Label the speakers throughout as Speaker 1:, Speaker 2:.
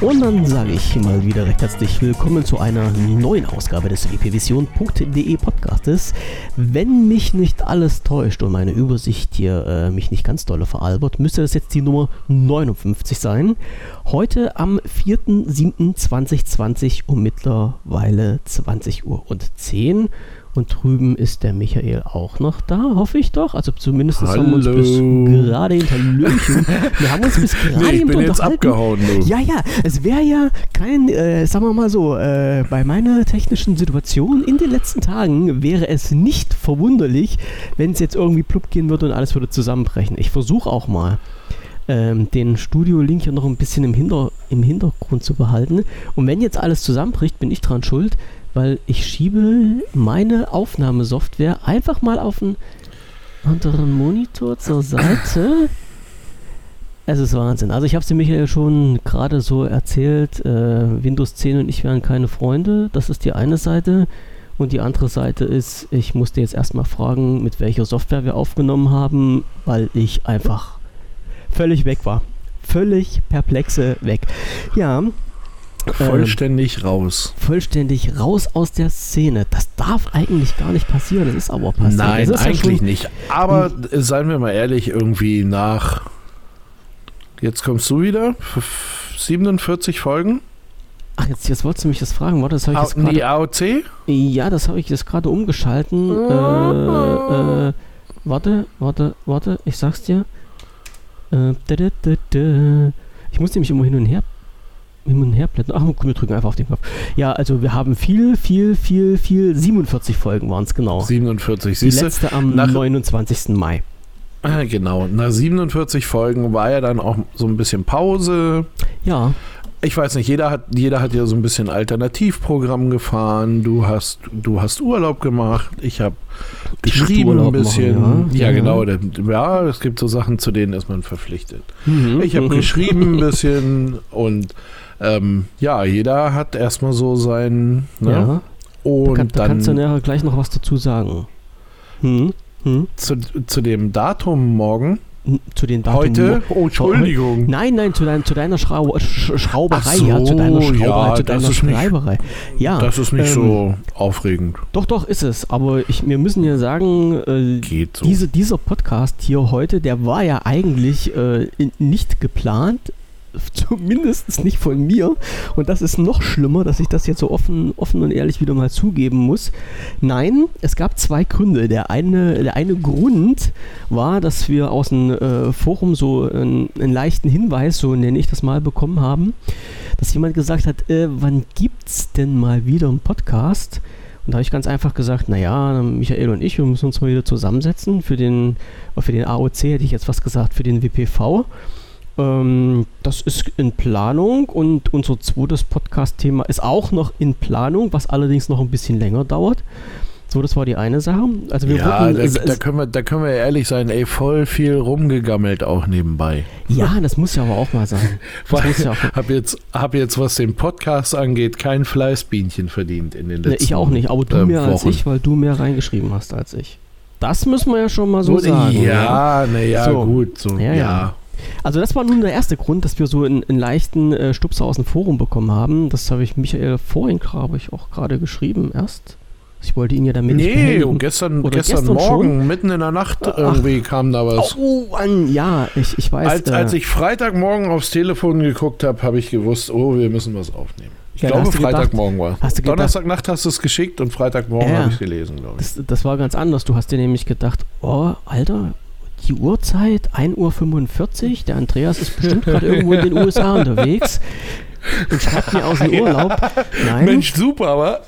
Speaker 1: Und dann sage ich mal wieder recht herzlich willkommen zu einer neuen Ausgabe des wpvision.de Podcastes. Wenn mich nicht alles täuscht und meine Übersicht hier äh, mich nicht ganz dolle veralbert, müsste das jetzt die Nummer 59 sein. Heute am 4.7.2020 um mittlerweile 20 Uhr und 10 und drüben ist der Michael auch noch da, hoffe ich doch. Also zumindest
Speaker 2: Hallo.
Speaker 1: haben wir uns bis gerade hinterlöchen. Wir haben uns bis gerade
Speaker 2: Nee, ich bin jetzt abgehauen, du.
Speaker 1: Ja, ja, es wäre ja kein, äh, sagen wir mal so, äh, bei meiner technischen Situation in den letzten Tagen wäre es nicht verwunderlich, wenn es jetzt irgendwie plupp gehen würde und alles würde zusammenbrechen. Ich versuche auch mal ähm, den Studio-Link hier noch ein bisschen im, Hinter im Hintergrund zu behalten. Und wenn jetzt alles zusammenbricht, bin ich dran schuld, weil ich schiebe meine Aufnahmesoftware einfach mal auf einen anderen Monitor zur Seite. Es ist Wahnsinn. Also ich habe es dir Michael schon gerade so erzählt, äh, Windows 10 und ich wären keine Freunde. Das ist die eine Seite. Und die andere Seite ist, ich musste jetzt erstmal fragen, mit welcher Software wir aufgenommen haben, weil ich einfach völlig weg war. Völlig perplexe weg. Ja,
Speaker 2: Vollständig raus.
Speaker 1: vollständig raus aus der Szene. Das darf eigentlich gar nicht passieren. Das ist aber passiert.
Speaker 2: Nein,
Speaker 1: ja
Speaker 2: eigentlich
Speaker 1: schon-
Speaker 2: nicht. Aber äh, seien wir mal ehrlich, irgendwie nach. Jetzt kommst du wieder. F- 47 Folgen.
Speaker 1: Ach, jetzt, jetzt wolltest du mich das fragen, warte, das habe ich jetzt gerade
Speaker 2: Die AOC?
Speaker 1: Ja, das habe ich jetzt gerade umgeschalten. Äh, äh, warte, warte, warte, ich sag's dir. Äh, da, da, da. Ich muss nämlich immer hin und her hin und her blättern. Ach, wir drücken einfach auf den Knopf. Ja, also wir haben viel, viel, viel, viel, 47 Folgen waren es genau.
Speaker 2: 47.
Speaker 1: Die
Speaker 2: Siehst du?
Speaker 1: letzte am
Speaker 2: nach-
Speaker 1: 29. Mai.
Speaker 2: Ah, Genau. Nach 47 Folgen war ja dann auch so ein bisschen Pause.
Speaker 1: Ja,
Speaker 2: Ich weiß nicht, jeder hat, jeder hat ja so ein bisschen Alternativprogramm gefahren. Du hast, du hast Urlaub gemacht. Ich habe geschrieben ein bisschen.
Speaker 1: machen, ja.
Speaker 2: ja,
Speaker 1: Ja,
Speaker 2: genau. Ja, es gibt so Sachen, zu denen ist man verpflichtet.
Speaker 1: Mhm,
Speaker 2: Ich habe
Speaker 1: mhm.
Speaker 2: geschrieben ein bisschen und ähm, ja, jeder hat erstmal so sein. Ne?
Speaker 1: Ja, da,
Speaker 2: Und
Speaker 1: kann, da kannst du nachher gleich noch was dazu sagen. Hm? Hm?
Speaker 2: zu, zu dem Datum morgen.
Speaker 1: Hm, Zu den Datum
Speaker 2: heute. Oh, Entschuldigung.
Speaker 1: Nein, nein, zu, dein, zu deiner Schrau Sch Schrauberei,
Speaker 2: Ach so,
Speaker 1: ja, zu deiner Schrauberei,
Speaker 2: ja,
Speaker 1: zu
Speaker 2: das
Speaker 1: deiner
Speaker 2: ist nicht-
Speaker 1: Schreiberei. Ja,
Speaker 2: Das ist nicht
Speaker 1: ähm,
Speaker 2: so aufregend.
Speaker 1: doch, doch, ist es. Aber ich, wir müssen ja sagen, äh,
Speaker 2: so.
Speaker 1: diese, dieser Podcast hier heute, der war ja eigentlich äh, nicht geplant. Zumindest nicht von mir. Und das ist noch schlimmer, dass ich das jetzt so offen, offen und ehrlich wieder mal zugeben muss. Nein, es gab zwei Gründe. Der eine, der eine Grund war, dass wir aus dem äh, Forum so einen, einen leichten Hinweis, so nenne ich das mal, bekommen haben, dass jemand gesagt hat, äh, wann gibt's denn mal wieder einen Podcast? Und da habe ich ganz einfach gesagt, naja, Michael und ich, wir müssen uns mal wieder zusammensetzen. Für den, für den AOC hätte ich jetzt was gesagt, für den WPV. Ähm, das ist in Planung und unser zweites Podcast-Thema ist auch noch in Planung, was allerdings noch ein bisschen länger dauert. So, das war die eine Sache. Also wir
Speaker 2: ja,
Speaker 1: wollten,
Speaker 2: da,
Speaker 1: es-
Speaker 2: da, können wir, da können wir ehrlich sein, ey, voll viel rumgegammelt auch nebenbei.
Speaker 1: ja, das muss ja aber auch mal sein.
Speaker 2: Weil
Speaker 1: muss ja auch,
Speaker 2: hab jetzt, hab jetzt, was den Podcast angeht, kein Fleißbienchen verdient in den
Speaker 1: Ne,
Speaker 2: letzten
Speaker 1: ich auch nicht, aber du
Speaker 2: äh,
Speaker 1: mehr als
Speaker 2: Wochen.
Speaker 1: ich, weil du mehr reingeschrieben hast als ich. Das müssen wir ja schon mal so
Speaker 2: Oder-
Speaker 1: sagen.
Speaker 2: Ja, naja,
Speaker 1: So.
Speaker 2: gut. So,
Speaker 1: Ja,
Speaker 2: ja,
Speaker 1: ja. Also das war nun der erste Grund, dass wir so einen, leichten äh, Stupser aus dem Forum bekommen haben. Das habe ich Michael vorhin, glaube ich, auch gerade geschrieben erst. Ich wollte ihn ja damit
Speaker 2: Nee, und gestern,
Speaker 1: Oder
Speaker 2: gestern,
Speaker 1: gestern
Speaker 2: Morgen, mitten in der Nacht,
Speaker 1: Ach.
Speaker 2: irgendwie kam da was.
Speaker 1: Oh, Mann, ja, ich, ich weiß.
Speaker 2: Als,
Speaker 1: äh,
Speaker 2: als ich Freitagmorgen aufs Telefon geguckt habe, habe ich gewusst, oh, wir müssen was aufnehmen. Ich
Speaker 1: Ja,
Speaker 2: glaube, Freitagmorgen war.
Speaker 1: gedacht-
Speaker 2: Donnerstagnacht hast du es geschickt und Freitagmorgen
Speaker 1: Ja.
Speaker 2: habe ich es gelesen, glaube ich.
Speaker 1: das, das war ganz anders. Du hast dir nämlich gedacht, oh, Alter, die Uhrzeit, 1.45 Uhr, der Andreas ist bestimmt gerade irgendwo in den USA unterwegs und schreibt mir aus dem Urlaub. Nein.
Speaker 2: Mensch, super, aber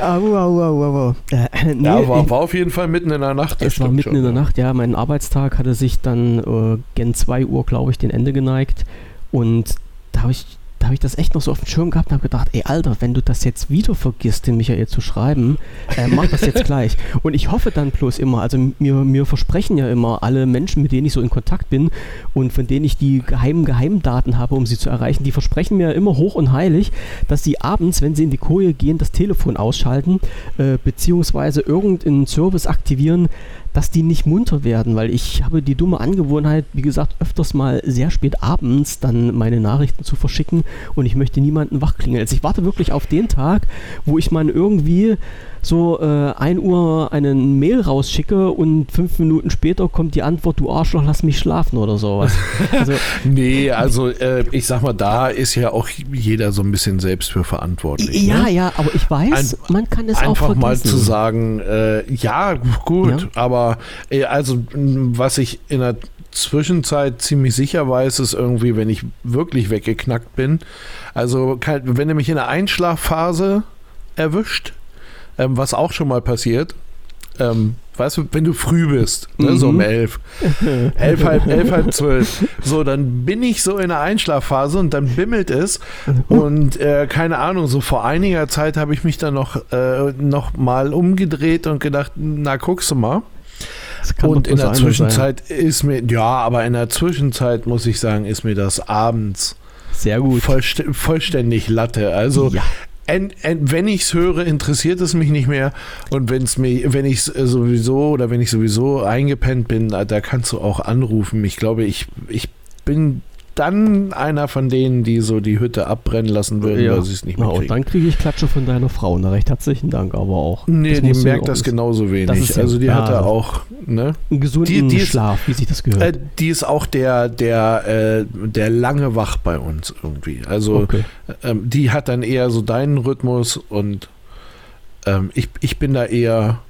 Speaker 1: Au, au, au, au, au. Äh, nee,
Speaker 2: ja, war, war auf jeden Fall mitten in der Nacht.
Speaker 1: Es war mitten
Speaker 2: schon,
Speaker 1: in der
Speaker 2: ja.
Speaker 1: Nacht, ja. Mein Arbeitstag hatte sich dann äh, gen 2 Uhr, glaube ich, den Ende geneigt. Und da habe ich, da habe ich das echt noch so auf dem Schirm gehabt und habe gedacht, ey Alter, wenn du das jetzt wieder vergisst, den Michael zu schreiben, äh, mach das jetzt gleich. Und ich hoffe dann bloß immer, also mir, mir versprechen ja immer alle Menschen, mit denen ich so in Kontakt bin und von denen ich die geheimen Geheimdaten habe, um sie zu erreichen, die versprechen mir immer hoch und heilig, dass sie abends, wenn sie in die Koje gehen, das Telefon ausschalten, äh, beziehungsweise irgendeinen Service aktivieren, dass die nicht munter werden, weil ich habe die dumme Angewohnheit, wie gesagt, öfters mal sehr spät abends dann meine Nachrichten zu verschicken und ich möchte niemanden wachklingeln. Also ich warte wirklich auf den Tag, wo ich mal irgendwie so äh, 1 Uhr einen Mail rausschicke und fünf Minuten später kommt die Antwort, du Arschloch, lass mich schlafen oder sowas.
Speaker 2: Also, nee, also äh, ich sag mal, da ist ja auch jeder so ein bisschen selbst für verantwortlich.
Speaker 1: Ja,
Speaker 2: ne?
Speaker 1: ja, aber ich weiß, ein, man kann es auch
Speaker 2: vergessen. Einfach mal zu sagen, äh, ja, gut, ja. aber äh, also was ich in der Zwischenzeit ziemlich sicher weiß, ist irgendwie, wenn ich wirklich weggeknackt bin. Also, wenn er mich in der Einschlafphase erwischt, ähm, was auch schon mal passiert. Ähm, weißt du, wenn du früh bist, ne, mhm. so um elf, elf, halb, elf, halb zwölf, so, dann bin ich so in der Einschlafphase und dann bimmelt es und äh, keine Ahnung, so vor einiger Zeit habe ich mich dann noch, äh, noch mal umgedreht und gedacht, na, guckst du mal. Und in der Zwischenzeit sein. ist mir, ja, aber in der Zwischenzeit muss ich sagen, ist mir das abends
Speaker 1: sehr gut.
Speaker 2: Vollst vollständig Latte. Also ja. En, en, wenn ich es höre, interessiert es mich nicht mehr. Und wenn's mir, wenn ich es sowieso oder wenn ich sowieso eingepennt bin, da kannst du auch anrufen. Ich glaube, ich, ich bin dann einer von denen, die so die Hütte abbrennen lassen würden, ja. weil sie es nicht mehr
Speaker 1: kriegen. Und dann kriege ich Klatsche von deiner Frau. Na, recht herzlichen Dank, aber auch.
Speaker 2: Nee, die merkt das genauso wenig. Ja, also die ja, hat da auch ne?
Speaker 1: einen gesunden die, die Schlaf, ist, wie sich das gehört. Äh,
Speaker 2: die ist auch der, der, äh, der lange wach bei uns irgendwie. Also okay. ähm, die hat dann eher so deinen Rhythmus und ähm, ich, ich bin da eher,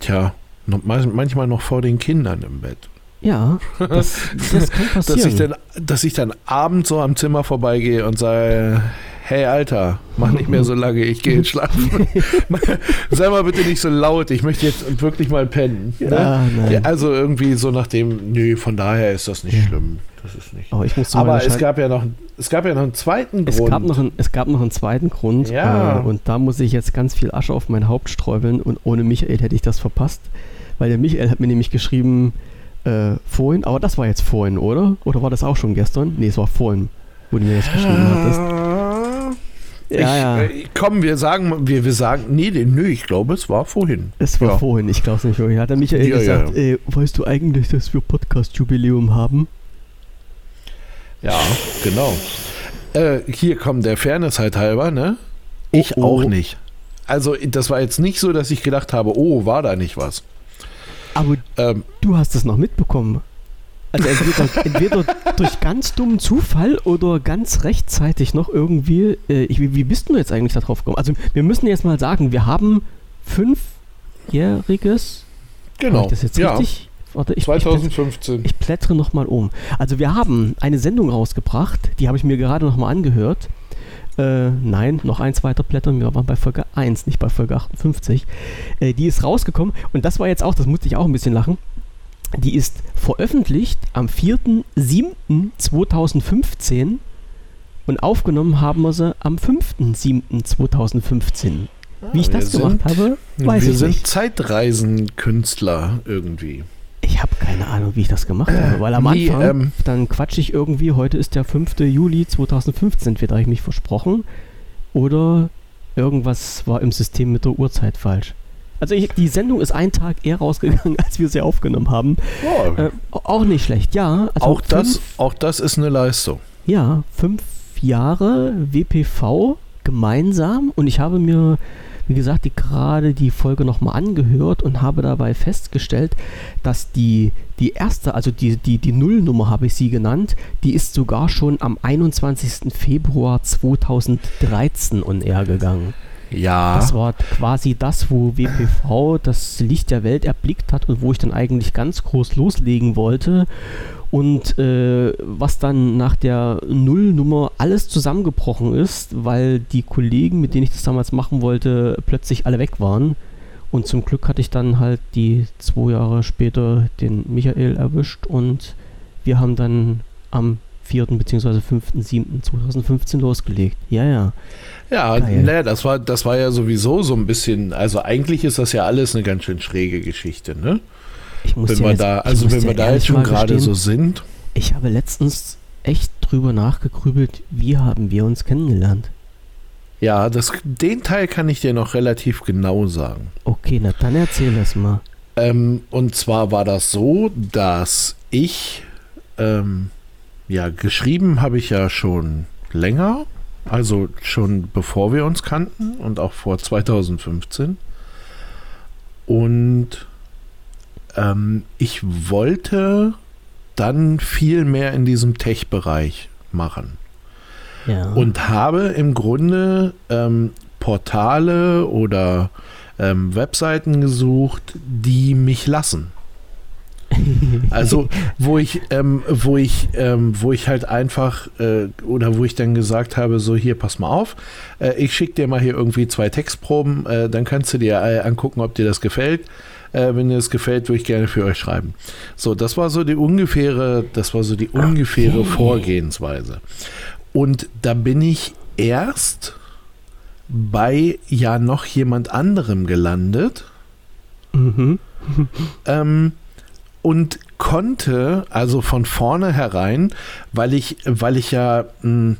Speaker 2: tja, manchmal noch vor den Kindern im Bett.
Speaker 1: Ja, das, das kann passieren.
Speaker 2: dass, ich dann, dass ich dann abends so am Zimmer vorbeigehe und sage, hey Alter, mach nicht mehr so lange, ich gehe jetzt schlafen. Sei mal bitte nicht so laut, ich möchte jetzt wirklich mal pennen. Ne? ja, also irgendwie so nach dem, nö, von daher ist das nicht schlimm. Das ist nicht.
Speaker 1: Muss
Speaker 2: Aber es gab ja noch, es gab ja noch einen zweiten
Speaker 1: Grund. Es gab noch, ein, es gab noch einen zweiten Grund. Ja. Äh, und da muss ich jetzt ganz viel Asche auf mein Haupt sträubeln und ohne Michael hätte ich das verpasst. Weil der Michael hat mir nämlich geschrieben, äh, vorhin, aber das war jetzt vorhin, oder? Oder war das auch schon gestern? Nee, es war vorhin, wo du mir das geschrieben hattest.
Speaker 2: Ja, ich, ja. Äh, komm, wir sagen, wir, wir sagen, nee, nö, ich glaube, es war vorhin.
Speaker 1: Es war ja. vorhin, ich glaube es nicht wirklich. Hat der Michael ja, gesagt, ey, weißt du eigentlich, dass wir Podcast-Jubiläum haben?
Speaker 2: Ja, genau. Äh, hier kommt der Fairness halt halber, ne? Ich oh, oh. auch nicht. Also, das war jetzt nicht so, dass ich gedacht habe, oh, war da nicht was.
Speaker 1: Aber ähm, du hast es noch mitbekommen. Also entweder, entweder, durch ganz dummen Zufall oder ganz rechtzeitig noch irgendwie. Äh, ich, wie, bist du jetzt eigentlich da drauf gekommen? Also wir müssen jetzt mal sagen, wir haben fünfjähriges.
Speaker 2: Genau.
Speaker 1: Ich das jetzt ja. richtig?
Speaker 2: Warte, ich, 2015.
Speaker 1: Ich, ich plättere nochmal um. Also wir haben eine Sendung rausgebracht, die habe ich mir gerade nochmal angehört. Äh, nein, noch ein zweiter Blättern. Wir waren bei Folge 1, nicht bei Folge 58. Äh, die ist rausgekommen und das war jetzt auch, das musste ich auch ein bisschen lachen. Die ist veröffentlicht am 4.7.2015 und aufgenommen haben wir sie am 5.7.2015. Wie ich das gemacht habe,
Speaker 2: weiß ich nicht. Wir sind Zeitreisenkünstler irgendwie.
Speaker 1: Ich habe keine Ahnung, wie ich das gemacht habe, weil am nee, Anfang, ähm, dann quatsche ich irgendwie, heute ist der 5. Juli 2015, entweder habe ich mich versprochen oder irgendwas war im System mit der Uhrzeit falsch. Also ich, die Sendung ist einen Tag eher rausgegangen, als wir sie aufgenommen haben. Oh. Äh, auch nicht schlecht, ja.
Speaker 2: Also auch, das, auch das ist eine Leistung.
Speaker 1: Ja, fünf Jahre WPV gemeinsam und ich habe mir wie gesagt, die gerade die Folge nochmal angehört und habe dabei festgestellt, dass die, die erste, also die, die, die Nullnummer habe ich sie genannt, die ist sogar schon am 21. Februar 2013 on air gegangen.
Speaker 2: Ja.
Speaker 1: Das war quasi das, wo WPV das Licht der Welt erblickt hat und wo ich dann eigentlich ganz groß loslegen wollte und äh, was dann nach der Nullnummer alles zusammengebrochen ist, weil die Kollegen, mit denen ich das damals machen wollte, plötzlich alle weg waren. Und zum Glück hatte ich dann halt die zwei Jahre später den Michael erwischt und wir haben dann am 4. bzw. 5.7.2015 losgelegt. Ja, ja.
Speaker 2: Ja, naja, das war, das war ja sowieso so ein bisschen, also eigentlich ist das ja alles eine ganz schön schräge Geschichte, ne? Wenn wir jetzt, da, also wenn wir da jetzt schon gerade so sind.
Speaker 1: Ich habe letztens echt drüber nachgegrübelt, wie haben wir uns kennengelernt.
Speaker 2: Ja, das, den Teil kann ich dir noch relativ genau sagen.
Speaker 1: Okay, na dann erzähl das mal.
Speaker 2: Ähm, und zwar war das so, dass ich, ähm, ja, geschrieben habe ich ja schon länger, also schon bevor wir uns kannten und auch vor 2015. Und ähm, ich wollte dann viel mehr in diesem Tech-Bereich machen. Ja. Und habe im Grunde ähm, Portale oder ähm, Webseiten gesucht, die mich lassen. Also wo ich, ähm, wo ich, ähm, wo ich halt einfach äh, oder wo ich dann gesagt habe, so hier pass mal auf, äh, ich schicke dir mal hier irgendwie zwei Textproben, äh, dann kannst du dir äh, angucken, ob dir das gefällt. Äh, wenn dir das gefällt, würde ich gerne für euch schreiben. So, das war so die ungefähre, das war so die ungefähre okay. Vorgehensweise. Und da bin ich erst bei ja noch jemand anderem gelandet. Mhm. ähm, und konnte also von vorne herein, weil ich, weil ich ja, mh, hm,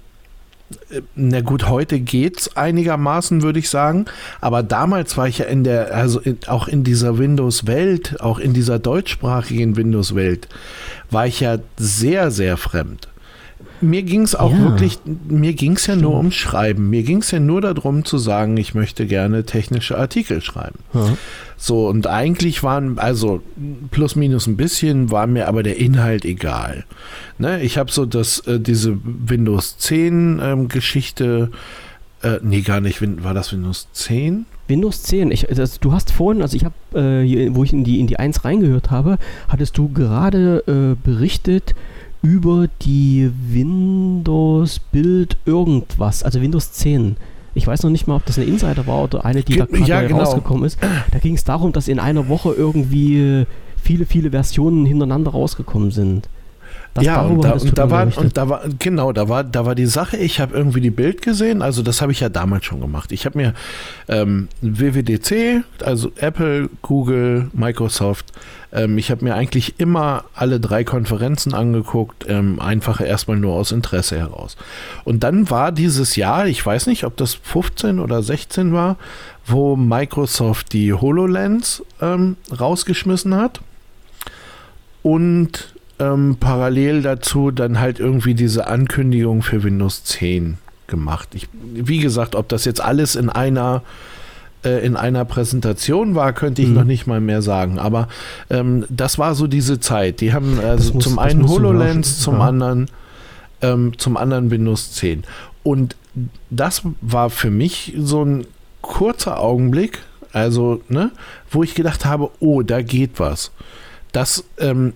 Speaker 2: na gut, heute geht's einigermaßen, würde ich sagen. Aber damals war ich ja in der, also in, auch in dieser Windows-Welt, auch in dieser deutschsprachigen Windows-Welt, war ich ja sehr, sehr fremd mir ging es auch ja. wirklich, mir ging es ja nur ums Schreiben. Mir ging es ja nur darum zu sagen, ich möchte gerne technische Artikel schreiben. Ja. So, und eigentlich waren, also plus minus ein bisschen, war mir aber der Inhalt egal. Ne, ich habe so das, äh, diese Windows 10 ähm, Geschichte, äh, nee, gar nicht, war das Windows 10?
Speaker 1: Windows 10. Ich, das, du hast vorhin, also ich habe, äh, wo ich in die, in die 1 reingehört habe, hattest du gerade äh, berichtet, über die Windows Build irgendwas, also Windows 10. Ich weiß noch nicht mal, ob das eine Insider war oder eine, die da gerade ja, genau. rausgekommen ist. Da ging es darum, dass in einer Woche irgendwie viele, viele Versionen hintereinander rausgekommen sind.
Speaker 2: Das ja, und da, und da war, und da war, genau, da war, da war die Sache, ich habe irgendwie die Bild gesehen, also das habe ich ja damals schon gemacht. Ich habe mir ähm, WWDC, also Apple, Google, Microsoft, ähm, ich habe mir eigentlich immer alle drei Konferenzen angeguckt, ähm, einfach erstmal nur aus Interesse heraus. Und dann war dieses Jahr, ich weiß nicht, ob das 15 oder 16 war, wo Microsoft die HoloLens ähm, rausgeschmissen hat. Und ähm, parallel dazu dann halt irgendwie diese Ankündigung für Windows 10 gemacht. Ich, wie gesagt, ob das jetzt alles in einer äh, in einer Präsentation war, könnte ich mhm. noch nicht mal mehr sagen. Aber ähm, das war so diese Zeit. Die haben also muss, zum einen HoloLens, zum ja. anderen ähm, zum anderen Windows 10. Und das war für mich so ein kurzer Augenblick, also ne, wo ich gedacht habe, oh, da geht was. Das ähm,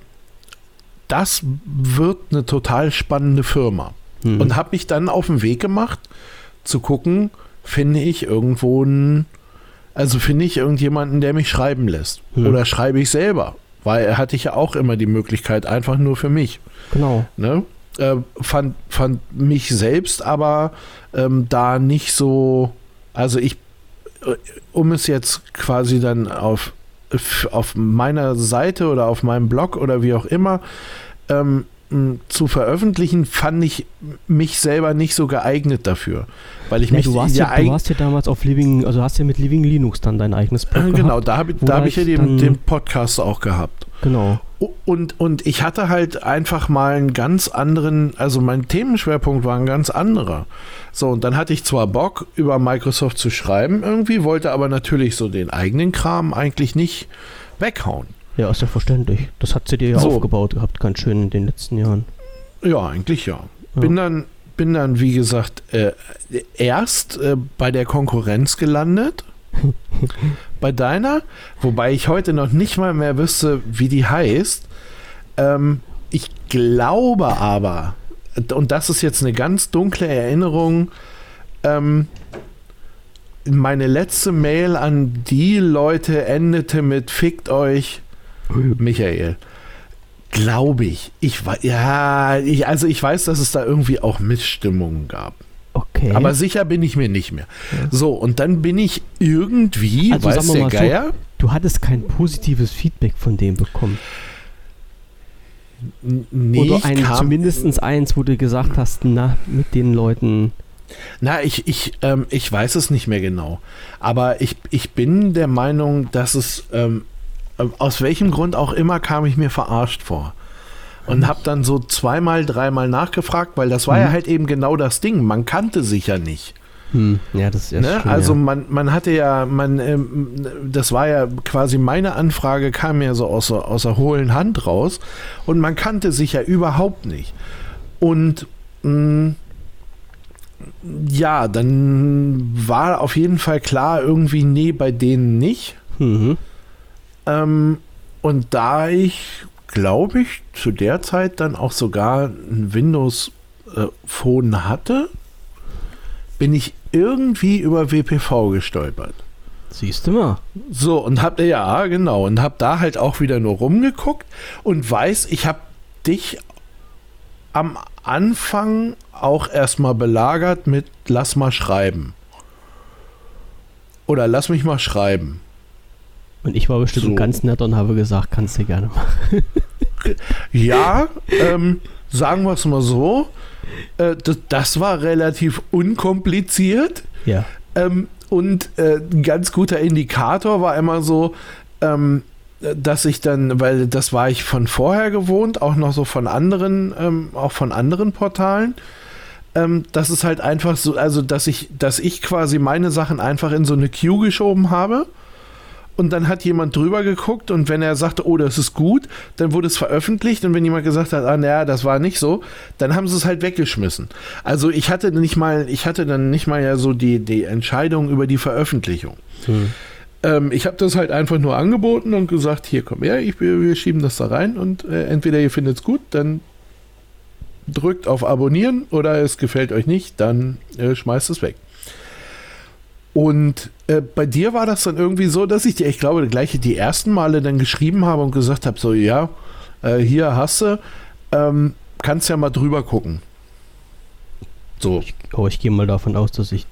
Speaker 2: das wird eine total spannende Firma. Mhm. Und habe mich dann auf den Weg gemacht, zu gucken, finde ich irgendwo einen, also finde ich irgendjemanden, der mich schreiben lässt. Mhm. Oder schreibe ich selber. Weil er hatte ich ja auch immer die Möglichkeit, einfach nur für mich.
Speaker 1: Genau.
Speaker 2: Ne? Äh, fand, fand mich selbst aber ähm, da nicht so, also ich, äh, um es jetzt quasi dann auf auf meiner Seite oder auf meinem Blog oder wie auch immer ähm, zu veröffentlichen, fand ich mich selber nicht so geeignet dafür. Weil ich nee, mich
Speaker 1: du warst ja, du warst ja damals auf Living, also hast ja mit Living Linux dann dein eigenes
Speaker 2: Blog äh, Genau, gehabt, da habe hab ich ja den, den, Podcast auch gehabt.
Speaker 1: Genau.
Speaker 2: Und, und ich hatte halt einfach mal einen ganz anderen, also mein Themenschwerpunkt war ein ganz anderer. So, und dann hatte ich zwar Bock, über Microsoft zu schreiben irgendwie, wollte aber natürlich so den eigenen Kram eigentlich nicht weghauen.
Speaker 1: Ja, ist ja verständlich. Das hat sie dir ja so. aufgebaut gehabt, ganz schön in den letzten Jahren.
Speaker 2: Ja, eigentlich ja. ja. Bin dann, bin dann, wie gesagt, äh, erst äh, bei der Konkurrenz gelandet. bei deiner, wobei ich heute noch nicht mal mehr wüsste, wie die heißt. Ähm, ich glaube aber, und das ist jetzt eine ganz dunkle Erinnerung, ähm, meine letzte Mail an die Leute endete mit Fickt euch Michael. Glaube ich. Ich ja, ich, also ich weiß, dass es da irgendwie auch Missstimmungen gab.
Speaker 1: Okay.
Speaker 2: Aber sicher bin ich mir nicht mehr. Ja. So, und dann bin ich irgendwie,
Speaker 1: also, weiß der Geier. So, du hattest kein positives Feedback von dem bekommen. Nee, Oder ein, zumindest eins, wo du gesagt hast, na, mit den Leuten.
Speaker 2: Na, ich, ich, ähm, ich weiß es nicht mehr genau. Aber ich, ich bin der Meinung, dass es, ähm, aus welchem Grund auch immer, kam ich mir verarscht vor. Und habe dann so zweimal, dreimal nachgefragt, weil das war mhm. ja halt eben genau das Ding. Man kannte sich ja nicht.
Speaker 1: Hm. Ja, das ist ja
Speaker 2: ne?
Speaker 1: schön,
Speaker 2: Also man, man hatte ja, man, ähm, das war ja quasi meine Anfrage, kam ja so aus, aus der hohlen Hand raus und man kannte sich ja überhaupt nicht. Und mh, mm, ja, dann war auf jeden Fall klar, irgendwie, nee, bei denen nicht. Mhm. Ähm, und da ich, glaube ich, zu der Zeit dann auch sogar ein Windows-Phone äh, hatte, bin ich irgendwie über WPV gestolpert.
Speaker 1: Siehst du mal.
Speaker 2: So, und hab, ja, genau, und hab da halt auch wieder nur rumgeguckt und weiß, ich hab dich am Anfang auch erstmal belagert mit lass mal schreiben. Oder lass mich mal schreiben.
Speaker 1: Und ich war bestimmt so. ganz nett und habe gesagt, kannst du gerne machen.
Speaker 2: ja, ähm, sagen wir es mal so. Äh, das, das, war relativ unkompliziert.
Speaker 1: Ja.
Speaker 2: Ähm, und äh, ein ganz guter Indikator war immer so, ähm, dass ich dann, weil das war ich von vorher gewohnt, auch noch so von anderen, ähm, auch von anderen Portalen, ähm, dass es halt einfach so, also dass ich, dass ich quasi meine Sachen einfach in so eine Queue geschoben habe und dann hat jemand drüber geguckt und wenn er sagte, oh, das ist gut, dann wurde es veröffentlicht und wenn jemand gesagt hat, ah, naja, das war nicht so, dann haben sie es halt weggeschmissen. Also ich hatte nicht mal, ich hatte dann nicht mal ja so die, die Entscheidung über die Veröffentlichung. Hm. Ähm, ich habe das halt einfach nur angeboten und gesagt, hier komm her, ich, wir schieben das da rein und äh, entweder ihr findet es gut, dann drückt auf Abonnieren oder es gefällt euch nicht, dann äh, schmeißt es weg. Und äh, bei dir war das dann irgendwie so, dass ich dir, ich glaube, gleich die ersten Male dann geschrieben habe und gesagt habe, so ja, äh, hier hast du, ähm, kannst ja mal drüber gucken.
Speaker 1: So. Ich, oh, ich gehe mal davon aus, dass ich,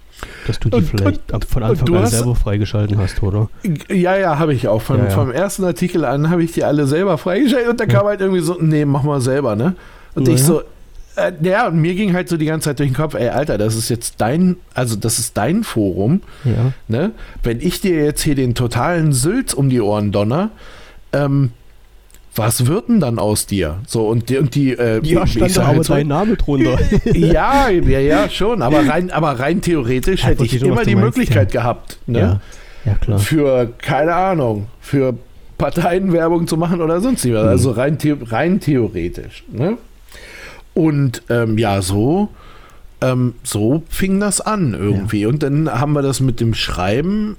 Speaker 1: dass du die und, vielleicht und, von Anfang an selber freigeschalten hast, oder?
Speaker 2: Ja, ja, habe ich auch. Von, ja, ja. Vom ersten Artikel an habe ich die alle selber freigeschaltet und da ja. kam halt irgendwie so, nee, mach mal selber, ne? Und ich so, äh, ja, und mir ging halt so die ganze Zeit durch den Kopf, ey, Alter, das ist jetzt dein, also das ist dein Forum.
Speaker 1: Ja.
Speaker 2: Ne? Wenn ich dir jetzt hier den totalen Sülz um die Ohren donner, ähm, was wird denn dann aus dir? So, und die, und die
Speaker 1: äh, Ja, stand da aber so, dein Name drunter.
Speaker 2: ja, ja, ja, schon, aber rein, aber rein theoretisch hätte ich immer die meinst, Möglichkeit ja. gehabt, ne?
Speaker 1: Ja. ja, klar.
Speaker 2: Für, keine Ahnung, für Parteienwerbung zu machen oder sonst was. Mhm. Also rein, rein theoretisch, ne? Und ähm, ja, so, ähm, so fing das an irgendwie. Ja. Und dann haben wir das mit dem Schreiben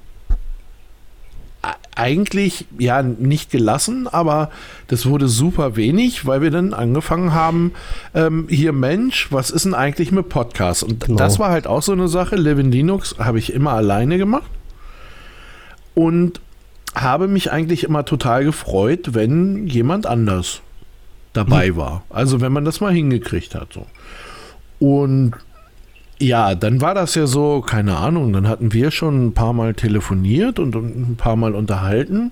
Speaker 2: eigentlich ja nicht gelassen, aber das wurde super wenig, weil wir dann angefangen haben, ähm, hier Mensch, was ist denn eigentlich mit Podcasts? Und genau. das war halt auch so eine Sache. Live in Linux habe ich immer alleine gemacht und habe mich eigentlich immer total gefreut, wenn jemand anders dabei mhm. war. Also wenn man das mal hingekriegt hat. So. Und ja, dann war das ja so, keine Ahnung, dann hatten wir schon ein paar Mal telefoniert und ein paar Mal unterhalten.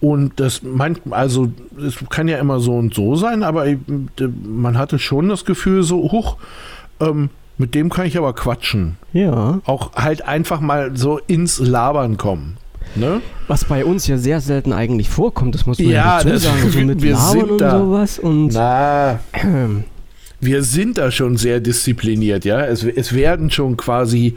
Speaker 2: Und das meint, also es kann ja immer so und so sein, aber man hatte schon das Gefühl so, huch, ähm, mit dem kann ich aber quatschen.
Speaker 1: Ja.
Speaker 2: Auch halt einfach mal so ins Labern kommen. Ne?
Speaker 1: Was bei uns ja sehr selten eigentlich vorkommt, das muss man
Speaker 2: ja,
Speaker 1: ja dazu sagen,
Speaker 2: so mit wir
Speaker 1: Labern
Speaker 2: sind da,
Speaker 1: und sowas. Und
Speaker 2: na, wir sind da schon sehr diszipliniert, ja. Es, es werden schon quasi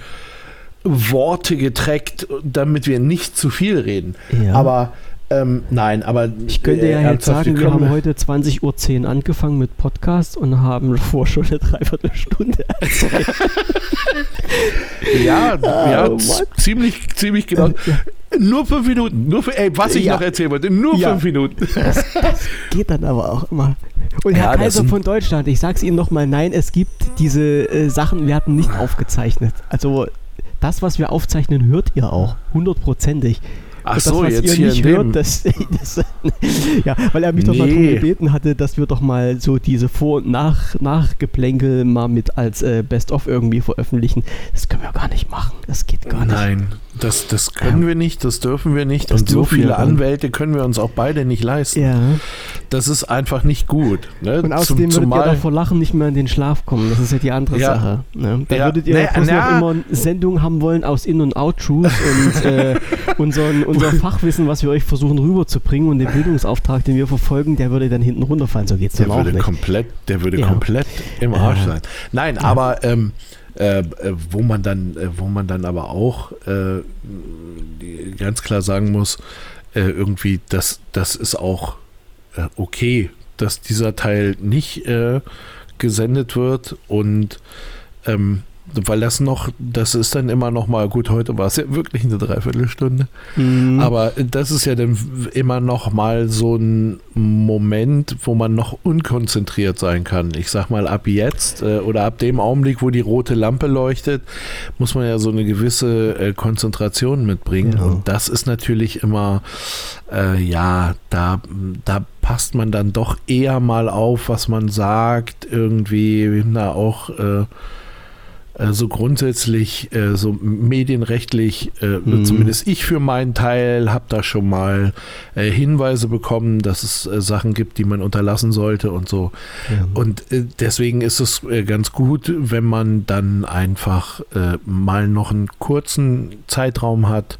Speaker 2: Worte getreckt, damit wir nicht zu viel reden. Ja. Aber ähm, nein, aber.
Speaker 1: Ich könnte ja jetzt sagen, wir haben heute 20.10 Uhr angefangen mit Podcast und haben vor schon eine Dreiviertelstunde erzählt.
Speaker 2: ja, ja oh, ziemlich, ziemlich genau. Nur fünf Minuten. Nur für, ey, was ich ja. noch erzählen wollte, nur ja. fünf Minuten.
Speaker 1: Das, das, geht dann aber auch immer. Und Herr ja, Kaiser von Deutschland, ich sag's Ihnen nochmal, nein, es gibt diese äh, Sachen, wir hatten nicht aufgezeichnet. Also das, was wir aufzeichnen, hört ihr auch. Hundertprozentig.
Speaker 2: Ach das, so, jetzt hier nicht hört,
Speaker 1: das, das, ja, weil er mich doch nee. mal darum gebeten hatte, dass wir doch mal so diese Vor- und Nach Nachgeplänkel mal mit als äh, Best-of irgendwie veröffentlichen. Das können wir gar nicht machen. Das geht gar nicht.
Speaker 2: Nein, das, das können ja. wir nicht, das dürfen wir nicht. und so viele Anwälte können wir uns auch beide nicht leisten.
Speaker 1: Ja.
Speaker 2: Das ist einfach nicht gut.
Speaker 1: Ne? Und außerdem Zum, würdet ihr vor Lachen nicht mehr in den Schlaf kommen. Das ist ja die andere ja. Sache. Ne? Da würdet ihr nee, noch immer Sendungen haben wollen aus In- und Out-Truths und äh, unseren, unser Fachwissen, was wir euch versuchen rüberzubringen und den Bildungsauftrag, den wir verfolgen, der würde dann hinten runterfallen. So geht es
Speaker 2: dann auch nicht. Komplett, der würde ja. komplett im Arsch sein. Nein, aber ähm, äh, äh, wo man dann, äh, wo man dann aber auch äh, ganz klar sagen muss, äh, irgendwie, das, das ist auch äh, okay, dass dieser Teil nicht gesendet wird und ähm, weil das noch, das ist dann immer noch mal, gut, heute war es ja wirklich eine Dreiviertelstunde, mhm. aber das ist ja dann immer noch mal so ein Moment, wo man noch unkonzentriert sein kann. Ich sag mal, ab jetzt äh, oder ab dem Augenblick, wo die rote Lampe leuchtet, muss man ja so eine gewisse äh, Konzentration mitbringen ja. und das ist natürlich immer, äh, ja, da, da passt man dann doch eher mal auf, was man sagt, irgendwie, na auch, äh, äh, so grundsätzlich, äh, so medienrechtlich, äh, mhm. zumindest ich für meinen Teil habe da schon mal Hinweise bekommen, dass es Sachen gibt, die man unterlassen sollte und so. Ja. Und deswegen ist es ganz gut, wenn man dann einfach mal noch einen kurzen Zeitraum hat,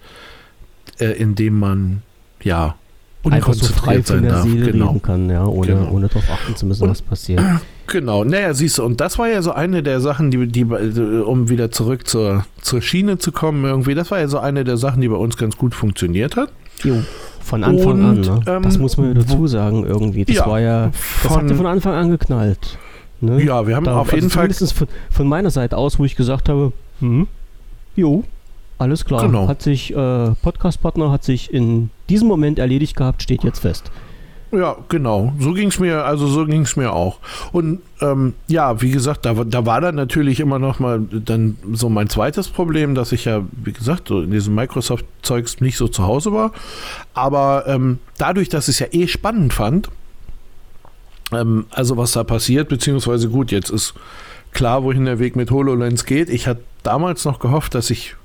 Speaker 2: in dem man ja
Speaker 1: unkonzentriert so sein darf. genau. kann, ja, ohne, genau. ohne darauf achten zu müssen, was passiert.
Speaker 2: Genau, naja, siehst du, und das war ja so eine der Sachen, die, die um wieder zurück zur, zur Schiene zu kommen, irgendwie, das war ja so eine der Sachen, die bei uns ganz gut funktioniert hat.
Speaker 1: Jo, von Anfang und, an, ne? Ähm, das muss man ja dazu sagen, irgendwie. Das ja, war ja, das von, hat ja von Anfang an geknallt.
Speaker 2: Ne? Ja, wir haben da, auf jeden also Fall.
Speaker 1: Zumindest von, von meiner Seite aus, wo ich gesagt habe, hm, jo, alles klar. Genau. Hat sich, äh, Podcast-Partner hat sich in diesem Moment erledigt gehabt, steht jetzt fest.
Speaker 2: Ja, genau. So ging es mir, also so ging es mir auch. Und ähm, ja, wie gesagt, da, da war dann natürlich immer noch mal dann so mein zweites Problem, dass ich ja, wie gesagt, so in diesem Microsoft-Zeugs nicht so zu Hause war. Aber ähm, dadurch, dass ich es ja eh spannend fand, ähm, also was da passiert, beziehungsweise gut, jetzt ist klar, wohin der Weg mit HoloLens geht. Ich hatte damals noch gehofft, dass ich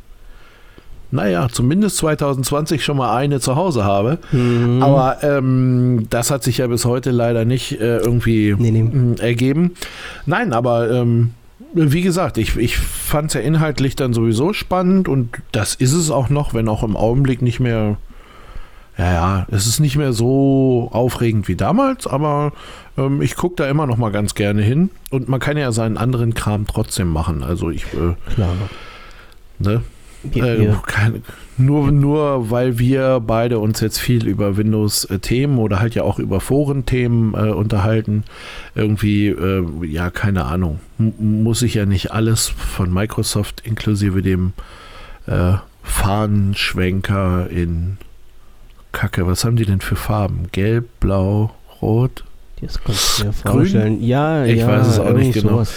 Speaker 2: naja, zumindest 2020 schon mal eine zu Hause habe. Mhm. Aber ähm, das hat sich ja bis heute leider nicht äh, irgendwie nee, nee. Ergeben. Nein, aber ähm, wie gesagt, ich, ich fand es ja inhaltlich dann sowieso spannend und das ist es auch noch, wenn auch im Augenblick nicht mehr. Ja, ja, es ist nicht mehr so aufregend wie damals, aber ähm, ich gucke da immer noch mal ganz gerne hin. Und man kann ja seinen anderen Kram trotzdem machen. Also ich. Äh, Klar. Ne? Äh, keine, nur, nur weil wir beide uns jetzt viel über Windows-Themen oder halt ja auch über Foren-Themen äh, unterhalten, irgendwie, äh, ja, keine Ahnung, M muss ich ja nicht alles von Microsoft inklusive dem äh, Fahnenschwenker in Kacke, was haben die denn für Farben? Gelb, blau, rot?
Speaker 1: Das kannst du dir vorstellen.
Speaker 2: Ja, ich ja, weiß es auch nicht genau. Sowas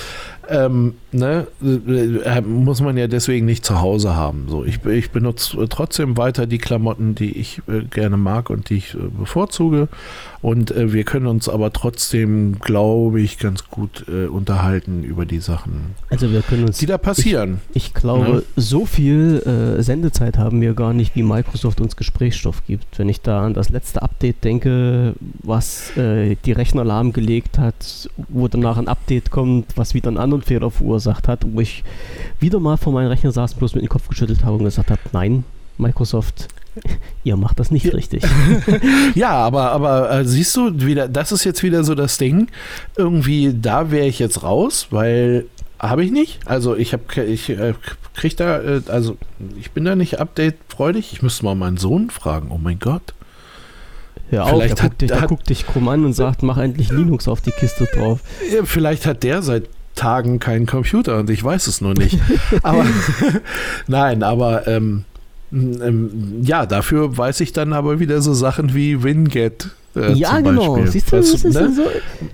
Speaker 2: ähm, ne, äh, muss man ja deswegen nicht zu Hause haben. So, ich, ich benutze trotzdem weiter die Klamotten, die ich äh, gerne mag und die ich äh, bevorzuge. Und äh, wir können uns aber trotzdem, glaube ich, ganz gut äh, unterhalten über die Sachen,
Speaker 1: also wir können uns,
Speaker 2: die da passieren.
Speaker 1: Ich, ich glaube, ja. Ne? so viel äh, Sendezeit haben wir gar nicht, wie Microsoft uns Gesprächsstoff gibt. Wenn ich da an das letzte Update denke, was die Rechner lahmgelegt hat, wo danach ein Update kommt, was wieder einen anderen Fehler verursacht hat, wo ich wieder mal vor meinem Rechner saß, bloß mit dem Kopf geschüttelt habe und gesagt habe, nein, Microsoft, ihr macht das nicht richtig.
Speaker 2: ja, aber, aber äh, siehst du, wieder, das ist jetzt wieder so das Ding. Irgendwie, da wäre ich jetzt raus, weil habe ich nicht. Also ich habe, ich äh, krieg da, äh, also ich bin da nicht update-freudig. Ich müsste mal meinen Sohn fragen. Oh mein Gott.
Speaker 1: Hör auf, vielleicht der, hat, guckt dich, der hat, guckt dich krumm an und sagt, mach endlich Linux auf die Kiste drauf.
Speaker 2: Vielleicht hat der seit Tagen keinen Computer und ich weiß es nur nicht. aber nein, aber ähm, ähm, ja, dafür weiß ich dann aber wieder so Sachen wie Winget.
Speaker 1: Äh, ja, genau. Beispiel. Siehst du, was, das ist ne? so.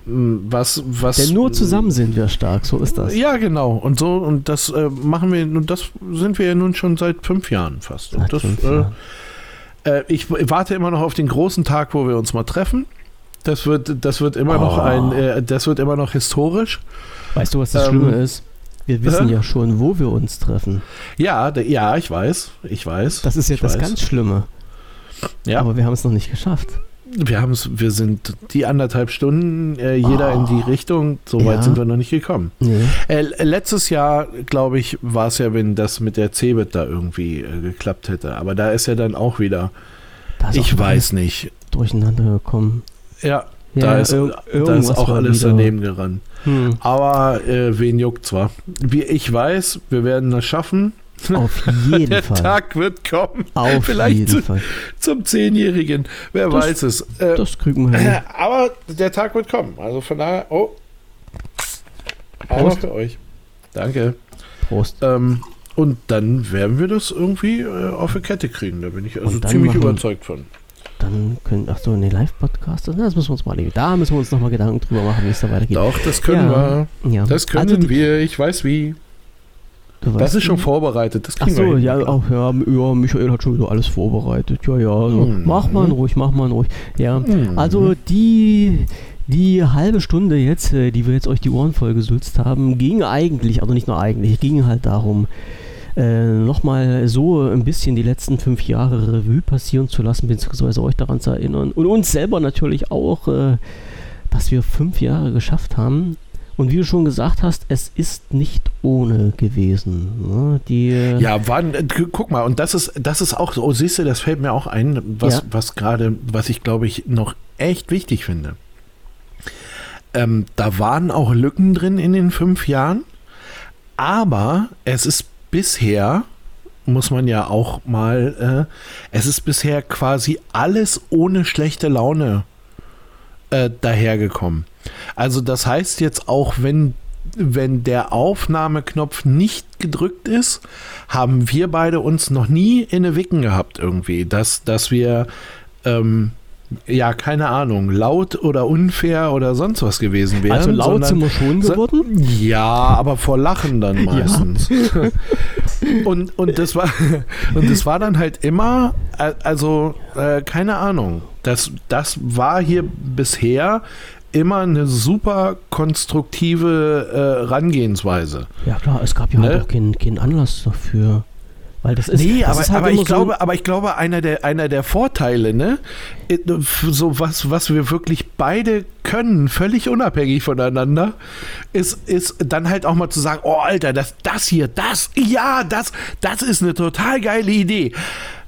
Speaker 2: Was, was,
Speaker 1: Denn nur zusammen sind wir stark, so ist das.
Speaker 2: Ja, genau. Und so, und das äh, machen wir, und das sind wir ja nun schon seit fünf Jahren fast. Und das, äh, Äh, ich warte immer noch auf den großen Tag, wo wir uns mal treffen. Das wird, das wird immer oh. noch ein, äh, das wird immer noch historisch.
Speaker 1: Weißt du, was das ähm, Schlimme ist? Wir wissen äh? ja schon, wo wir uns treffen.
Speaker 2: Ja, ja, ich weiß, ich weiß.
Speaker 1: Das ist ja das weiß. ganz Schlimme. Ja. Aber wir haben es noch nicht geschafft.
Speaker 2: Wir haben es, wir sind die anderthalb Stunden, äh, jeder oh. in die oh. Richtung. So weit ja. sind wir noch nicht gekommen. Nee. Äh, letztes Jahr, glaube ich, war es ja, wenn das mit der Cebit da irgendwie äh, geklappt hätte. Aber da ist ja dann auch wieder, ich weiß nicht.
Speaker 1: Durcheinander gekommen.
Speaker 2: Ja da, ist, da ist auch alles wieder. daneben gerannt. Hm. Aber äh, wen juckt zwar? Wie ich weiß, wir werden das schaffen.
Speaker 1: Auf jeden
Speaker 2: der
Speaker 1: Fall.
Speaker 2: Der Tag wird kommen.
Speaker 1: Auf
Speaker 2: Vielleicht
Speaker 1: jeden
Speaker 2: zu,
Speaker 1: Fall.
Speaker 2: Zum Zehnjährigen. Wer
Speaker 1: das,
Speaker 2: weiß es.
Speaker 1: Äh, das kriegen wir hin. Äh,
Speaker 2: aber der Tag wird kommen. Also von daher, oh. Prost für euch. Danke.
Speaker 1: Prost.
Speaker 2: Ähm, und dann werden wir das irgendwie äh, auf die Kette kriegen. Da bin ich also ziemlich überzeugt von.
Speaker 1: Dann können, ach so, in den Live-Podcast, das müssen wir uns mal, da müssen wir uns nochmal Gedanken drüber machen, wie es da weitergeht.
Speaker 2: Doch, das können ja. wir. Ja. Das können also die, wir, ich weiß wie. Das ist schon vorbereitet. Das
Speaker 1: Ach so, ja, auch, ja, ja, Michael hat schon wieder alles vorbereitet. Ja, ja, also, mhm. mach mal ruhig, mach mal ruhig. Ja, mhm. also die, die halbe Stunde jetzt, äh, die wir jetzt euch die Ohren voll gesülzt haben, ging eigentlich, also nicht nur eigentlich, ging halt darum, äh, nochmal so ein bisschen die letzten fünf Jahre Revue passieren zu lassen, beziehungsweise euch daran zu erinnern. Und uns selber natürlich auch, äh, dass wir fünf Jahre geschafft haben. Und wie du schon gesagt hast, es ist nicht ohne gewesen. Ne? Die,
Speaker 2: äh, ja, wann, äh, guck mal, und das ist, das ist auch so, oh, siehst du, das fällt mir auch ein, was, ja. was gerade, was ich glaube ich noch echt wichtig finde. Ähm, da waren auch Lücken drin in den fünf Jahren, aber es ist bisher, muss man ja auch mal, äh, es ist bisher quasi alles ohne schlechte Laune äh, dahergekommen. Also das heißt jetzt auch, wenn wenn der Aufnahmeknopf nicht gedrückt ist, haben wir beide uns noch nie in eine Wicken gehabt irgendwie, dass, dass wir ähm, ja, keine Ahnung, laut oder unfair oder sonst was gewesen wären.
Speaker 1: Also laut sondern, sind wir schon geworden?
Speaker 2: ja, aber vor Lachen dann meistens. Ja. und, und, das war, und das war dann halt immer, also äh, keine Ahnung, das, das war hier bisher immer eine super konstruktive äh, Herangehensweise.
Speaker 1: Ja klar, es gab ja ne? auch keinen, keinen Anlass dafür. Weil das ist,
Speaker 2: nee,
Speaker 1: das
Speaker 2: aber,
Speaker 1: ist halt
Speaker 2: aber ich so glaube, aber ich glaube, einer der, einer der Vorteile, ne, so was, was wir wirklich beide können, völlig unabhängig voneinander, ist, ist dann halt auch mal zu sagen, oh Alter, das, das hier, das, ja, das, das ist eine total geile Idee.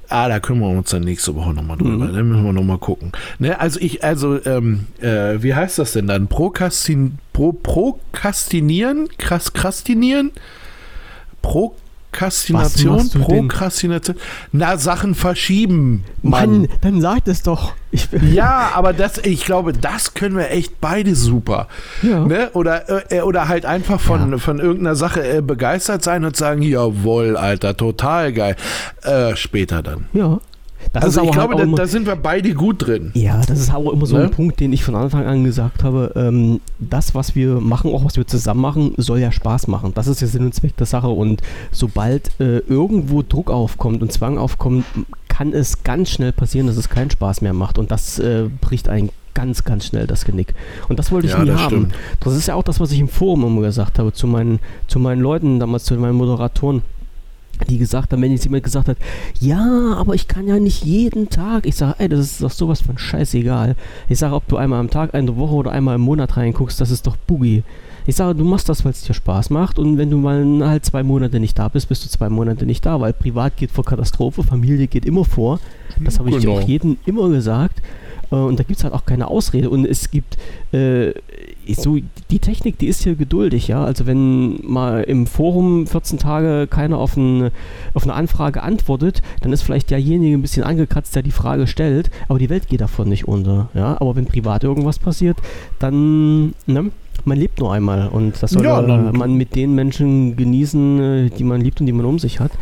Speaker 2: Ah, da kümmern wir uns dann nächste Woche nochmal drüber. Mhm. Dann müssen wir nochmal gucken. Ne, also ich, also, ähm, äh, wie heißt das denn dann? Prokastin, Pro, Prokastinieren? Krass, krastinieren? Pro, Prokrastination, Prokrastination. Na, Sachen verschieben.
Speaker 1: Mann, Mann dann sagt es doch.
Speaker 2: ja, aber das, ich glaube, das können wir echt beide super. Ja. Ne? Oder, äh, oder halt einfach von, ja. von irgendeiner Sache äh, begeistert sein und sagen, jawohl, Alter, total geil. Äh, später dann.
Speaker 1: Ja.
Speaker 2: Das also ich glaube, halt da, da, sind wir beide gut drin.
Speaker 1: Ja, das ist auch immer so ne? ein Punkt, den ich von Anfang an gesagt habe. Ähm, das, was wir machen, auch was wir zusammen machen, soll ja Spaß machen. Das ist ja Sinn und Zweck der Sache. Und sobald äh, irgendwo Druck aufkommt und Zwang aufkommt, kann es ganz schnell passieren, dass es keinen Spaß mehr macht. Und das äh, bricht einen ganz, ganz schnell das Genick. Und das wollte ich ja, nie das haben. Stimmt. Das ist ja auch das, was ich im Forum immer gesagt habe, zu meinen, zu meinen Leuten, damals zu meinen Moderatoren die gesagt haben, wenn jetzt jemand gesagt hat, ja, aber ich kann ja nicht jeden Tag. Ich sage, ey, das ist doch sowas von scheißegal. Ich sage, ob du einmal am Tag, eine Woche oder einmal im Monat reinguckst, das ist doch Boogie. Ich sage, du machst das, weil es dir Spaß macht und wenn du mal halt zwei Monate nicht da bist, bist du zwei Monate nicht da, weil privat geht vor Katastrophe, Familie geht immer vor. Das habe ich genau. auch jedem immer gesagt. Äh, und da gibt es halt auch keine Ausrede. Und es gibt äh, so, die Technik, die ist hier geduldig, ja. Also wenn mal im Forum 14 Tage keiner auf, ein, auf eine Anfrage antwortet, dann ist vielleicht derjenige ein bisschen angekratzt, der die Frage stellt, aber die Welt geht davon nicht unter, ja. Aber wenn privat irgendwas passiert, dann, ne? Man lebt nur einmal und das soll ja, man mit den Menschen genießen, äh, die man liebt und die man um sich hat.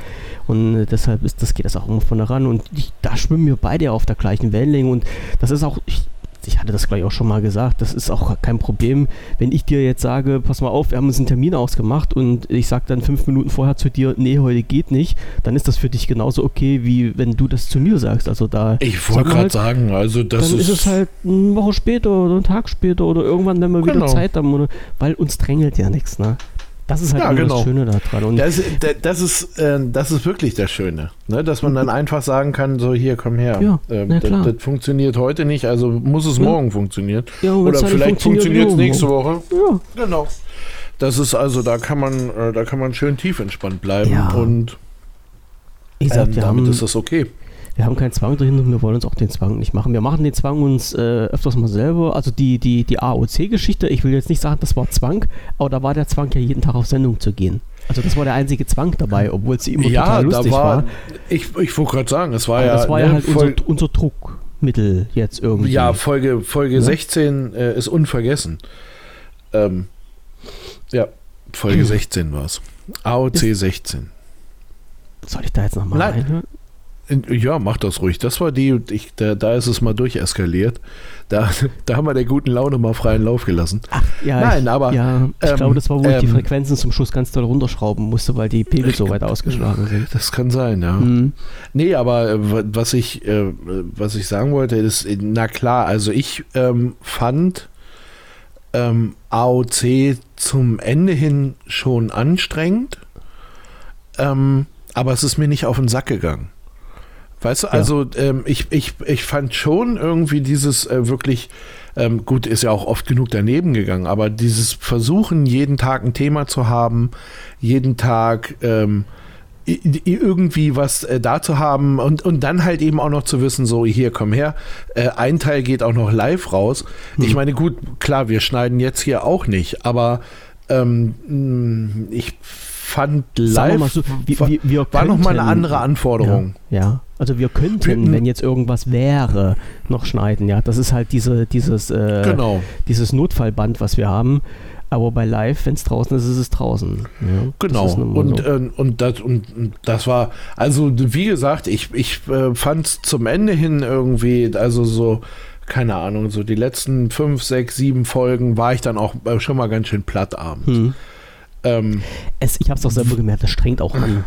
Speaker 1: Und äh, deshalb ist das, geht das auch immer von daran. Und ich, da schwimmen wir beide auf der gleichen Wellenlänge. Und das ist auch, ich, ich hatte das gleich auch schon mal gesagt, das ist auch kein Problem, wenn ich dir jetzt sage, pass mal auf, wir haben uns einen Termin ausgemacht und ich sage dann fünf Minuten vorher zu dir, nee, heute geht nicht, dann ist das für dich genauso okay, wie wenn du das zu mir sagst. Also da.
Speaker 2: Ich wollte gerade halt, sagen, also das
Speaker 1: dann ist, ist es halt eine Woche später oder einen Tag später oder irgendwann, wenn wir genau. wieder Zeit haben, oder, weil uns drängelt ja nichts, ne? Das ist halt ja, genau. das Schöne daran.
Speaker 2: Und das, das, ist, äh, das ist wirklich das Schöne, ne? dass man dann einfach sagen kann, so hier, komm her. Ja, ähm, das, das, funktioniert heute nicht, also muss es ja. morgen funktionieren. Ja, Oder vielleicht funktioniert es nächste Woche. Ja. Genau. Das ist also, da kann man, äh, da kann man schön tief entspannt bleiben und
Speaker 1: ich sag, ähm,
Speaker 2: damit haben, ist das okay
Speaker 1: wir haben keinen Zwang drin und wir wollen uns auch den Zwang nicht machen. Wir machen den Zwang uns äh, öfters mal selber. Also die, die, die AOC-Geschichte, ich will jetzt nicht sagen, das war Zwang, aber da war der Zwang ja jeden Tag auf Sendung zu gehen. Also das war der einzige Zwang dabei, obwohl es immer ja, total lustig war, war.
Speaker 2: Ich, ich wollte gerade sagen, es war aber ja.
Speaker 1: Das war ja ne, halt unser, unser Druckmittel jetzt irgendwie.
Speaker 2: Ja, Folge, Folge ja? 16 äh, ist unvergessen. Ähm, ja, Folge 16 war es. AOC ist, 16.
Speaker 1: Soll ich da jetzt nochmal reinhören?
Speaker 2: Ja, mach das ruhig. Das war die, ich, da, da ist es mal durcheskaliert. Da, da haben wir der guten Laune mal freien Lauf gelassen.
Speaker 1: Ach, ja, Nein, ich, aber. Ja, ich ähm, glaube, das war, wo ähm, ich die Frequenzen zum Schluss ganz doll runterschrauben musste, weil die Pegel so weit ausgeschlagen sind.
Speaker 2: Das kann sein, ja. Mhm. Nee, aber äh, was ich, äh, was ich sagen wollte, ist, na klar, also ich ähm, fand ähm, AOC zum Ende hin schon anstrengend, ähm, aber es ist mir nicht auf den Sack gegangen. Weißt du, also ähm, ich, ich, ich fand schon irgendwie dieses äh, wirklich, ähm, gut, ist ja auch oft genug daneben gegangen, aber dieses Versuchen, jeden Tag ein Thema zu haben, jeden Tag ähm, irgendwie was äh, da zu haben und, und dann halt eben auch noch zu wissen, so hier komm her, äh, ein Teil geht auch noch live raus. Hm. Ich meine, gut, klar, wir schneiden jetzt hier auch nicht, aber ähm, ich fand live so, wir, wir, wir war nochmal eine andere Anforderung.
Speaker 1: Ja, ja. Also wir könnten, wenn jetzt irgendwas wäre, noch schneiden. Ja, das ist halt diese, dieses, äh, genau. dieses Notfallband, was wir haben. Aber bei Live, wenn es draußen ist, ist es draußen. Ja,
Speaker 2: genau. Und, so. äh, und, das, und das war, also wie gesagt, ich, ich äh, fand es zum Ende hin irgendwie, also so, keine Ahnung, so die letzten fünf, sechs, sieben Folgen war ich dann auch äh, schon mal ganz schön platt abends. Hm.
Speaker 1: Ähm, es, ich habe es auch selber gemerkt, das strengt auch an.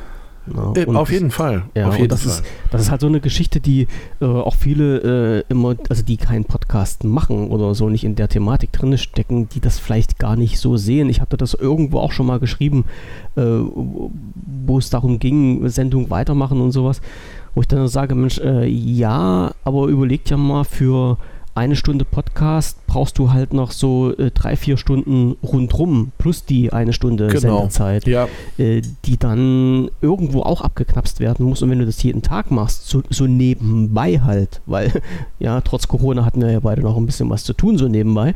Speaker 2: Ja, äh, auf jeden Fall.
Speaker 1: Ja,
Speaker 2: auf jeden
Speaker 1: das, Fall. Ist, das ist halt so eine Geschichte, die äh, auch viele äh, immer, also die keinen Podcast machen oder so nicht in der Thematik drin stecken, die das vielleicht gar nicht so sehen. Ich hatte das irgendwo auch schon mal geschrieben, äh, wo es darum ging, Sendung weitermachen und sowas, wo ich dann sage, Mensch, äh, ja, aber überlegt ja mal für eine Stunde Podcast brauchst du halt noch so äh, drei, vier Stunden rundrum plus die eine Stunde genau. Sendezeit,
Speaker 2: ja.
Speaker 1: äh, die dann irgendwo auch abgeknapst werden muss. Und wenn du das jeden Tag machst, so, so, nebenbei halt, weil ja, trotz Corona hatten wir ja beide noch ein bisschen was zu tun, so nebenbei.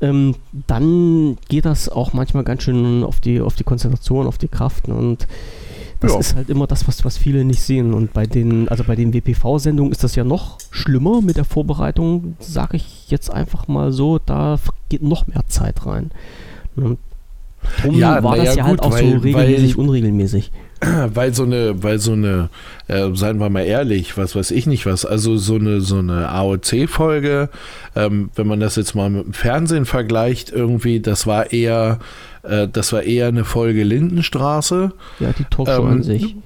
Speaker 1: Ähm, dann geht das auch manchmal ganz schön auf die, auf die Konzentration, auf die Kraft. Ne? Und das ja. ist halt immer das, was, was viele nicht sehen. Und bei den, also bei den WPV-Sendungen ist das ja noch schlimmer mit der Vorbereitung, sage ich jetzt einfach mal so, da geht noch mehr Zeit rein. Und drum ja, war das ja, ja halt auch weil, so regelmäßig, weil, unregelmäßig.
Speaker 2: Weil so eine, weil so eine, äh, seien wir mal ehrlich, was weiß ich nicht was, also so eine, so eine AOC-Folge, ähm, wenn man das jetzt mal mit dem Fernsehen vergleicht, irgendwie, das war eher äh, das war eher eine Folge Lindenstraße.
Speaker 1: Ja, die Talkshow ähm, an sich.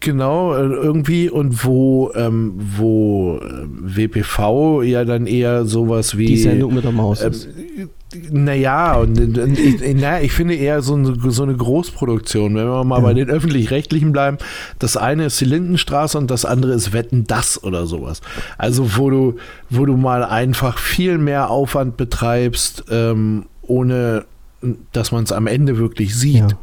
Speaker 2: Genau, äh, irgendwie und wo, ähm, wo äh, WPV ja dann eher sowas wie.
Speaker 1: Die Sendung mit der Maus. Ähm,
Speaker 2: naja, und, und ich, na, ich finde eher so eine, so eine Großproduktion. Wenn wir mal ja. bei den öffentlich-rechtlichen bleiben, das eine ist die Lindenstraße und das andere ist Wetten das oder sowas. Also wo du, wo du mal einfach viel mehr Aufwand betreibst, ähm, ohne dass man es am Ende wirklich sieht. Ja.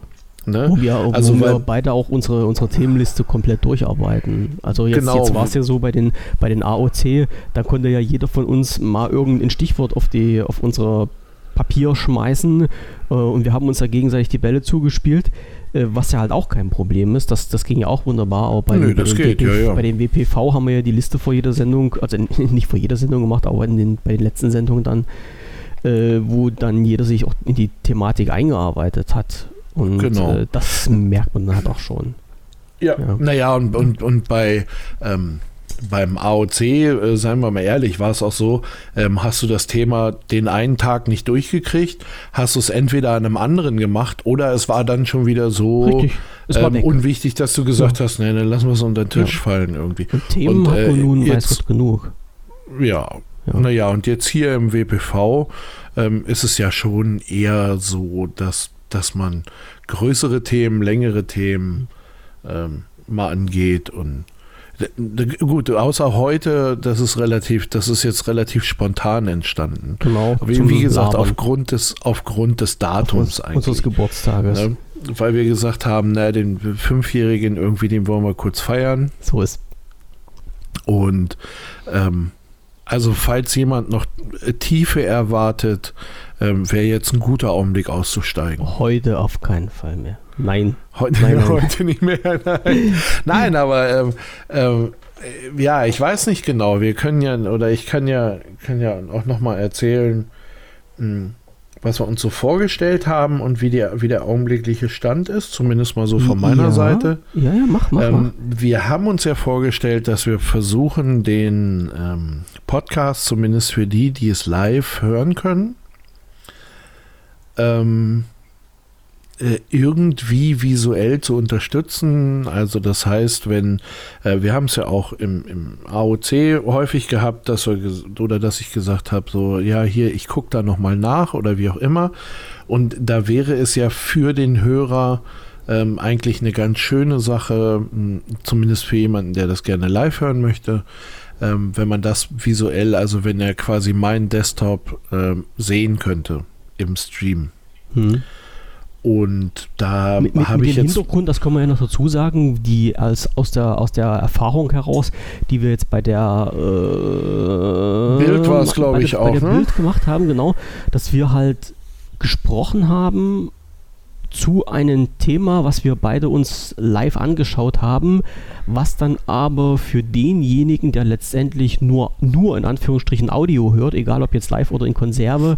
Speaker 1: Ne? Wo wir, wo also, wir beide auch unsere, unsere Themenliste komplett durcharbeiten. Also jetzt, genau. jetzt war es ja so bei den, bei den AOC, da konnte ja jeder von uns mal irgendein Stichwort auf, die, auf unser Papier schmeißen äh, und wir haben uns da gegenseitig die Bälle zugespielt, äh, was ja halt auch kein Problem ist. Das, das ging ja auch wunderbar. Aber bei,
Speaker 2: Nö,
Speaker 1: den, bei,
Speaker 2: geht,
Speaker 1: den,
Speaker 2: ja, ja.
Speaker 1: bei den WPV haben wir ja die Liste vor jeder Sendung, also nicht vor jeder Sendung gemacht, aber den, bei den letzten Sendungen dann äh, wo dann jeder sich auch in die Thematik eingearbeitet hat. Und genau. äh, das merkt man halt auch schon.
Speaker 2: Ja, ja. naja, und, und, und bei, ähm, beim AOC, äh, seien wir mal ehrlich, war es auch so, ähm, hast du das Thema den einen Tag nicht durchgekriegt, hast du es entweder an einem anderen gemacht oder es war dann schon wieder so ähm, unwichtig, dass du gesagt ja. hast, nee, dann lassen wir es unter den Tisch ja. fallen irgendwie.
Speaker 1: Und Themen und, äh, hat man nun jetzt, weiß Gott genug.
Speaker 2: Ja, ja. naja, und jetzt hier im WPV ähm, ist es ja schon eher so, dass, dass man größere Themen, längere Themen ähm, mal angeht und Gut, außer heute, das ist relativ, das ist jetzt relativ spontan entstanden.
Speaker 1: Genau.
Speaker 2: Wie, wie gesagt, aufgrund des, aufgrund des Datums
Speaker 1: eigentlich. Unseres Geburtstages. Ne?
Speaker 2: Weil wir gesagt haben, na, den Fünfjährigen irgendwie, den wollen wir kurz feiern.
Speaker 1: So ist.
Speaker 2: Und ähm, also falls jemand noch Tiefe erwartet, ähm, wäre jetzt ein guter Augenblick auszusteigen.
Speaker 1: Heute auf keinen Fall mehr. Nein.
Speaker 2: Heute,
Speaker 1: nein,
Speaker 2: nein. heute nicht mehr. Nein, nein aber ähm, ähm, ja, ich weiß nicht genau. Wir können ja, oder ich kann ja, kann ja auch nochmal erzählen, mh, hm, was wir uns so vorgestellt haben und wie, die, wie der augenblickliche Stand ist, zumindest mal so von meiner
Speaker 1: ja.
Speaker 2: Seite.
Speaker 1: Ja, ja, mach, mach, ähm,
Speaker 2: mach. Wir haben uns ja vorgestellt, dass wir versuchen, den ähm, Podcast, zumindest für die, die es live hören können, ähm, äh, irgendwie visuell zu unterstützen. Also das heißt, wenn äh, wir haben es ja auch im, im AOC häufig gehabt, dass wir oder dass ich gesagt habe, so ja hier, ich gucke da nochmal nach oder wie auch immer. Und da wäre es ja für den Hörer ähm, eigentlich eine ganz schöne Sache, zumindest für jemanden, der das gerne live hören möchte, ähm, wenn man das visuell, also wenn er quasi meinen Desktop ähm, sehen könnte im Stream. Hm. Und da habe ich
Speaker 1: jetzt. Hintergrund, das können wir ja noch dazu sagen, die als aus der, aus der Erfahrung heraus, die wir jetzt bei der
Speaker 2: äh, Bild war es, glaube ich, auch. Bei der
Speaker 1: ne? Bild gemacht haben, genau, dass wir halt gesprochen haben zu einem Thema, was wir beide uns live angeschaut haben, was dann aber für denjenigen, der letztendlich nur, nur in Anführungsstrichen Audio hört, egal ob jetzt live oder in Konserve,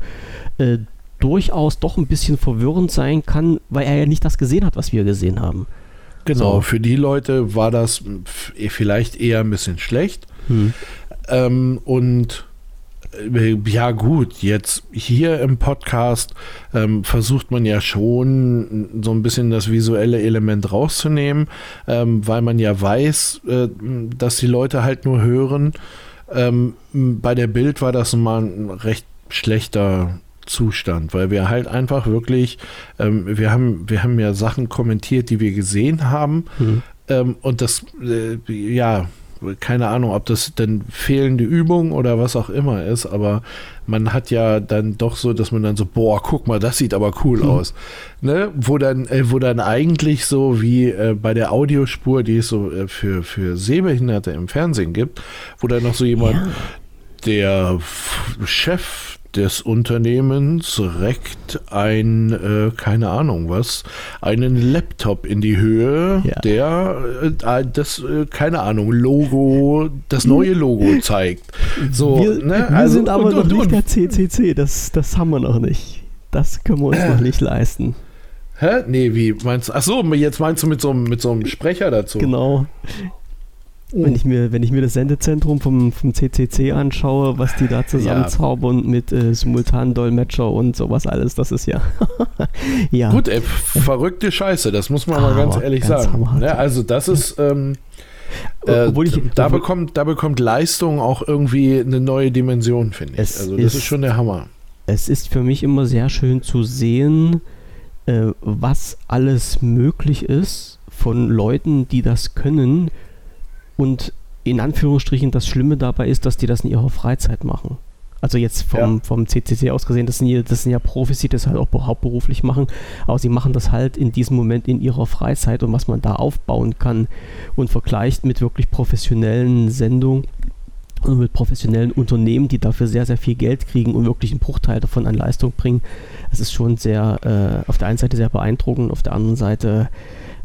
Speaker 1: äh, durchaus doch ein bisschen verwirrend sein kann, weil er ja nicht das gesehen hat, was wir gesehen haben.
Speaker 2: Genau, so. für die Leute war das vielleicht eher ein bisschen schlecht. Hm. Ähm, und äh, ja gut, jetzt hier im Podcast ähm, versucht man ja schon so ein bisschen das visuelle Element rauszunehmen, ähm, weil man ja weiß, äh, dass die Leute halt nur hören. Ähm, bei der Bild war das mal ein recht schlechter Zustand, weil wir halt einfach wirklich, ähm, wir haben, wir haben ja Sachen kommentiert, die wir gesehen haben mhm. ähm, und das, äh, ja, keine Ahnung, ob das denn fehlende Übung oder was auch immer ist, aber man hat ja dann doch so, dass man dann so, boah, guck mal, das sieht aber cool mhm. aus. Ne? Wo dann, äh, wo dann eigentlich so wie äh, bei der Audiospur, die es so äh, für, für Sehbehinderte im Fernsehen gibt, wo dann noch so jemand, ja. der Chef des Unternehmens reckt ein, äh, keine Ahnung was, einen Laptop in die Höhe, ja. der äh, das, äh, keine Ahnung, Logo, das neue Logo zeigt. So,
Speaker 1: wir, ne? wir also, sind aber und, noch und, nicht und, der CCC, das, das haben wir noch nicht. Das können wir uns noch nicht leisten.
Speaker 2: Hä? Nee, wie meinst du? Achso, jetzt meinst du mit so, mit so einem Sprecher dazu?
Speaker 1: Genau. Wenn ich mir, wenn ich mir das Sendezentrum vom, vom CCC anschaue, was die da zusammenzaubern ja. mit äh, Simultandolmetscher und sowas alles, das ist ja.
Speaker 2: ja. Gut, ey, verrückte Scheiße, das muss man ah, mal ganz ehrlich ganz sagen. Ja, ne, also, das ist. Ähm, äh, ich, da, bekommt, da bekommt Leistung auch irgendwie eine neue Dimension, finde ich. Also, das ist, ist, schon der Hammer.
Speaker 1: Es ist für mich immer sehr schön zu sehen, äh, was alles möglich ist von Leuten, die das können und in Anführungsstrichen das Schlimme dabei ist, dass die das in ihrer Freizeit machen. Also jetzt vom, ja. vom CCC aus gesehen, das sind, ja, das sind ja Profis, die das halt auch hauptberuflich machen, aber sie machen das halt in diesem Moment in ihrer Freizeit und was man da aufbauen kann und vergleicht mit wirklich professionellen Sendungen und mit professionellen Unternehmen, die dafür sehr, sehr viel Geld kriegen und wirklich einen Bruchteil davon an Leistung bringen. Es ist schon sehr, äh, auf der einen Seite sehr beeindruckend, auf der anderen Seite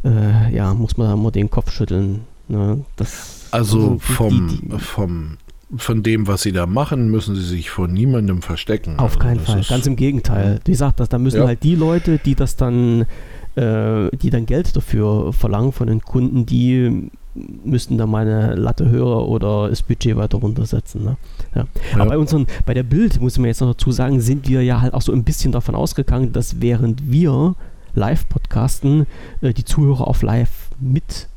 Speaker 1: äh, ja, muss man da immer den Kopf schütteln, Ne,
Speaker 2: das, also, also vom, die, die, vom, von dem, was sie da machen, müssen sie sich vor niemandem verstecken.
Speaker 1: Auf keinen also Fall, ganz im Gegenteil. Wie gesagt, das, da müssen ja. halt die Leute, die das dann, äh, die dann Geld dafür verlangen von den Kunden, die müssten da meine Latte höher oder das Budget weiter runtersetzen. Ne? Ja. Ja. Aber bei unseren, bei der Bild, muss man jetzt noch dazu sagen, sind wir ja halt auch so ein bisschen davon ausgegangen, dass während wir live podcasten, äh, die Zuhörer auf live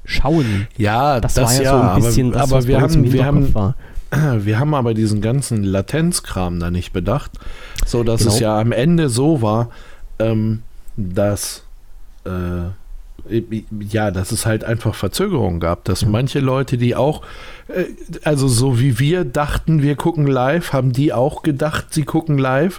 Speaker 1: mitschauen.
Speaker 2: Ja, das, das war ja, ja, so ein bisschen aber, das, aber wir haben, wir haben, war. Wir haben aber diesen ganzen Latenzkram da nicht bedacht, so dass genau. es ja am Ende so war, ähm, dass äh, ja, dass es halt einfach Verzögerungen gab, dass manche Leute, die auch, äh, also so wie wir dachten, wir gucken live, haben die auch gedacht, sie gucken live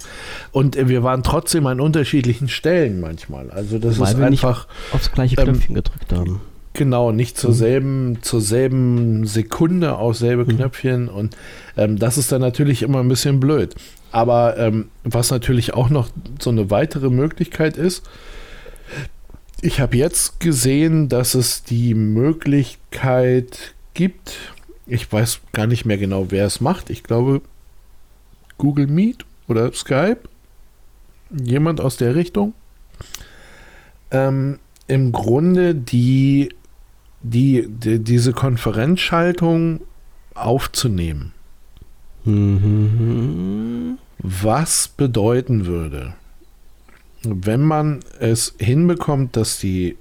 Speaker 2: und wir waren trotzdem an unterschiedlichen Stellen manchmal. Also das Weil ist wir einfach
Speaker 1: aufs gleiche ähm, Knöpfchen ähm, gedrückt haben.
Speaker 2: Genau, nicht zur mhm. selben, zur selben Sekunde auf selbe mhm. Knöpfchen und ähm, das ist dann natürlich immer ein bisschen blöd. Aber ähm, was natürlich auch noch so eine weitere Möglichkeit ist, ich habe jetzt gesehen, dass es die Möglichkeit gibt, ich weiß gar nicht mehr genau, wer es macht. Ich glaube, Google Meet oder Skype. Jemand aus der Richtung. Ähm, Im Grunde die, die, die, diese Konferenzschaltung aufzunehmen. Mhm. Was bedeuten würde, wenn man es hinbekommt, dass die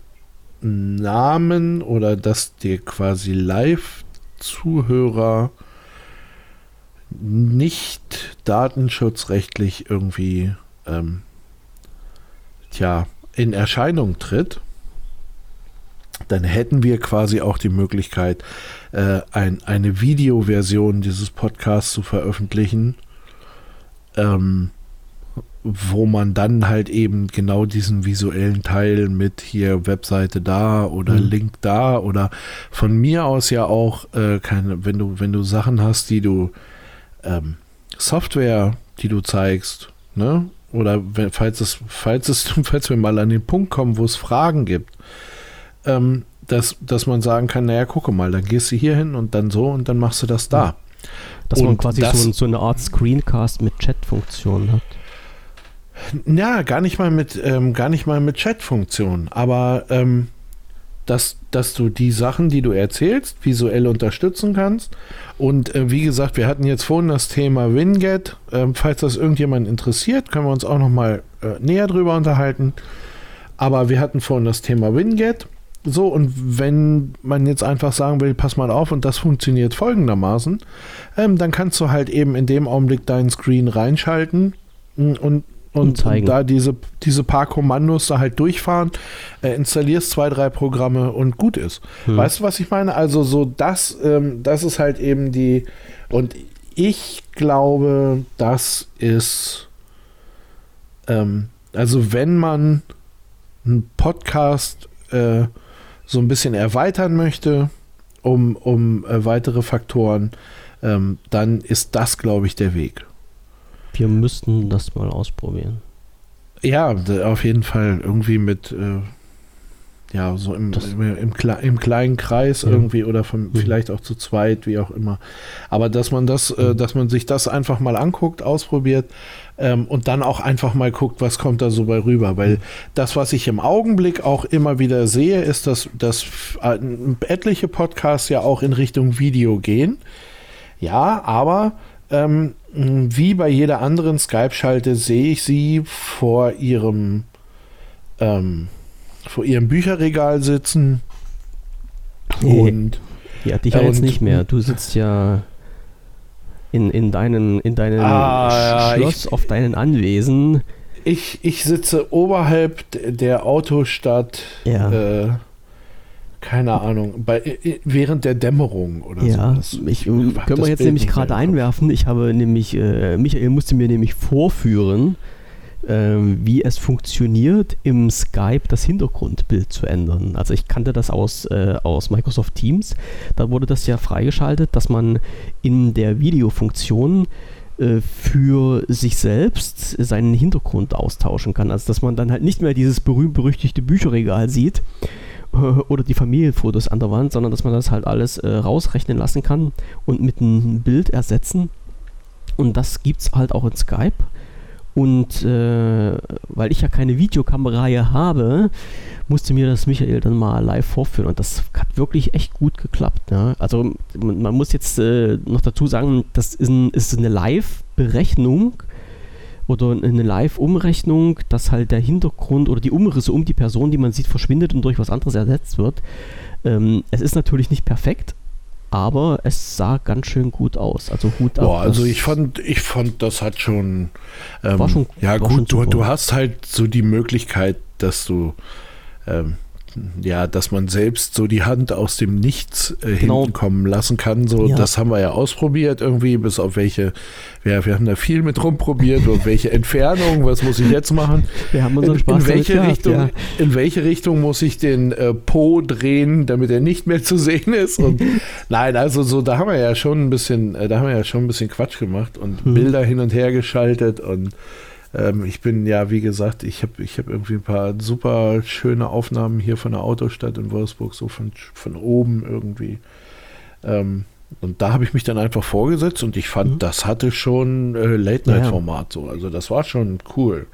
Speaker 2: Namen oder dass die quasi Live-Zuhörer nicht datenschutzrechtlich irgendwie ähm, tja, in Erscheinung tritt, dann hätten wir quasi auch die Möglichkeit, äh, ein, eine Videoversion dieses Podcasts zu veröffentlichen. Ähm, wo man dann halt eben genau diesen visuellen Teil mit hier Webseite da oder mhm. Link da oder von mir aus ja auch äh, keine, wenn du wenn du Sachen hast, die du ähm, Software, die du zeigst, ne? Oder wenn, falls es falls es falls wir mal an den Punkt kommen, wo es Fragen gibt, ähm, dass dass man sagen kann, naja, gucke mal, dann gehst du hier hin und dann so und dann machst du das da.
Speaker 1: Dass und man quasi das, so, so eine Art Screencast mit Chat-Funktion hat.
Speaker 2: Ja, gar nicht mal mit, ähm, gar nicht mal mit Chat-Funktion, aber ähm, dass, dass du die Sachen, die du erzählst, visuell unterstützen kannst. Und äh, wie gesagt, wir hatten jetzt vorhin das Thema Winget. Ähm, falls das irgendjemand interessiert, können wir uns auch noch mal äh, näher drüber unterhalten. Aber wir hatten vorhin das Thema Winget. So, und wenn man jetzt einfach sagen will, pass mal auf und das funktioniert folgendermaßen, ähm, dann kannst du halt eben in dem Augenblick deinen Screen reinschalten und und, und, da diese, diese paar Kommandos da halt durchfahren, äh, installierst zwei, drei Programme und gut ist. Hm. Weißt du, was ich meine? Also so das, ähm, das ist halt eben die und ich glaube, das ist ähm, also wenn man einen Podcast äh, so ein bisschen erweitern möchte, um, um äh, weitere Faktoren, ähm, dann ist das, glaube ich, der Weg.
Speaker 1: Wir müssten das mal ausprobieren.
Speaker 2: Ja, auf jeden Fall irgendwie mit, äh, ja, so im, im, im, im, kleinen Kreis ja. irgendwie oder von, mhm. vielleicht auch zu zweit, wie auch immer. Aber dass man das, äh, dass man sich das einfach mal anguckt, ausprobiert ähm, und dann auch einfach mal guckt, was kommt da so bei rüber. Weil das, was ich im Augenblick auch immer wieder sehe, ist, dass, dass äh, etliche Podcasts ja auch in Richtung Video gehen. Ja, aber ähm, wie bei jeder anderen Skype-Schalte sehe ich sie vor ihrem ähm, vor ihrem Bücherregal sitzen.
Speaker 1: Und ja, dich ja jetzt nicht mehr. Du sitzt ja in, in deinen in deinem ah, Schloss ich, auf deinen Anwesen.
Speaker 2: Ich, ich sitze oberhalb der Autostadt. Ja. Äh, keine Ahnung, bei, während der Dämmerung oder
Speaker 1: ja, so. Ich, können wir jetzt nämlich gerade einwerfen. Ich habe nämlich, äh, Michael musste mir nämlich vorführen, äh, wie es funktioniert, im Skype das Hintergrundbild zu ändern. Also ich kannte das aus, äh, aus Microsoft Teams. Da wurde das ja freigeschaltet, dass man in der Videofunktion äh, für sich selbst seinen Hintergrund austauschen kann. Also dass man dann halt nicht mehr dieses berühmt-berüchtigte Bücherregal sieht, oder die Familienfotos an der Wand, sondern dass man das halt alles äh, rausrechnen lassen kann und mit einem Bild ersetzen. Und das gibt es halt auch in Skype. Und äh, weil ich ja keine Videokamera hier habe, musste mir das Michael dann mal live vorführen und das hat wirklich echt gut geklappt. Ja. Also man, man, muss jetzt äh, noch dazu sagen, das ist, ein, ist eine Live-Berechnung oder eine Live-Umrechnung, dass halt der Hintergrund oder die Umrisse um die Person, die man sieht, verschwindet und durch was anderes ersetzt wird. Ähm, es ist natürlich nicht perfekt, aber es sah ganz schön gut aus. Also Hut
Speaker 2: ab. Boah, also ich fand, ich fand, das hat schon, ähm, war schon ja gut, du, du hast halt so die Möglichkeit, dass du ähm, ja, dass man selbst so die Hand aus dem Nichts äh, genau. hinten kommen lassen kann. So, ja. das haben wir ja ausprobiert irgendwie, bis auf welche, ja, wir haben da viel mit rumprobiert und welche Entfernung, was muss ich jetzt machen?
Speaker 1: Wir haben unseren Spaß
Speaker 2: in, in welche gehabt, Richtung, ja. in welche Richtung muss ich den äh, Po drehen, damit er nicht mehr zu sehen ist? Und nein, also so, da haben wir ja schon ein bisschen, äh, da haben wir ja schon ein bisschen Quatsch gemacht und hm. Bilder hin und her geschaltet und ähm, ich bin ja, wie gesagt, ich habe ich hab irgendwie ein paar super schöne Aufnahmen hier von der Autostadt in Wolfsburg, so von, von oben irgendwie. Ähm, und da habe ich mich dann einfach vorgesetzt und ich fand, mhm. das hatte schon äh, Late-Night-Format so. Also das war schon cool.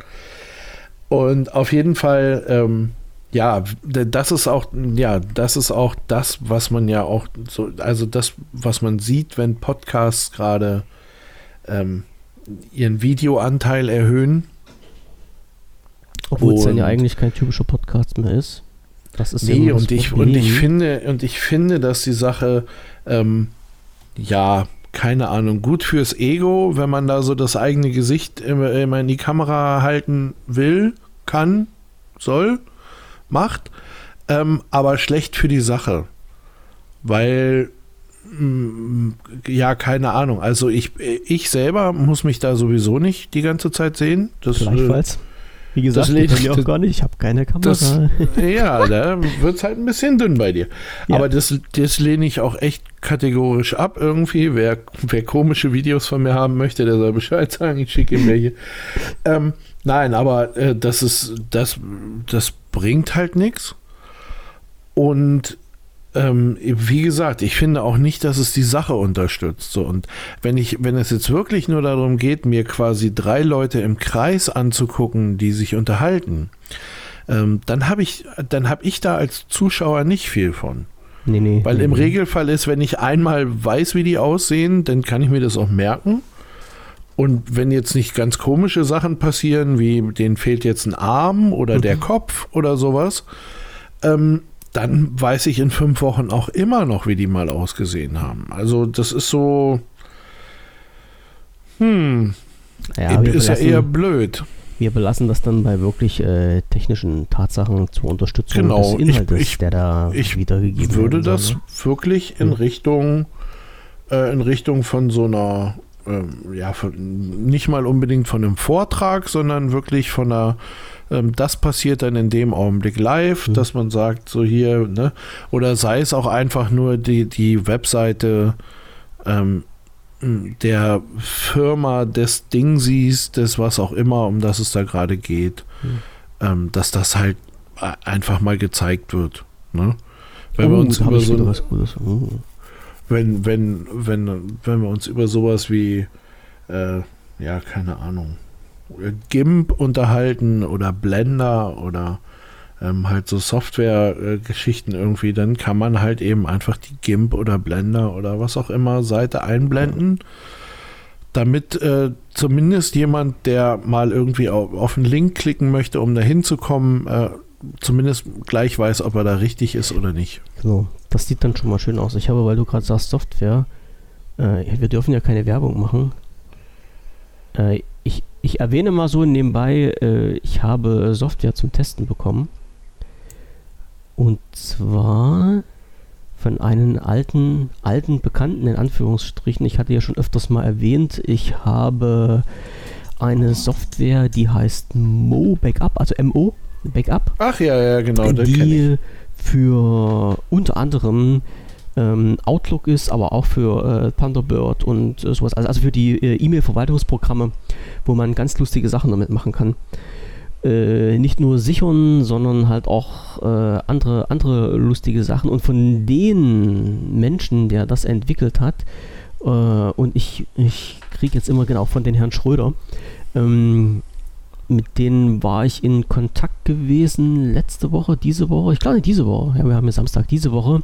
Speaker 2: Und auf jeden Fall, ähm, ja, das ist auch, ja, das ist auch das, was man ja auch so, also das, was man sieht, wenn Podcasts gerade ähm, ihren Videoanteil erhöhen.
Speaker 1: Obwohl es dann ja eigentlich kein typischer Podcast mehr ist.
Speaker 2: Das ist nee, ja und ich, und ich finde, und ich finde, dass die Sache, ähm, ja, keine Ahnung, gut fürs Ego, wenn man da so das eigene Gesicht immer, immer in die Kamera halten will, kann, soll, macht, ähm, aber schlecht für die Sache. Weil ja, keine Ahnung. Also ich, ich selber muss mich da sowieso nicht die ganze Zeit sehen.
Speaker 1: Das, Gleichfalls. Wie gesagt, das ich auch gar nicht. Ich habe keine Kamera. Das,
Speaker 2: ja, da wird es halt ein bisschen dünn bei dir. Ja. Aber das, das lehne ich auch echt kategorisch ab irgendwie. Wer, wer komische Videos von mir haben möchte, der soll Bescheid sagen. Ich schicke ihm welche. ähm, nein, aber äh, das ist, das, das bringt halt nichts. Und ähm, wie gesagt, ich finde auch nicht, dass es die Sache unterstützt. So. Und wenn ich, wenn es jetzt wirklich nur darum geht, mir quasi drei Leute im Kreis anzugucken, die sich unterhalten, ähm, dann habe ich, dann habe ich da als Zuschauer nicht viel von. Nee, nee, Weil nee, im nee. Regelfall ist, wenn ich einmal weiß, wie die aussehen, dann kann ich mir das auch merken. Und wenn jetzt nicht ganz komische Sachen passieren, wie denen fehlt jetzt ein Arm oder mhm. der Kopf oder sowas, ähm, dann weiß ich in fünf Wochen auch immer noch, wie die mal ausgesehen haben. Also das ist so, hm, ja, ist ja eher blöd.
Speaker 1: Wir belassen das dann bei wirklich äh, technischen Tatsachen zur Unterstützung
Speaker 2: genau,
Speaker 1: des Inhaltes,
Speaker 2: ich, ich,
Speaker 1: der da
Speaker 2: ich wiedergegeben wird. Ich würde das ne? wirklich in hm. Richtung, äh, in Richtung von so einer ähm, ja, von, nicht mal unbedingt von einem Vortrag, sondern wirklich von einer ähm, das passiert dann in dem Augenblick live, mhm. dass man sagt, so hier, ne? Oder sei es auch einfach nur die, die Webseite ähm, der Firma des Dingsies, des was auch immer, um das es da gerade geht, mhm. ähm, dass das halt einfach mal gezeigt wird. Ne? Wenn oh, wir uns über so oh. wenn, wenn, wenn, wenn wir uns über sowas wie äh, ja, keine Ahnung, GIMP unterhalten oder Blender oder ähm, halt so Software-Geschichten irgendwie, dann kann man halt eben einfach die GIMP oder Blender oder was auch immer Seite einblenden, damit äh, zumindest jemand, der mal irgendwie auf, auf einen Link klicken möchte, um da hinzukommen, äh, zumindest gleich weiß, ob er da richtig ist oder nicht.
Speaker 1: So, das sieht dann schon mal schön aus. Ich habe, weil du gerade sagst Software, äh, wir dürfen ja keine Werbung machen. Äh, ich, erwähne mal so nebenbei, äh, ich habe Software zum Testen bekommen. Und zwar von einem alten, alten Bekannten in Anführungsstrichen. Ich hatte ja schon öfters mal erwähnt, ich habe eine Software, die heißt Mo Backup, also MO Backup.
Speaker 2: Ach ja, ja, genau.
Speaker 1: Die für unter anderem ähm, Outlook ist, aber auch für äh, Thunderbird und äh, sowas. Also, also für die äh, E-Mail-Verwaltungsprogramme, wo man ganz lustige Sachen damit machen kann. Äh, nicht nur sichern, sondern halt auch äh, andere, andere lustige Sachen. Und von den Menschen, der das entwickelt hat, äh, und ich, ich kriege jetzt immer genau von den Herrn Schröder, Ähm, mit denen war ich in Kontakt gewesen letzte Woche, diese Woche, ich glaube diese Woche, ja, wir haben ja Samstag, diese Woche.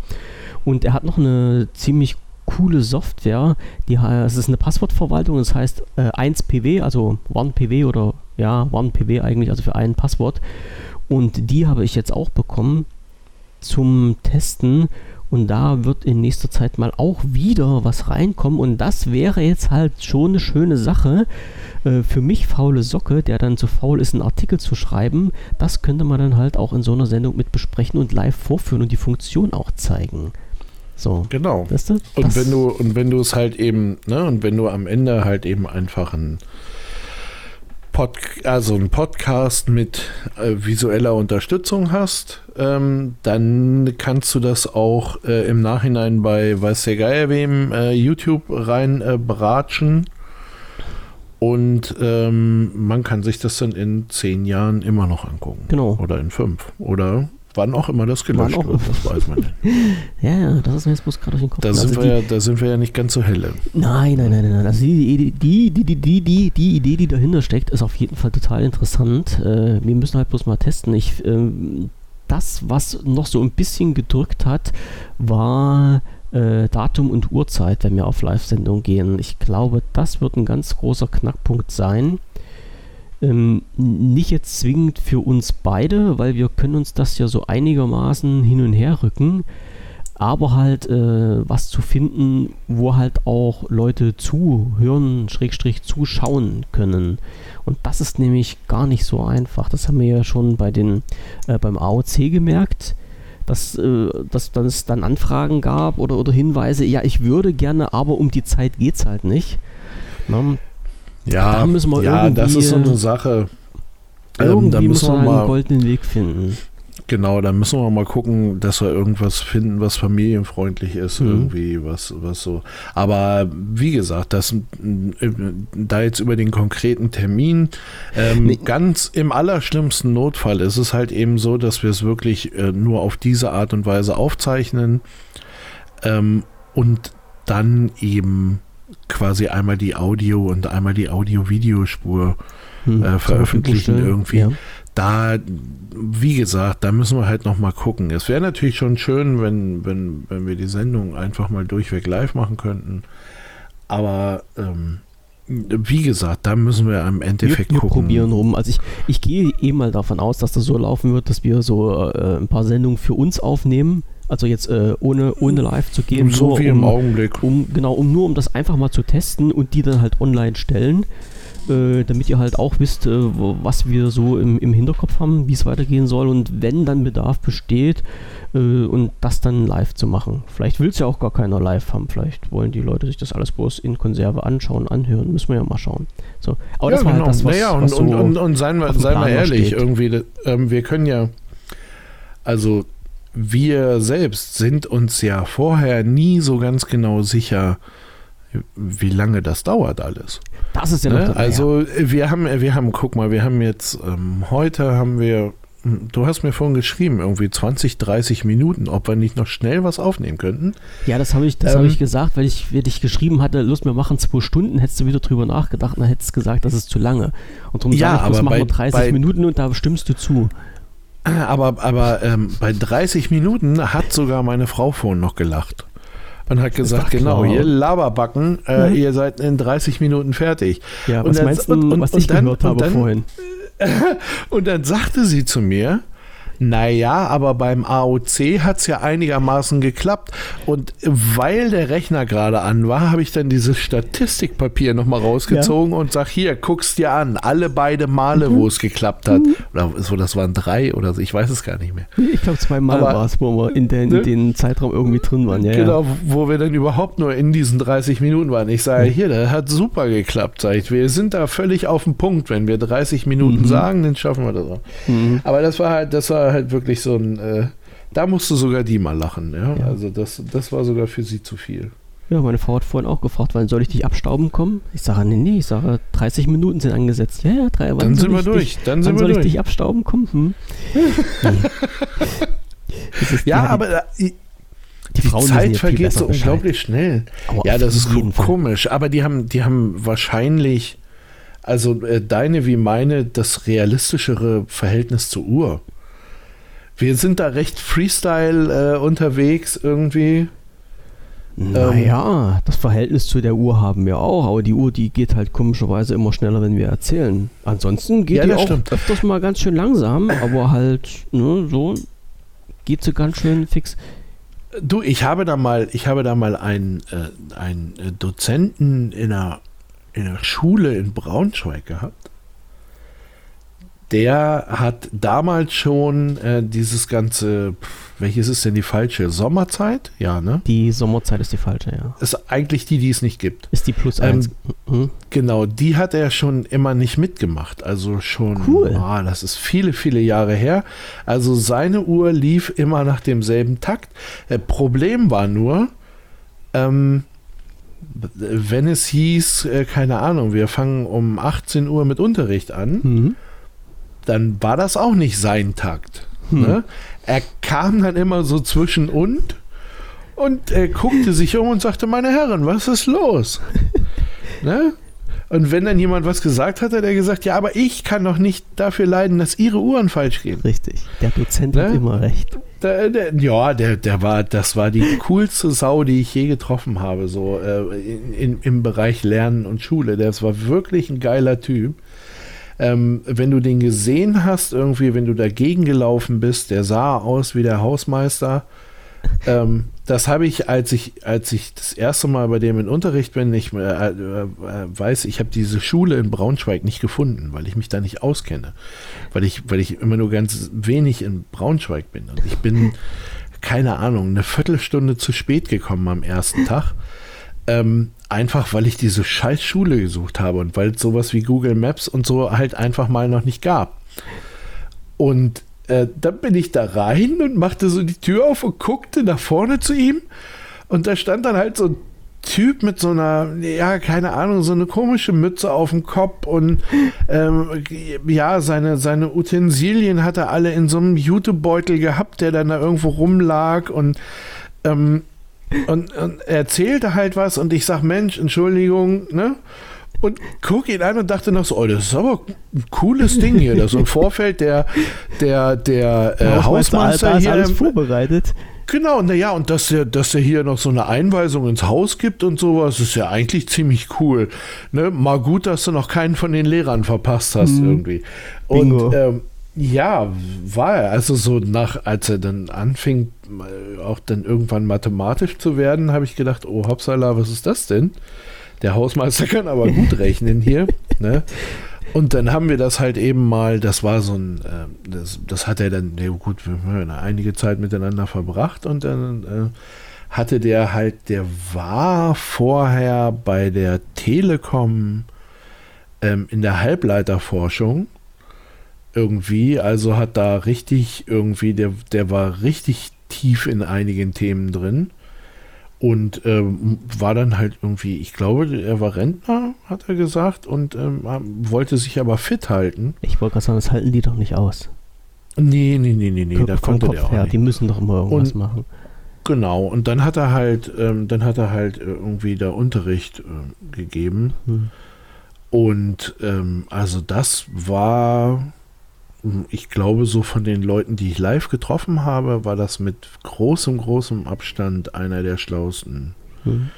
Speaker 1: Und er hat noch eine ziemlich coole Software, die es ist eine Passwortverwaltung, das heißt äh, 1PW, also OnePW oder ja, OnePW eigentlich, also für ein Passwort. Und die habe ich jetzt auch bekommen zum Testen und da wird in nächster Zeit mal auch wieder was reinkommen. Und das wäre jetzt halt schon eine schöne Sache. Äh, für mich faule Socke, der dann zu faul ist, einen Artikel zu schreiben. Das könnte man dann halt auch in so einer Sendung mit besprechen und live vorführen und die Funktion auch zeigen. So.
Speaker 2: Genau. Weißt du? Und wenn du, und wenn du es halt eben, ne, und wenn du am Ende halt eben einfach ein Pod, also ein Podcast mit äh, visueller Unterstützung hast, ähm, dann kannst du das auch äh, im Nachhinein bei weiß der Geier wem äh, YouTube rein äh, bratschen und ähm, man kann sich das dann in zehn Jahren immer noch angucken.
Speaker 1: Genau.
Speaker 2: Oder in fünf. Oder Wann auch immer das gelöscht wird, das weiß man nicht.
Speaker 1: ja, ja, das ist mir jetzt bloß gerade durch den Kopf.
Speaker 2: Da sind, also wir ja, da sind wir ja nicht ganz so helle.
Speaker 1: Nein, nein, nein, nein. Also die, die, die, die, die, die, die Idee, die dahinter steckt, ist auf jeden Fall total interessant. Äh, wir müssen halt bloß mal testen. Ich, ähm, das, was noch so ein bisschen gedrückt hat, war äh, Datum und Uhrzeit, wenn wir auf Live-Sendung gehen. Ich glaube, das wird ein ganz großer Knackpunkt sein. Ähm, nicht jetzt zwingend für uns beide, weil wir können uns das ja so einigermaßen hin und her rücken, aber halt äh, was zu finden, wo halt auch Leute zuhören, Schrägstrich zuschauen können. Und das ist nämlich gar nicht so einfach. Das haben wir ja schon bei den, äh, beim AOC gemerkt, dass, äh, dass, es dann Anfragen gab oder, oder Hinweise, ja, ich würde gerne, aber um die Zeit geht es halt nicht.
Speaker 2: Na, ne? Ja, da müssen wir ja das ist so eine Sache.
Speaker 1: Ähm, da müssen wir mal einen goldenen Weg finden.
Speaker 2: Genau, da müssen wir mal gucken, dass wir irgendwas finden, was familienfreundlich ist, mhm. irgendwie, was, was so. Aber wie gesagt, das äh, da jetzt über den konkreten Termin, ähm, nee. ganz im allerschlimmsten Notfall ist es halt eben so, dass wir es wirklich äh, nur auf diese Art und Weise aufzeichnen ähm, und dann eben quasi einmal die Audio- und einmal die Audio-Videospur hm, äh, veröffentlichen irgendwie. Ja. Da, wie gesagt, da müssen wir halt noch mal gucken. Es wäre natürlich schon schön, wenn, wenn, wenn wir die Sendung einfach mal durchweg live machen könnten. Aber ähm, wie gesagt, da müssen wir im Endeffekt
Speaker 1: wir, wir
Speaker 2: gucken.
Speaker 1: probieren rum. Also ich, ich gehe eh mal davon aus, dass das so laufen wird, dass wir so äh, ein paar Sendungen für uns aufnehmen also jetzt äh, ohne, ohne live zu gehen.
Speaker 2: So wie um, im Augenblick.
Speaker 1: Um, genau, um nur um das einfach mal zu testen und die dann halt online stellen. Äh, damit ihr halt auch wisst, äh, was wir so im, im Hinterkopf haben, wie es weitergehen soll und wenn dann Bedarf besteht äh, und das dann live zu machen. Vielleicht will es ja auch gar keiner live haben, vielleicht wollen die Leute sich das alles bloß in Konserve anschauen, anhören, müssen wir ja mal schauen. So,
Speaker 2: aber ja, das war halt genau. halt das, was, naja, und, was so und, und, und seien wir, seien wir ehrlich, steht. irgendwie, ähm, wir können ja, also wir selbst sind uns ja vorher nie so ganz genau sicher, wie lange das dauert alles.
Speaker 1: Das ist ja ne?
Speaker 2: noch Also wir haben, wir haben, guck mal, wir haben jetzt ähm, heute haben wir, hm, du hast mir vorhin geschrieben, irgendwie 20, 30 Minuten, ob wir nicht noch schnell was aufnehmen könnten.
Speaker 1: Ja, das habe ich, das ähm, habe ich gesagt, weil ich, weil dich geschrieben hatte, Lust, wir machen zwei Stunden, hättest du wieder drüber nachgedacht und dann hättest du gesagt, das ist zu lange. Und darum
Speaker 2: ja, sage ich, aber
Speaker 1: machen wir 30 bei, Minuten und da stimmst du zu.
Speaker 2: Aber, aber ähm, bei 30 Minuten hat sogar meine Frau vorhin noch gelacht. Und hat gesagt, genau, ihr Laberbacken, äh, mhm. ihr seid in 30 Minuten fertig.
Speaker 1: Ja, was und meinst du, was ich dann, gehört habe dann, vorhin?
Speaker 2: und dann sagte sie zu mir, naja, aber beim AOC hat es ja einigermaßen geklappt. Und weil der Rechner gerade an war, habe ich dann dieses Statistikpapier nochmal rausgezogen ja. und sag hier, guck's dir an, alle beide Male, mhm. wo es geklappt hat. Mhm. Oder so, das waren drei oder so, ich weiß es gar nicht mehr.
Speaker 1: Ich glaube, zweimal war es, wo wir in, den, ne? den Zeitraum irgendwie drin waren. Ja,
Speaker 2: genau, ja. wo wir dann überhaupt nur in diesen 30 Minuten waren. Ich sage, hier, das hat super geklappt, sag ich. Wir sind da völlig auf dem Punkt. Wenn wir 30 Minuten mhm. sagen, dann schaffen wir das auch. Mhm. Aber das war halt, das war halt wirklich so ein, äh, da musste sogar die mal lachen. Ja? ja? Also das, das war sogar für sie zu viel.
Speaker 1: Ja, meine Frau hat vorhin auch gefragt, wann soll ich dich abstauben kommen? Ich sage, nee, nee, ich sage, 30 Minuten sind angesetzt. Ja, ja, drei,
Speaker 2: Dann sind wir durch.
Speaker 1: Dich,
Speaker 2: dann
Speaker 1: sind
Speaker 2: wir
Speaker 1: soll
Speaker 2: durch.
Speaker 1: ich dich abstauben kommen? Hm?
Speaker 2: ja, aber die, die, die Zeit vergeht so unglaublich schnell. Aber ja, das ist komisch. Fall. Aber die haben, die haben wahrscheinlich also äh, deine wie meine, das realistischere Verhältnis zur Uhr. Wir sind da recht Freestyle äh, unterwegs irgendwie.
Speaker 1: Naja, ähm, das Verhältnis zu der Uhr haben wir auch, aber die Uhr, die geht halt komischerweise immer schneller, wenn wir erzählen. Ansonsten geht ja, die auch stimmt. öfters mal ganz schön langsam, aber halt, ne, so geht sie ganz schön fix.
Speaker 2: Du, ich habe da mal, ich habe da mal einen, äh, einen Dozenten in einer, in einer Schule in Braunschweig gehabt der hat damals schon äh, dieses ganze, welches ist denn die falsche? Sommerzeit? Ja, ne?
Speaker 1: Die Sommerzeit ist die falsche, ja.
Speaker 2: Ist eigentlich die, die es nicht gibt.
Speaker 1: Ist die plus eins.
Speaker 2: Ähm, mhm. Genau, die hat er schon immer nicht mitgemacht. Also schon,
Speaker 1: cool.
Speaker 2: Oh, das ist viele, viele Jahre her. Also seine Uhr lief immer nach demselben Takt. Äh, Problem war nur, ähm, wenn es hieß, äh, keine Ahnung, wir fangen um 18 Uhr mit Unterricht an. Mhm dann war das auch nicht sein Takt. Hm. Ne? Er kam dann immer so zwischen und und er guckte sich um und sagte, meine Herren, was ist los? ne? Und wenn dann jemand was gesagt hat, hat er gesagt, ja, aber ich kann doch nicht dafür leiden, dass ihre Uhren falsch gehen.
Speaker 1: Richtig. Der Dozent ne? hat immer recht.
Speaker 2: Der, der, ja, der, der war, das war die coolste Sau, die ich je getroffen habe, so äh, in, in, im Bereich Lernen und Schule. Das war wirklich ein geiler Typ. Ähm, wenn du den gesehen hast, irgendwie, wenn du dagegen gelaufen bist, der sah aus wie der Hausmeister. ähm, das habe ich, als ich, als ich das erste Mal bei dem in Unterricht bin, ich äh, äh, weiß, ich habe diese Schule in Braunschweig nicht gefunden, weil ich mich da nicht auskenne. Weil ich, weil ich immer nur ganz wenig in Braunschweig bin. Und ich bin, keine Ahnung, eine Viertelstunde zu spät gekommen am ersten Tag. Ähm, einfach weil ich diese scheiß Schule gesucht habe und weil es sowas wie Google Maps und so halt einfach mal noch nicht gab. Und äh, dann bin ich da rein und machte so die Tür auf und guckte nach vorne zu ihm. Und da stand dann halt so ein Typ mit so einer, ja, keine Ahnung, so eine komische Mütze auf dem Kopf und ähm, ja, seine, seine Utensilien hat er alle in so einem Jutebeutel gehabt, der dann da irgendwo rumlag und ähm, und, und er erzählte halt was und ich sag, Mensch, Entschuldigung, ne? Und guck ihn an und dachte noch so, oh, das ist aber ein cooles Ding hier. Das ist ein Vorfeld der, der, der äh, Hausmeister hier.
Speaker 1: alles vorbereitet.
Speaker 2: Genau, naja, und dass er, dass er hier noch so eine Einweisung ins Haus gibt und sowas, ist ja eigentlich ziemlich cool. Ne? Mal gut, dass du noch keinen von den Lehrern verpasst hast mhm. irgendwie. Und ähm, ja, war er. Also so nach, als er dann anfing, äh, auch dann irgendwann mathematisch zu werden, habe ich gedacht, oh Hopsala, was ist das denn? Der Hausmeister kann aber gut rechnen hier. ne? Und dann haben wir das halt eben mal, das war so ein, äh, das, das hat er dann, ja gut, wir haben einige Zeit miteinander verbracht und dann äh, hatte der halt, der war vorher bei der Telekom ähm, in der Halbleiterforschung irgendwie, also hat da richtig irgendwie, der, der war richtig tief in einigen Themen drin und ähm, war dann halt irgendwie, ich glaube, er war Rentner, hat er gesagt, und ähm, wollte sich aber fit halten.
Speaker 1: Ich wollte gerade sagen, das halten die doch nicht aus.
Speaker 2: Nee, nee, nee, nee, nee, da konnte
Speaker 1: Kopf
Speaker 2: der auch
Speaker 1: her,
Speaker 2: nicht.
Speaker 1: Die müssen doch immer irgendwas
Speaker 2: und,
Speaker 1: machen.
Speaker 2: Genau, und dann hat er halt, ähm, dann hat er halt irgendwie da Unterricht äh, gegeben. Hm. Und ähm, also das war ich glaube, so von den Leuten, die ich live getroffen habe, war das mit großem, großem Abstand einer der schlauesten, mhm.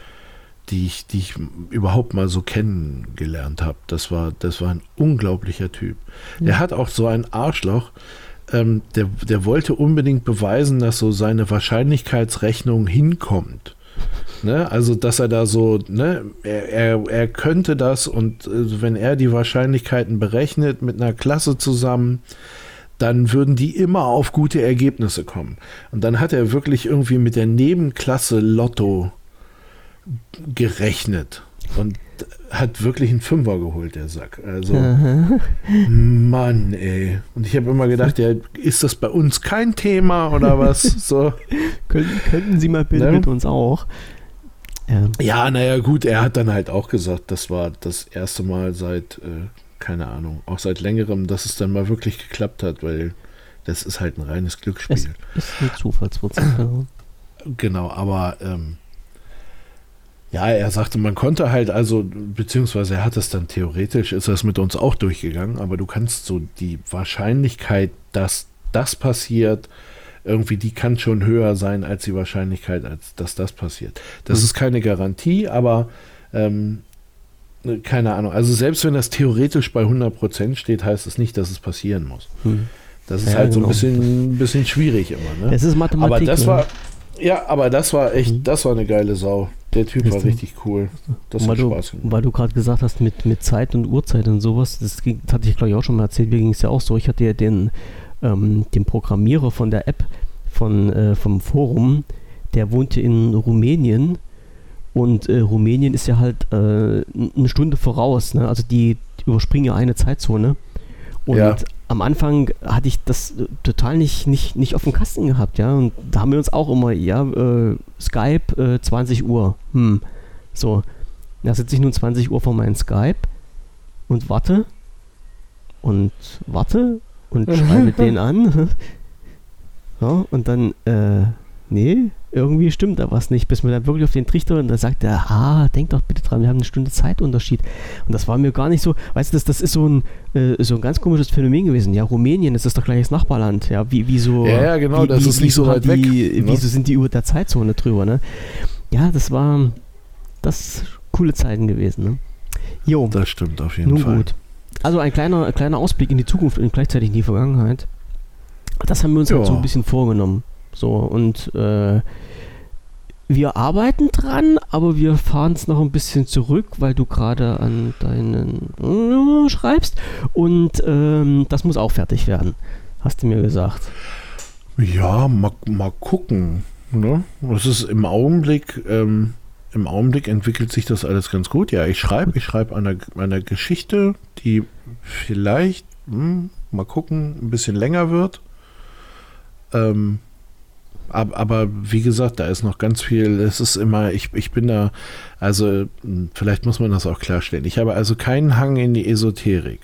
Speaker 2: die, ich, die ich überhaupt mal so kennengelernt habe. Das war, das war ein unglaublicher Typ. Mhm. Der hat auch so ein Arschloch. Ähm, der, der wollte unbedingt beweisen, dass so seine Wahrscheinlichkeitsrechnung hinkommt. Ne? Also, dass er da so, ne, er, er, er könnte das und äh, wenn er die Wahrscheinlichkeiten berechnet mit einer Klasse zusammen, dann würden die immer auf gute Ergebnisse kommen. Und dann hat er wirklich irgendwie mit der Nebenklasse Lotto gerechnet und hat wirklich einen Fünfer geholt, der Sack. Also, Aha. Mann, ey. Und ich habe immer gedacht, ja, ist das bei uns kein Thema oder was? So.
Speaker 1: könnten, könnten Sie mal bitte ne? mit uns auch.
Speaker 2: Ja. ja, naja, gut, er hat dann halt auch gesagt, das war das erste Mal seit, äh, keine Ahnung, auch seit längerem, dass es dann mal wirklich geklappt hat, weil das ist halt ein reines Glücksspiel. Es
Speaker 1: ist eine Zufallswurzel.
Speaker 2: genau, aber ähm, Ja, er sagte, man konnte halt also, beziehungsweise er hat es dann theoretisch, ist das mit uns auch durchgegangen, aber du kannst so die Wahrscheinlichkeit, dass das passiert, irgendwie, die kann schon höher sein als die Wahrscheinlichkeit, als dass das passiert. Das mhm. ist keine Garantie, aber ähm, ne, keine Ahnung. Also selbst wenn das theoretisch bei 100% steht, heißt es nicht, dass es passieren muss. Mhm. Das ist ja, halt so ein genau. bisschen, bisschen schwierig immer. Ne?
Speaker 1: Es ist Mathematik.
Speaker 2: Aber das
Speaker 1: ne?
Speaker 2: war, ja, aber das war echt, mhm. das war eine geile Sau. Der Typ war richtig cool.
Speaker 1: Das hat Spaß gemacht. Weil du gerade gesagt hast, mit, mit Zeit und Uhrzeit und sowas, das, ging, das hatte ich glaube ich auch schon mal erzählt, mir ging es ja auch so. Ich hatte ja den, ähm, den Programmierer von der App von, äh, vom Forum, der wohnte in Rumänien und äh, Rumänien ist ja halt äh, eine Stunde voraus, ne? also die, die überspringen ja eine Zeitzone. Und ja. am Anfang hatte ich das äh, total nicht, nicht, nicht auf dem Kasten gehabt, ja. Und da haben wir uns auch immer, ja, äh, Skype 20 äh, Uhr. Hm. So. Da sitze ich nun 20 Uhr vor meinem Skype und warte und warte und schreibe den an. ja, und dann, äh, nee, irgendwie stimmt da was nicht, bis mir dann wirklich auf den Trichter und da sagt er, ah, denk doch bitte dran, wir haben eine Stunde Zeitunterschied. Und das war mir gar nicht so, weißt du, das, das ist so ein, äh, so ein ganz komisches Phänomen gewesen. Ja, Rumänien, das ist doch gleich das Nachbarland. Ja, wie, wie so.
Speaker 2: Ja, ja genau,
Speaker 1: wie,
Speaker 2: das
Speaker 1: wie,
Speaker 2: ist nicht so weit
Speaker 1: die,
Speaker 2: weg.
Speaker 1: Ne? Wieso sind die über der Zeitzone drüber, ne? Ja, das war, das coole Zeiten gewesen, ne?
Speaker 2: Jo. Das stimmt auf jeden Nun Fall. Gut.
Speaker 1: Also ein kleiner, kleiner Ausblick in die Zukunft und gleichzeitig in die Vergangenheit. Das haben wir uns halt so ein bisschen vorgenommen. So, und äh, wir arbeiten dran, aber wir fahren es noch ein bisschen zurück, weil du gerade an deinen äh, schreibst. Und ähm, das muss auch fertig werden, hast du mir gesagt.
Speaker 2: Ja, mal, mal gucken. Ne? Das ist im Augenblick, ähm, im Augenblick entwickelt sich das alles ganz gut. Ja, ich schreibe, ich schreibe eine, eine Geschichte, die vielleicht, hm, mal gucken, ein bisschen länger wird. Ähm, aber, aber, wie gesagt, da ist noch ganz viel. Es ist immer, ich, ich bin da, also vielleicht muss man das auch klarstellen. Ich habe also keinen Hang in die Esoterik.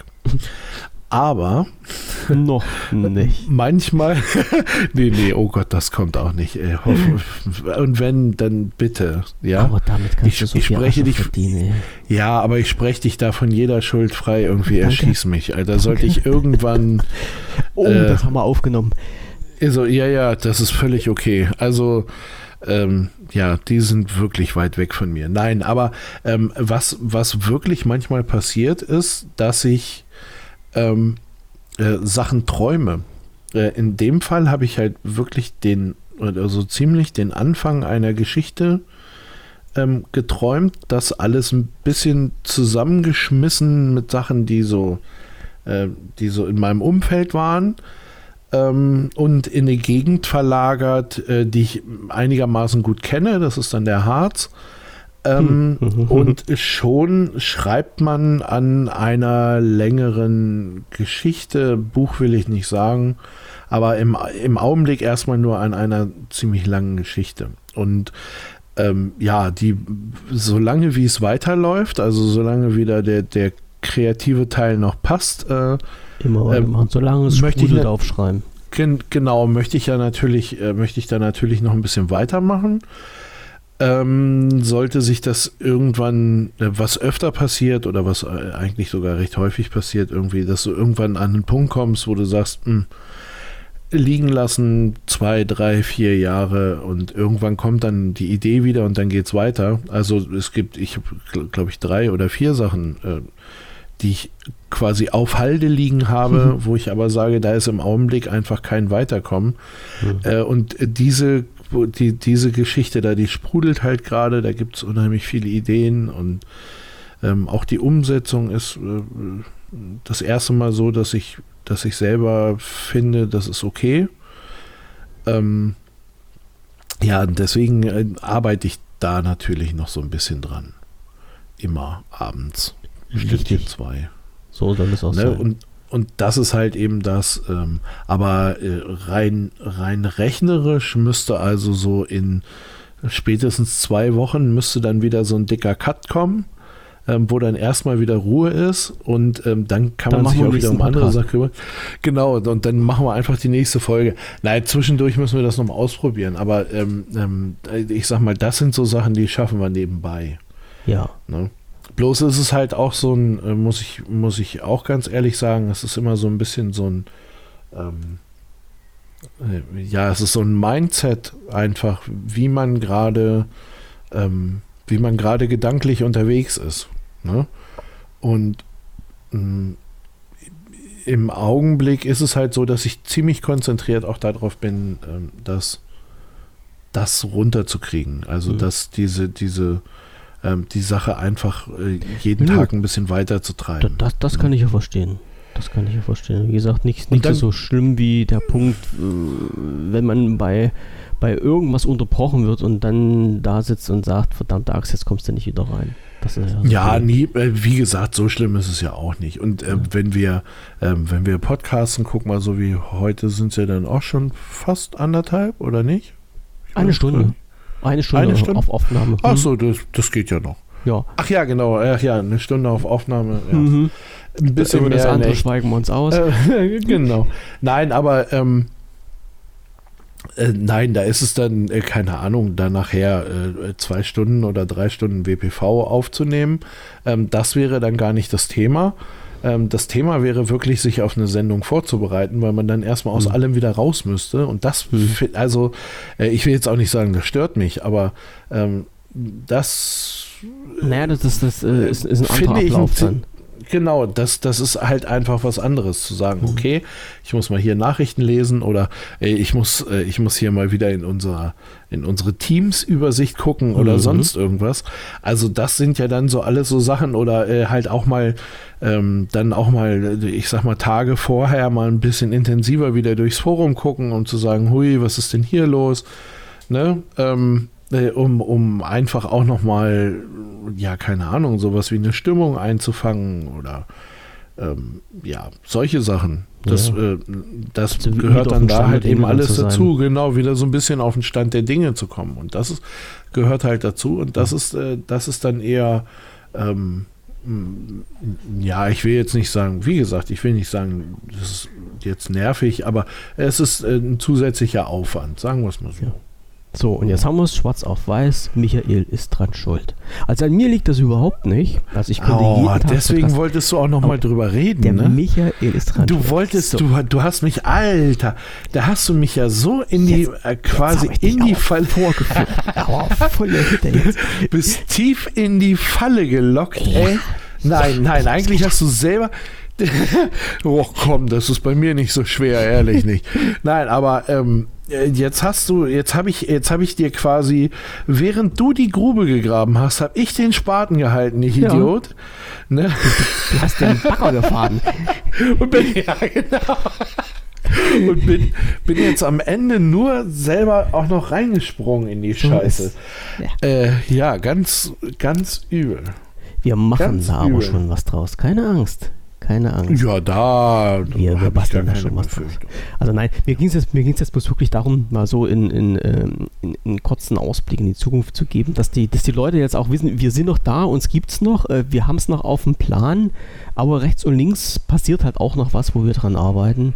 Speaker 2: Aber
Speaker 1: noch nicht.
Speaker 2: Manchmal, nee, nee, oh Gott, das kommt auch nicht. Und wenn, dann bitte, ja.
Speaker 1: Aber damit kannst
Speaker 2: ich,
Speaker 1: du so
Speaker 2: ich spreche dich,
Speaker 1: verdienen.
Speaker 2: Ja, aber ich spreche dich da von jeder Schuld frei. Irgendwie Danke. erschieß mich. Alter, sollte ich irgendwann.
Speaker 1: Oh, äh, das haben wir aufgenommen.
Speaker 2: Also, ja, ja, das ist völlig okay. Also, ähm, ja, die sind wirklich weit weg von mir. Nein, aber ähm, was, was wirklich manchmal passiert ist, dass ich ähm, äh, Sachen träume. Äh, in dem Fall habe ich halt wirklich den, also ziemlich den Anfang einer Geschichte ähm, geträumt, das alles ein bisschen zusammengeschmissen mit Sachen, die so, äh, die so in meinem Umfeld waren ähm, und in eine Gegend verlagert, äh, die ich einigermaßen gut kenne. Das ist dann der Harz. Ähm, hm. und schon schreibt man an einer längeren Geschichte, Buch will ich nicht sagen, aber im, im Augenblick erstmal nur an einer ziemlich langen Geschichte. Und ähm, ja, die, solange wie es weiterläuft, also solange wieder der, der kreative Teil noch passt, äh,
Speaker 1: Immer weitermachen, ähm, solange es möchte ich aufschreiben.
Speaker 2: Genau, möchte ich ja natürlich, äh, möchte ich da natürlich noch ein bisschen weitermachen. Ähm, sollte sich das irgendwann, äh, was öfter passiert oder was äh, eigentlich sogar recht häufig passiert, irgendwie, dass du irgendwann an einen Punkt kommst, wo du sagst, mh, hm, liegen lassen, zwei, drei, vier Jahre und irgendwann kommt dann die Idee wieder und dann geht es weiter. Also es gibt, ich glaube ich, drei oder vier Sachen, äh, die ich quasi auf Halde liegen habe, mhm. wo ich aber sage, da ist im Augenblick einfach kein Weiterkommen. Mhm. Äh, und diese, die, diese Geschichte da, die sprudelt halt gerade, da gibt es unheimlich viele Ideen und ähm, auch die Umsetzung ist äh, das erste Mal so, dass ich, dass ich selber finde, das ist okay. Ähm, ja, deswegen äh, arbeite ich da natürlich noch so ein bisschen dran. Immer abends. Stückchen zwei.
Speaker 1: So soll es auch ne? sein.
Speaker 2: Und, und das ist halt eben das, ähm, aber äh, rein, rein rechnerisch müsste also so in spätestens zwei Wochen müsste dann wieder so ein dicker Cut kommen. ähm, wo dann erstmal wieder Ruhe ist und ähm, dann kann dann man sich auch wieder um andere Sachen kümmern. Genau, und dann machen wir einfach die nächste Folge. Nein, zwischendurch müssen wir das nochmal ausprobieren, aber ähm, ähm, ich sag mal, das sind so Sachen, die schaffen wir nebenbei.
Speaker 1: Ja.
Speaker 2: Ne? Bloß ist es halt auch so ein, äh, muss ich, muss ich auch ganz ehrlich sagen, es ist immer so ein bisschen so ein, ähm, äh, ja, es ist so ein Mindset einfach, wie man gerade, ähm, wie man gerade gedanklich unterwegs ist. Ne? Und ähm, im Augenblick ist es halt so, dass ich ziemlich konzentriert auch darauf bin, ähm, das, das runterzukriegen. Also, mhm. dass diese, diese, ähm, die Sache einfach äh, jeden ja. Tag ein bisschen weiter zu treiben.
Speaker 1: Das, das kann ich ja verstehen. Das kann ich ja verstehen. Wie gesagt, nicht, nicht dann, so schlimm wie der Punkt, äh, wenn man bei, bei irgendwas unterbrochen wird und dann da sitzt und sagt, verdammt Axt, jetzt kommst du nicht wieder rein.
Speaker 2: Das ist ja, ja nie, äh, wie gesagt, so schlimm ist es ja auch nicht. Und äh, ja. wenn wir, äh, wenn wir podcasten, guck mal, so wie heute sind es ja dann auch schon fast anderthalb, oder nicht?
Speaker 1: Eine Stunde. Eine Stunde,
Speaker 2: eine Stunde?
Speaker 1: auf Aufnahme.
Speaker 2: Ach so, das, das geht ja noch.
Speaker 1: Ja.
Speaker 2: Ach ja, genau. Ach ja, eine Stunde auf Aufnahme. Ja. Mhm.
Speaker 1: Ein bisschen Über das andere schweigen wir uns aus.
Speaker 2: Äh, genau. Nein, aber ähm, äh, nein, da ist es dann, äh, keine Ahnung, dann nachher äh, zwei Stunden oder drei Stunden WPV aufzunehmen. Ähm, das wäre dann gar nicht das Thema. Ähm, das Thema wäre wirklich, sich auf eine Sendung vorzubereiten, weil man dann erstmal aus mhm. allem wieder raus müsste. Und das, mhm. also, äh, ich will jetzt auch nicht sagen, das stört mich, aber ähm, das.
Speaker 1: Naja, das, ist, das äh, ist, ist ein anderer Ablauf dann.
Speaker 2: Genau, das, das ist halt einfach was anderes zu sagen, mhm. okay, ich muss mal hier Nachrichten lesen oder äh, ich, muss, äh, ich muss hier mal wieder in, unser, in unsere Teams-Übersicht gucken oder mhm. sonst irgendwas. Also das sind ja dann so alles so Sachen oder äh, halt auch mal ähm, dann auch mal, ich sag mal, Tage vorher mal ein bisschen intensiver wieder durchs Forum gucken, um zu sagen, hui, was ist denn hier los? Ne? Ähm, äh, um, um einfach auch nochmal, ja, keine Ahnung, sowas wie eine Stimmung einzufangen oder ähm, ja, solche Sachen. Das, ja. äh, das also gehört dann da halt eben alles dazu, genau, wieder so ein bisschen auf den Stand der Dinge zu kommen. Und das ist, gehört halt dazu und das ist, äh, das ist dann eher, ähm, ja, ich will jetzt nicht sagen, wie gesagt, ich will nicht sagen, das ist jetzt nervig, aber es ist äh, ein zusätzlicher Aufwand, sagen wir es mal so.
Speaker 1: Ja. So, und jetzt haben wir es schwarz auf weiß. Michael ist dran schuld. Also an mir liegt das überhaupt nicht. Also ich könnte
Speaker 2: oh, jeden Tag deswegen wolltest du auch noch mal drüber reden.
Speaker 1: Der
Speaker 2: ne?
Speaker 1: Michael ist dran
Speaker 2: du schuld. Wolltest, so. du, du hast mich, Alter, da hast du mich ja so in die, jetzt, äh, quasi in die Falle vorgeführt. Bist tief in die Falle gelockt, ey. Nein, nein, eigentlich hast du selber... oh komm, das ist bei mir nicht so schwer, ehrlich nicht. Nein, aber ähm, äh, jetzt hast du, jetzt habe ich, jetzt habe ich dir quasi, während du die Grube gegraben hast, habe ich den Spaten gehalten, ich ja. Idiot.
Speaker 1: Ne? Du hast den Bagger gefahren.
Speaker 2: Und bin, ja, genau. Und bin, bin jetzt am Ende nur selber auch noch reingesprungen in die Scheiße. Ja, äh, ja ganz, ganz übel.
Speaker 1: Wir machen ganz da übel. aber schon was draus. Keine Angst. Keine Angst.
Speaker 2: Ja, da.
Speaker 1: Wir, wir basteln da schon was. Also nein, mir ging es jetzt, jetzt bloß wirklich darum, mal so in, in, ähm, in, in kurzen Ausblick in die Zukunft zu geben, dass die, dass die Leute jetzt auch wissen, wir sind noch da, uns gibt es noch, äh, wir haben es noch auf dem Plan, aber rechts und links passiert halt auch noch was, wo wir dran arbeiten.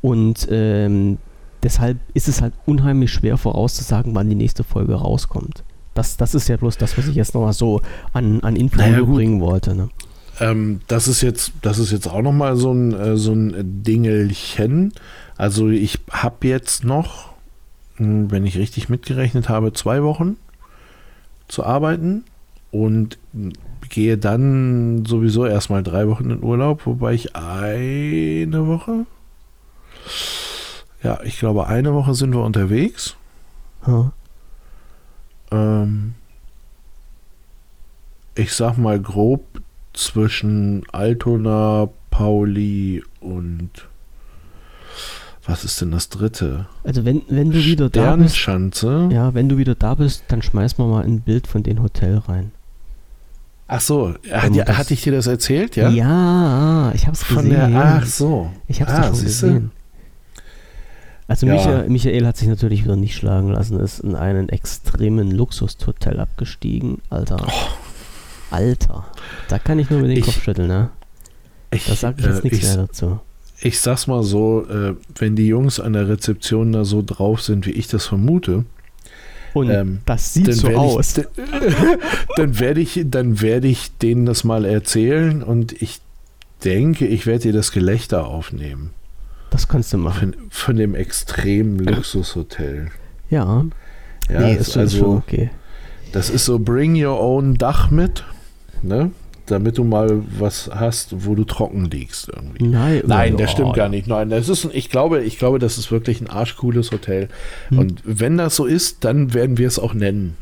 Speaker 1: Und ähm, deshalb ist es halt unheimlich schwer vorauszusagen, wann die nächste Folge rauskommt. Das, das ist ja bloß das, was ich jetzt nochmal so an, an Info naja, bringen wollte. Ne?
Speaker 2: Ähm, das ist jetzt, das ist jetzt auch noch mal so ein, äh, so ein Dingelchen. Also ich habe jetzt noch, hm, wenn ich richtig mitgerechnet habe, zwei Wochen zu arbeiten und gehe dann sowieso erstmal drei Wochen in Urlaub, wobei ich eine Woche, ja, ich glaube eine Woche sind wir unterwegs. Hm. Ähm, ich sag mal grob zwischen Altona, Pauli und was ist denn das dritte?
Speaker 1: Also wenn, wenn du wieder da bist. Ja, wenn du wieder da bist, dann schmeiß mal mal ein Bild von dem Hotel rein.
Speaker 2: Ach so, hat, ja, hatte ich dir das erzählt, ja?
Speaker 1: Ja, ich habe es gesehen. Der,
Speaker 2: ach so.
Speaker 1: Ich habe es ah, schon gesehen. Also ja. Michael, Michael, hat sich natürlich wieder nicht schlagen lassen, ist in einen extremen Luxushotel abgestiegen, Alter. Oh. Alter, da kann ich nur mit den ich, Kopf schütteln, ne? Ich, da sage ich jetzt äh, nichts mehr dazu.
Speaker 2: Ich sag's mal so, äh, wenn die Jungs an der Rezeption da so drauf sind, wie ich das vermute,
Speaker 1: und ähm, das sieht so aus.
Speaker 2: Ich, dann werde ich, dann werde ich denen das mal erzählen und ich denke, ich werde dir das Gelächter aufnehmen.
Speaker 1: Das kannst du machen.
Speaker 2: Von, von dem extremen Luxushotel.
Speaker 1: Ja.
Speaker 2: Ja, nee, ist also okay. Das ist so Bring Your Own Dach mit, ne? Damit du mal was hast, wo du trocken liegst irgendwie.
Speaker 1: Nein,
Speaker 2: Nein, das stimmt gar nicht. Nein, das ist, ich glaube, ich glaube, das ist wirklich ein arschcooles Hotel. Hm. Und wenn das so ist, dann werden wir es auch nennen.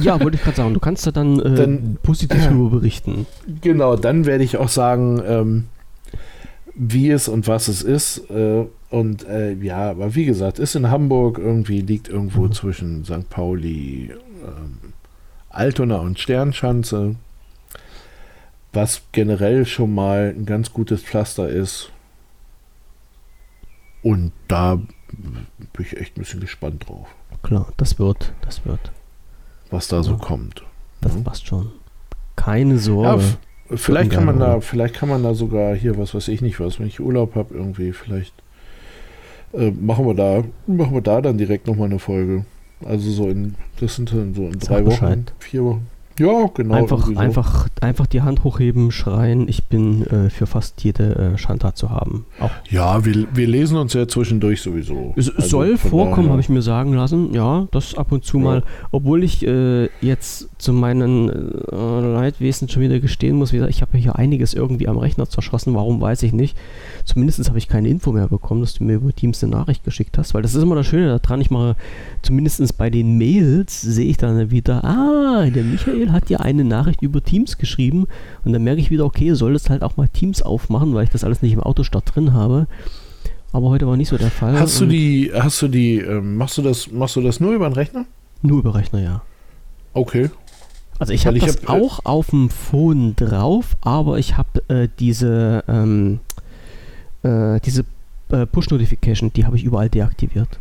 Speaker 1: Ja, wollte ich gerade sagen. Du kannst da dann, äh, dann positiv äh, darüber berichten.
Speaker 2: Genau, dann werde ich auch sagen, ähm, wie es und was es ist. Äh, und äh, ja, aber wie gesagt, ist in Hamburg irgendwie, liegt irgendwo mhm. zwischen St. Pauli, ähm, Altona und Sternschanze, was generell schon mal ein ganz gutes Pflaster ist. Und da bin ich echt ein bisschen gespannt drauf.
Speaker 1: Klar, das wird, das wird.
Speaker 2: Was da ja. so kommt.
Speaker 1: Das mhm. passt schon. Keine Sorge.
Speaker 2: Ja, vielleicht kann man da, vielleicht kann man da sogar hier, was weiß ich nicht was, wenn ich Urlaub habe, irgendwie, vielleicht äh, machen wir da, machen wir da dann direkt nochmal eine Folge. Also so in, das sind dann so in drei Wochen, vier Wochen.
Speaker 1: Ja, genau. Einfach, so. einfach, einfach die Hand hochheben, schreien, ich bin äh, für fast jede äh, Schandtat zu haben.
Speaker 2: Auch. Ja, wir, wir lesen uns ja zwischendurch sowieso.
Speaker 1: Es also soll vorkommen, habe ich mir sagen lassen. Ja, das ab und zu ja. mal. Obwohl ich äh, jetzt zu meinen äh, Leidwesen schon wieder gestehen muss, wieder, ich habe hier einiges irgendwie am Rechner zerschossen. Warum, weiß ich nicht. Zumindest habe ich keine Info mehr bekommen, dass du mir über Teams eine Nachricht geschickt hast, weil das ist immer das Schöne daran. Ich mache zumindest bei den Mails, sehe ich dann wieder, ah, der Michael hat ja eine Nachricht über Teams geschrieben und dann merke ich wieder, okay, soll das halt auch mal Teams aufmachen, weil ich das alles nicht im Autostart drin habe. Aber heute war nicht so der Fall.
Speaker 2: Hast du die, hast du die, ähm, machst du das, machst du das nur über den Rechner?
Speaker 1: Nur über Rechner, ja.
Speaker 2: Okay.
Speaker 1: Also ich habe das hab, äh, auch auf dem Phone drauf, aber ich habe äh, diese ähm, äh, diese äh, Push-Notification, die habe ich überall deaktiviert.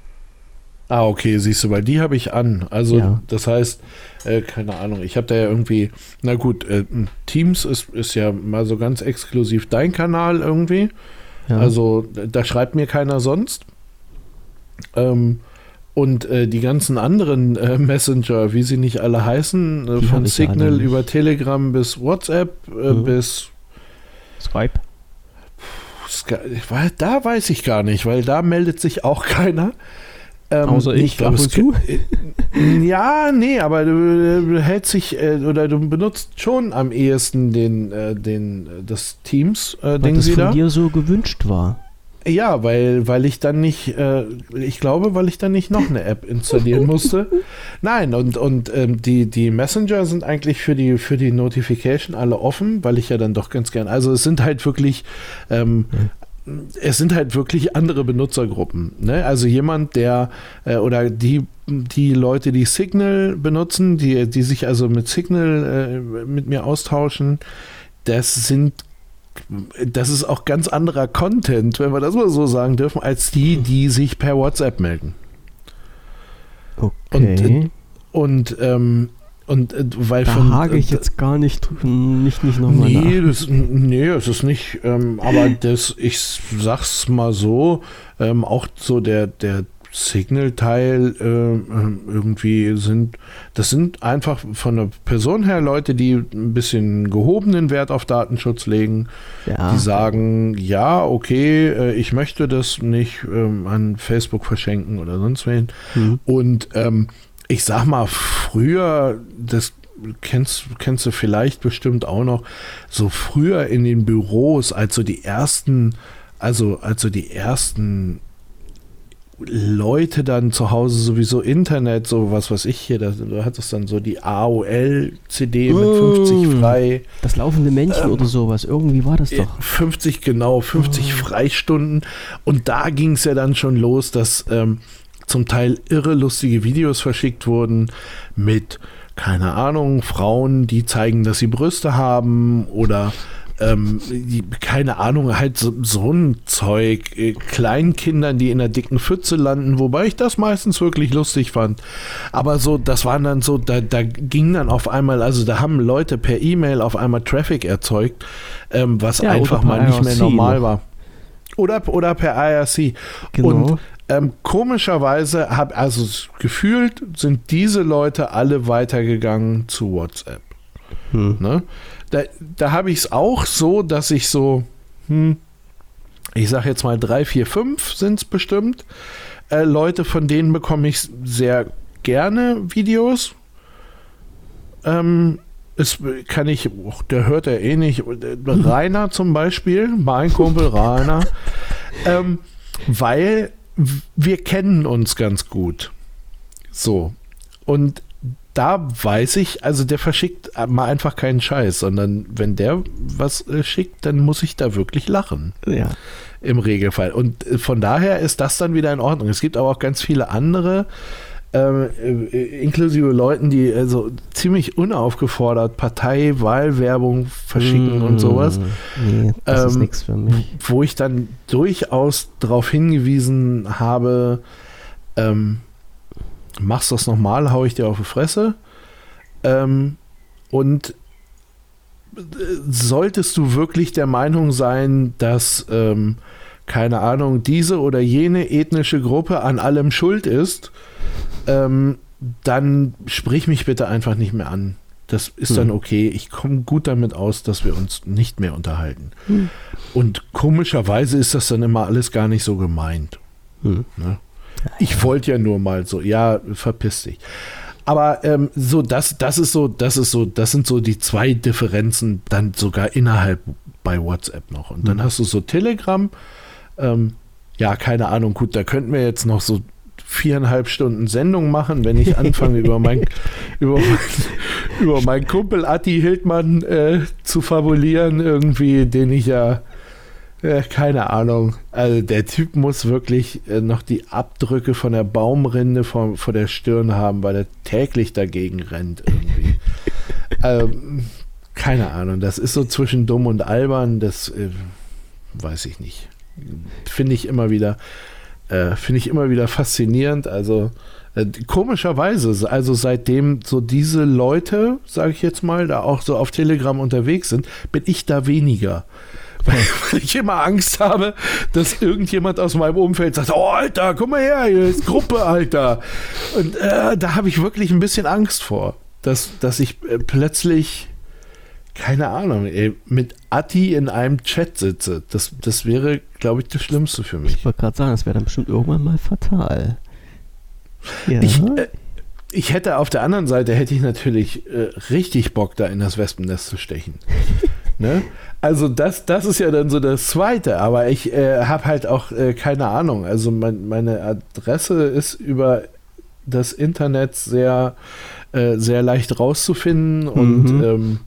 Speaker 2: Ah, okay, siehst du, weil die habe ich an. Also, ja. das heißt, äh, keine Ahnung, ich habe da ja irgendwie, na gut, äh, Teams ist, ist ja mal so ganz exklusiv dein Kanal irgendwie. Ja. Also, da schreibt mir keiner sonst. Ähm, und äh, die ganzen anderen äh, Messenger, wie sie nicht alle heißen, äh, von Signal über Telegram bis WhatsApp mhm. bis
Speaker 1: Skype.
Speaker 2: Da weiß ich gar nicht, weil da meldet sich auch keiner.
Speaker 1: Ähm, Außer ich, ich glaube, zu.
Speaker 2: Äh, ja, nee, aber du, hältst sich äh, oder du benutzt schon am ehesten den, äh, den das Teams
Speaker 1: äh, Ding das von dir so gewünscht war.
Speaker 2: Ja, weil, weil ich dann nicht, äh, ich glaube, weil ich dann nicht noch eine App installieren musste. Nein, und, und ähm, die, die Messenger sind eigentlich für die, für die Notification alle offen, weil ich ja dann doch ganz gern, also es sind halt wirklich, ähm, es sind halt wirklich andere Benutzergruppen. Ne? Also jemand, der äh, oder die, die Leute, die Signal benutzen, die, die sich also mit Signal äh, mit mir austauschen, das sind das ist auch ganz anderer Content, wenn wir das mal so sagen dürfen, als die, die sich per WhatsApp melden.
Speaker 1: Okay.
Speaker 2: Und, und, ähm, und äh, weil
Speaker 1: da
Speaker 2: von,
Speaker 1: hake ich äh, jetzt gar nicht nicht nicht nochmal
Speaker 2: nee, nach. Das, nee, es ist nicht, ähm, aber das, ich sag's mal so, ähm, auch so der, der Signal-Teil äh, irgendwie sind, das sind einfach von der Person her Leute, die ein bisschen gehobenen Wert auf Datenschutz legen, ja. die sagen, ja, okay, äh, ich möchte das nicht ähm, an Facebook verschenken oder sonst wen. Mhm. Und ähm, ich sag mal, früher, das kennst, kennst du vielleicht bestimmt auch noch, so früher in den Büros, als so die ersten, also als so die ersten Leute dann zu Hause sowieso Internet, so was weiß ich hier, da, du hattest dann so die AOL-CD mit 50 frei.
Speaker 1: Das laufende Männchen ähm, oder sowas, irgendwie war das doch.
Speaker 2: 50, genau, 50 oh. Freistunden. Und da ging es ja dann schon los, dass ähm, zum Teil irre lustige Videos verschickt wurden mit, keine Ahnung, Frauen, die zeigen, dass sie Brüste haben oder ähm, die, keine Ahnung, halt so, so ein Zeug, äh, Kleinkindern, die in der dicken Pfütze landen, wobei ich das meistens wirklich lustig fand. Aber so, das waren dann so, da, da ging dann auf einmal, also da haben Leute per E-Mail auf einmal Traffic erzeugt, ähm, was ja, einfach mal nicht mehr normal war. Oder, oder per IRC. Genau. Und ähm, komischerweise habe also gefühlt sind diese Leute alle weitergegangen zu WhatsApp. Hm. Ne? Da, da habe ich es auch so, dass ich so, hm, ich sage jetzt mal drei, vier, fünf sind es bestimmt. Äh, Leute, von denen bekomme ich sehr gerne Videos. Ähm, es kann ich, der hört er eh nicht. Rainer zum Beispiel, mein Kumpel Rainer, ähm, weil wir kennen uns ganz gut. So. Und da weiß ich, also der verschickt mal einfach keinen Scheiß, sondern wenn der was äh, schickt, dann muss ich da wirklich lachen.
Speaker 1: Ja.
Speaker 2: Im Regelfall. Und äh, von daher ist das dann wieder in Ordnung. Es gibt aber auch ganz viele andere, äh, inklusive Leuten, die also ziemlich unaufgefordert Parteiwahlwerbung verschicken mmh, und sowas. Nee, das ähm, ist nichts für mich. Wo ich dann durchaus darauf hingewiesen habe, ähm, machst das nochmal, hau ich dir auf die Fresse. Ähm, und äh, solltest du wirklich der Meinung sein, dass, ähm, keine Ahnung, diese oder jene ethnische Gruppe an allem schuld ist, ähm, dann sprich mich bitte einfach nicht mehr an. Das ist hm. dann okay. Ich komme gut damit aus, dass wir uns nicht mehr unterhalten. Hm. Und komischerweise ist das dann immer alles gar nicht so gemeint. Hm. Ne? Ich wollte ja nur mal so, ja, verpiss dich. Aber ähm, so, das, das ist so, das ist so, das sind so die zwei Differenzen dann sogar innerhalb bei WhatsApp noch. Und dann mhm. hast du so Telegram, ähm, ja, keine Ahnung, gut, da könnten wir jetzt noch so viereinhalb Stunden Sendung machen, wenn ich anfange, über, mein, über, über meinen Kumpel Atti Hildmann äh, zu fabulieren, irgendwie, den ich ja, äh, keine Ahnung. Also der Typ muss wirklich äh, noch die Abdrücke von der Baumrinde vor, vor der Stirn haben, weil er täglich dagegen rennt irgendwie. ähm, keine Ahnung, das ist so zwischen dumm und albern, das äh, weiß ich nicht. Finde ich immer wieder äh, Finde ich immer wieder faszinierend. Also äh, komischerweise, also seitdem so diese Leute, sage ich jetzt mal, da auch so auf Telegram unterwegs sind, bin ich da weniger. Weil ich immer Angst habe, dass irgendjemand aus meinem Umfeld sagt, oh Alter, guck mal her, hier ist Gruppe, Alter. Und äh, da habe ich wirklich ein bisschen Angst vor, dass, dass ich äh, plötzlich keine Ahnung, ey, mit Atti in einem Chat sitze. Das, das wäre, glaube ich, das Schlimmste für mich.
Speaker 1: Ich wollte gerade sagen, das wäre dann bestimmt irgendwann mal fatal.
Speaker 2: Ja. Ich, äh, ich hätte auf der anderen Seite, hätte ich natürlich äh, richtig Bock, da in das Wespennest zu stechen. ne? Also das, das ist ja dann so das Zweite, aber ich äh, habe halt auch äh, keine Ahnung. Also mein, meine Adresse ist über das Internet sehr äh, sehr leicht rauszufinden und mhm. ähm,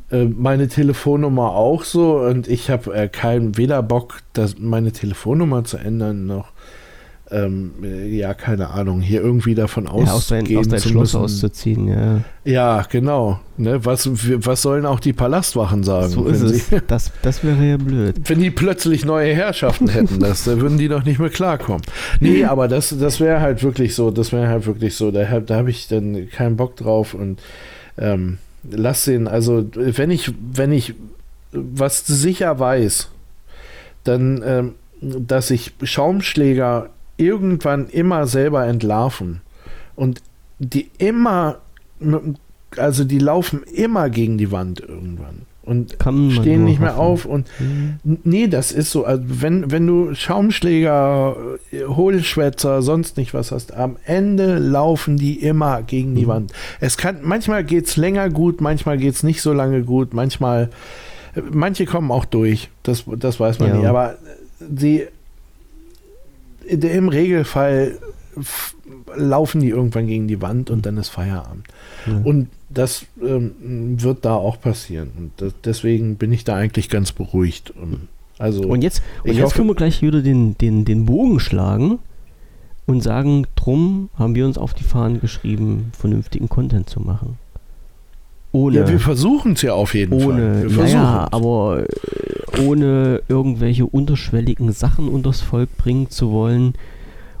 Speaker 2: äh, meine Telefonnummer auch so und ich habe äh, keinen weder Bock, das, meine Telefonnummer zu ändern noch ähm, ja, keine Ahnung, hier irgendwie davon ausgehen ja, aus dein, aus dein zu Schloss müssen.
Speaker 1: auszuziehen, ja.
Speaker 2: Ja, genau. Ne, was, was sollen auch die Palastwachen sagen?
Speaker 1: So ist es. Sie, das, das wäre ja blöd.
Speaker 2: Wenn die plötzlich neue Herrschaften hätten, das, da würden die doch nicht mehr klarkommen. Nee, aber das, das wäre halt wirklich so, das wäre halt wirklich so, da, da habe ich dann keinen Bock drauf und ähm, lass den, also wenn ich, wenn ich was sicher weiß, dann, ähm, dass ich Schaumschläger irgendwann immer selber entlarven. Und die immer, also die laufen immer gegen die Wand irgendwann und stehen nicht mehr auf und mhm. nee, das ist so, also wenn, wenn du Schaumschläger, Hohlschwätzer, sonst nicht was hast, am Ende laufen die immer gegen die mhm. Wand. Es kann, manchmal geht es länger gut, manchmal geht es nicht so lange gut, manchmal, manche kommen auch durch, das, das weiß man ja. nicht, aber die im Regelfall laufen die irgendwann gegen die Wand und dann ist Feierabend. Ja. Und das ähm, wird da auch passieren. Und das, deswegen bin ich da eigentlich ganz beruhigt. Und, also,
Speaker 1: und jetzt, und jetzt können wir gleich wieder den, den, den Bogen schlagen und sagen, drum haben wir uns auf die Fahnen geschrieben, vernünftigen Content zu machen. Ohne.
Speaker 2: Ja, wir versuchen es ja auf jeden
Speaker 1: ohne,
Speaker 2: Fall. Wir
Speaker 1: naja, aber äh, ohne irgendwelche unterschwelligen Sachen unters Volk bringen zu wollen.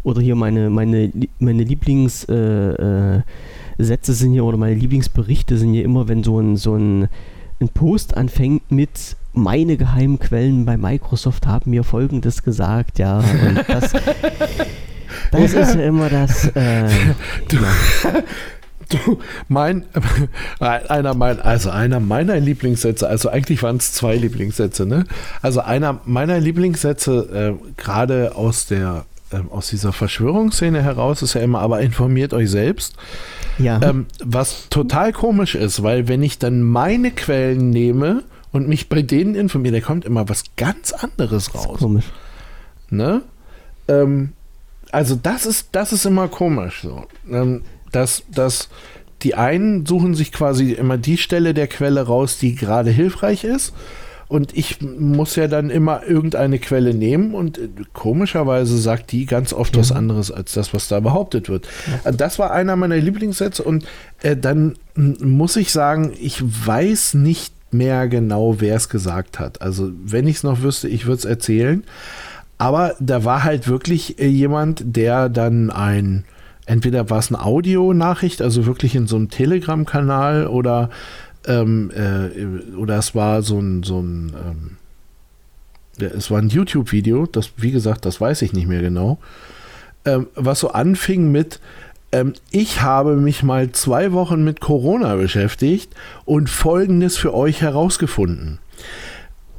Speaker 1: Oder hier meine, meine, meine Lieblingssätze äh, äh, sind hier, oder meine Lieblingsberichte sind hier immer, wenn so ein, so ein, ein Post anfängt mit meine geheimen Quellen bei Microsoft haben mir folgendes gesagt, ja. Und das, das ist ja immer das. Äh,
Speaker 2: du, ja. Du, mein, einer mein, also einer meiner Lieblingssätze, also eigentlich waren es zwei Lieblingssätze, ne? Also einer meiner Lieblingssätze, äh, gerade aus der äh, aus dieser Verschwörungsszene heraus, ist ja immer, aber informiert euch selbst.
Speaker 1: Ja.
Speaker 2: Ähm, was total komisch ist, weil wenn ich dann meine Quellen nehme und mich bei denen informiere, da kommt immer was ganz anderes raus.
Speaker 1: komisch.
Speaker 2: Ne? Ähm, also das ist, das ist immer komisch so. Ähm, dass, dass die einen suchen sich quasi immer die Stelle der Quelle raus, die gerade hilfreich ist. Und ich muss ja dann immer irgendeine Quelle nehmen und äh, komischerweise sagt die ganz oft was anderes als das, was da behauptet wird. Ja. Das war einer meiner Lieblingssätze und äh, dann muss ich sagen, ich weiß nicht mehr genau, wer es gesagt hat. Also wenn ich es noch wüsste, ich würde es erzählen. Aber da war halt wirklich äh, jemand, der dann ein, entweder war es eine Audionachricht, also wirklich in so einem Telegram-Kanal oder, ähm, äh, oder es war so ein, so ein ähm, es war ein YouTube-Video, das, wie gesagt, das weiß ich nicht mehr genau, ähm, was so anfing mit, ähm, ich habe mich mal zwei Wochen mit Corona beschäftigt und Folgendes für euch herausgefunden.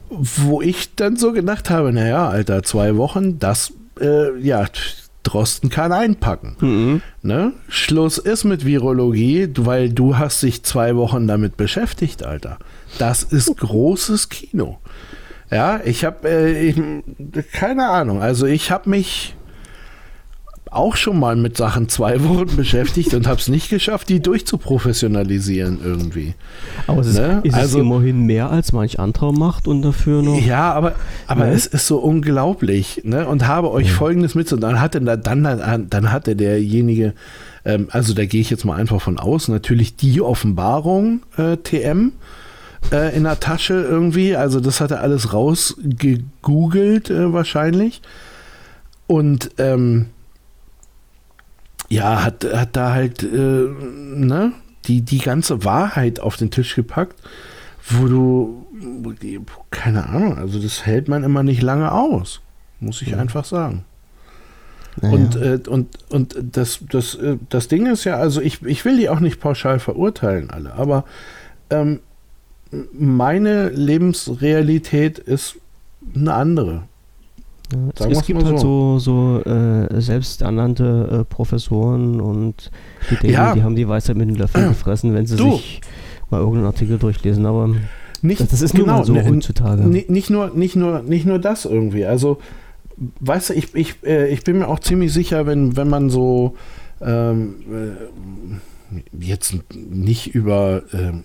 Speaker 2: Wo ich dann so gedacht habe, naja, Alter, zwei Wochen, das, äh, ja, Drosten kann einpacken. Mhm. Ne? Schluss ist mit Virologie, weil du hast dich zwei Wochen damit beschäftigt, Alter. Das ist großes Kino. Ja, ich habe, äh, keine Ahnung, also ich habe mich auch schon mal mit Sachen zwei Wochen beschäftigt und habe es nicht geschafft, die durchzuprofessionalisieren irgendwie.
Speaker 1: Aber es ne? ist, ist also, es immerhin mehr als manch anderer macht und dafür noch.
Speaker 2: Ja, aber, aber ne? es ist so unglaublich. Ne? Und habe euch ja. folgendes mit. Und dann hatte, dann, dann, dann hatte derjenige, ähm, also da gehe ich jetzt mal einfach von aus, natürlich die Offenbarung äh, TM äh, in der Tasche irgendwie. Also das hat er alles rausgegoogelt äh, wahrscheinlich. Und ähm, ja, hat, hat da halt, äh, ne, die, die ganze Wahrheit auf den Tisch gepackt, wo du, keine Ahnung, also das hält man immer nicht lange aus, muss ich ja. einfach sagen. Naja. Und, äh, und, und das, das, äh, das Ding ist ja, also ich, ich will die auch nicht pauschal verurteilen, alle, aber ähm, meine Lebensrealität ist eine andere.
Speaker 1: Ja, es, es gibt halt so, so äh, selbsternannte äh, Professoren und die, denken, ja. die haben die Weisheit mit den Löffeln gefressen, wenn sie du. sich mal irgendeinen Artikel durchlesen. Aber
Speaker 2: nicht, das, das ist genau, nur so heutzutage. Nicht nur, nicht, nur, nicht nur das irgendwie. Also, weißt du, ich, ich, äh, ich bin mir auch ziemlich sicher, wenn, wenn man so ähm, äh, jetzt nicht über ähm,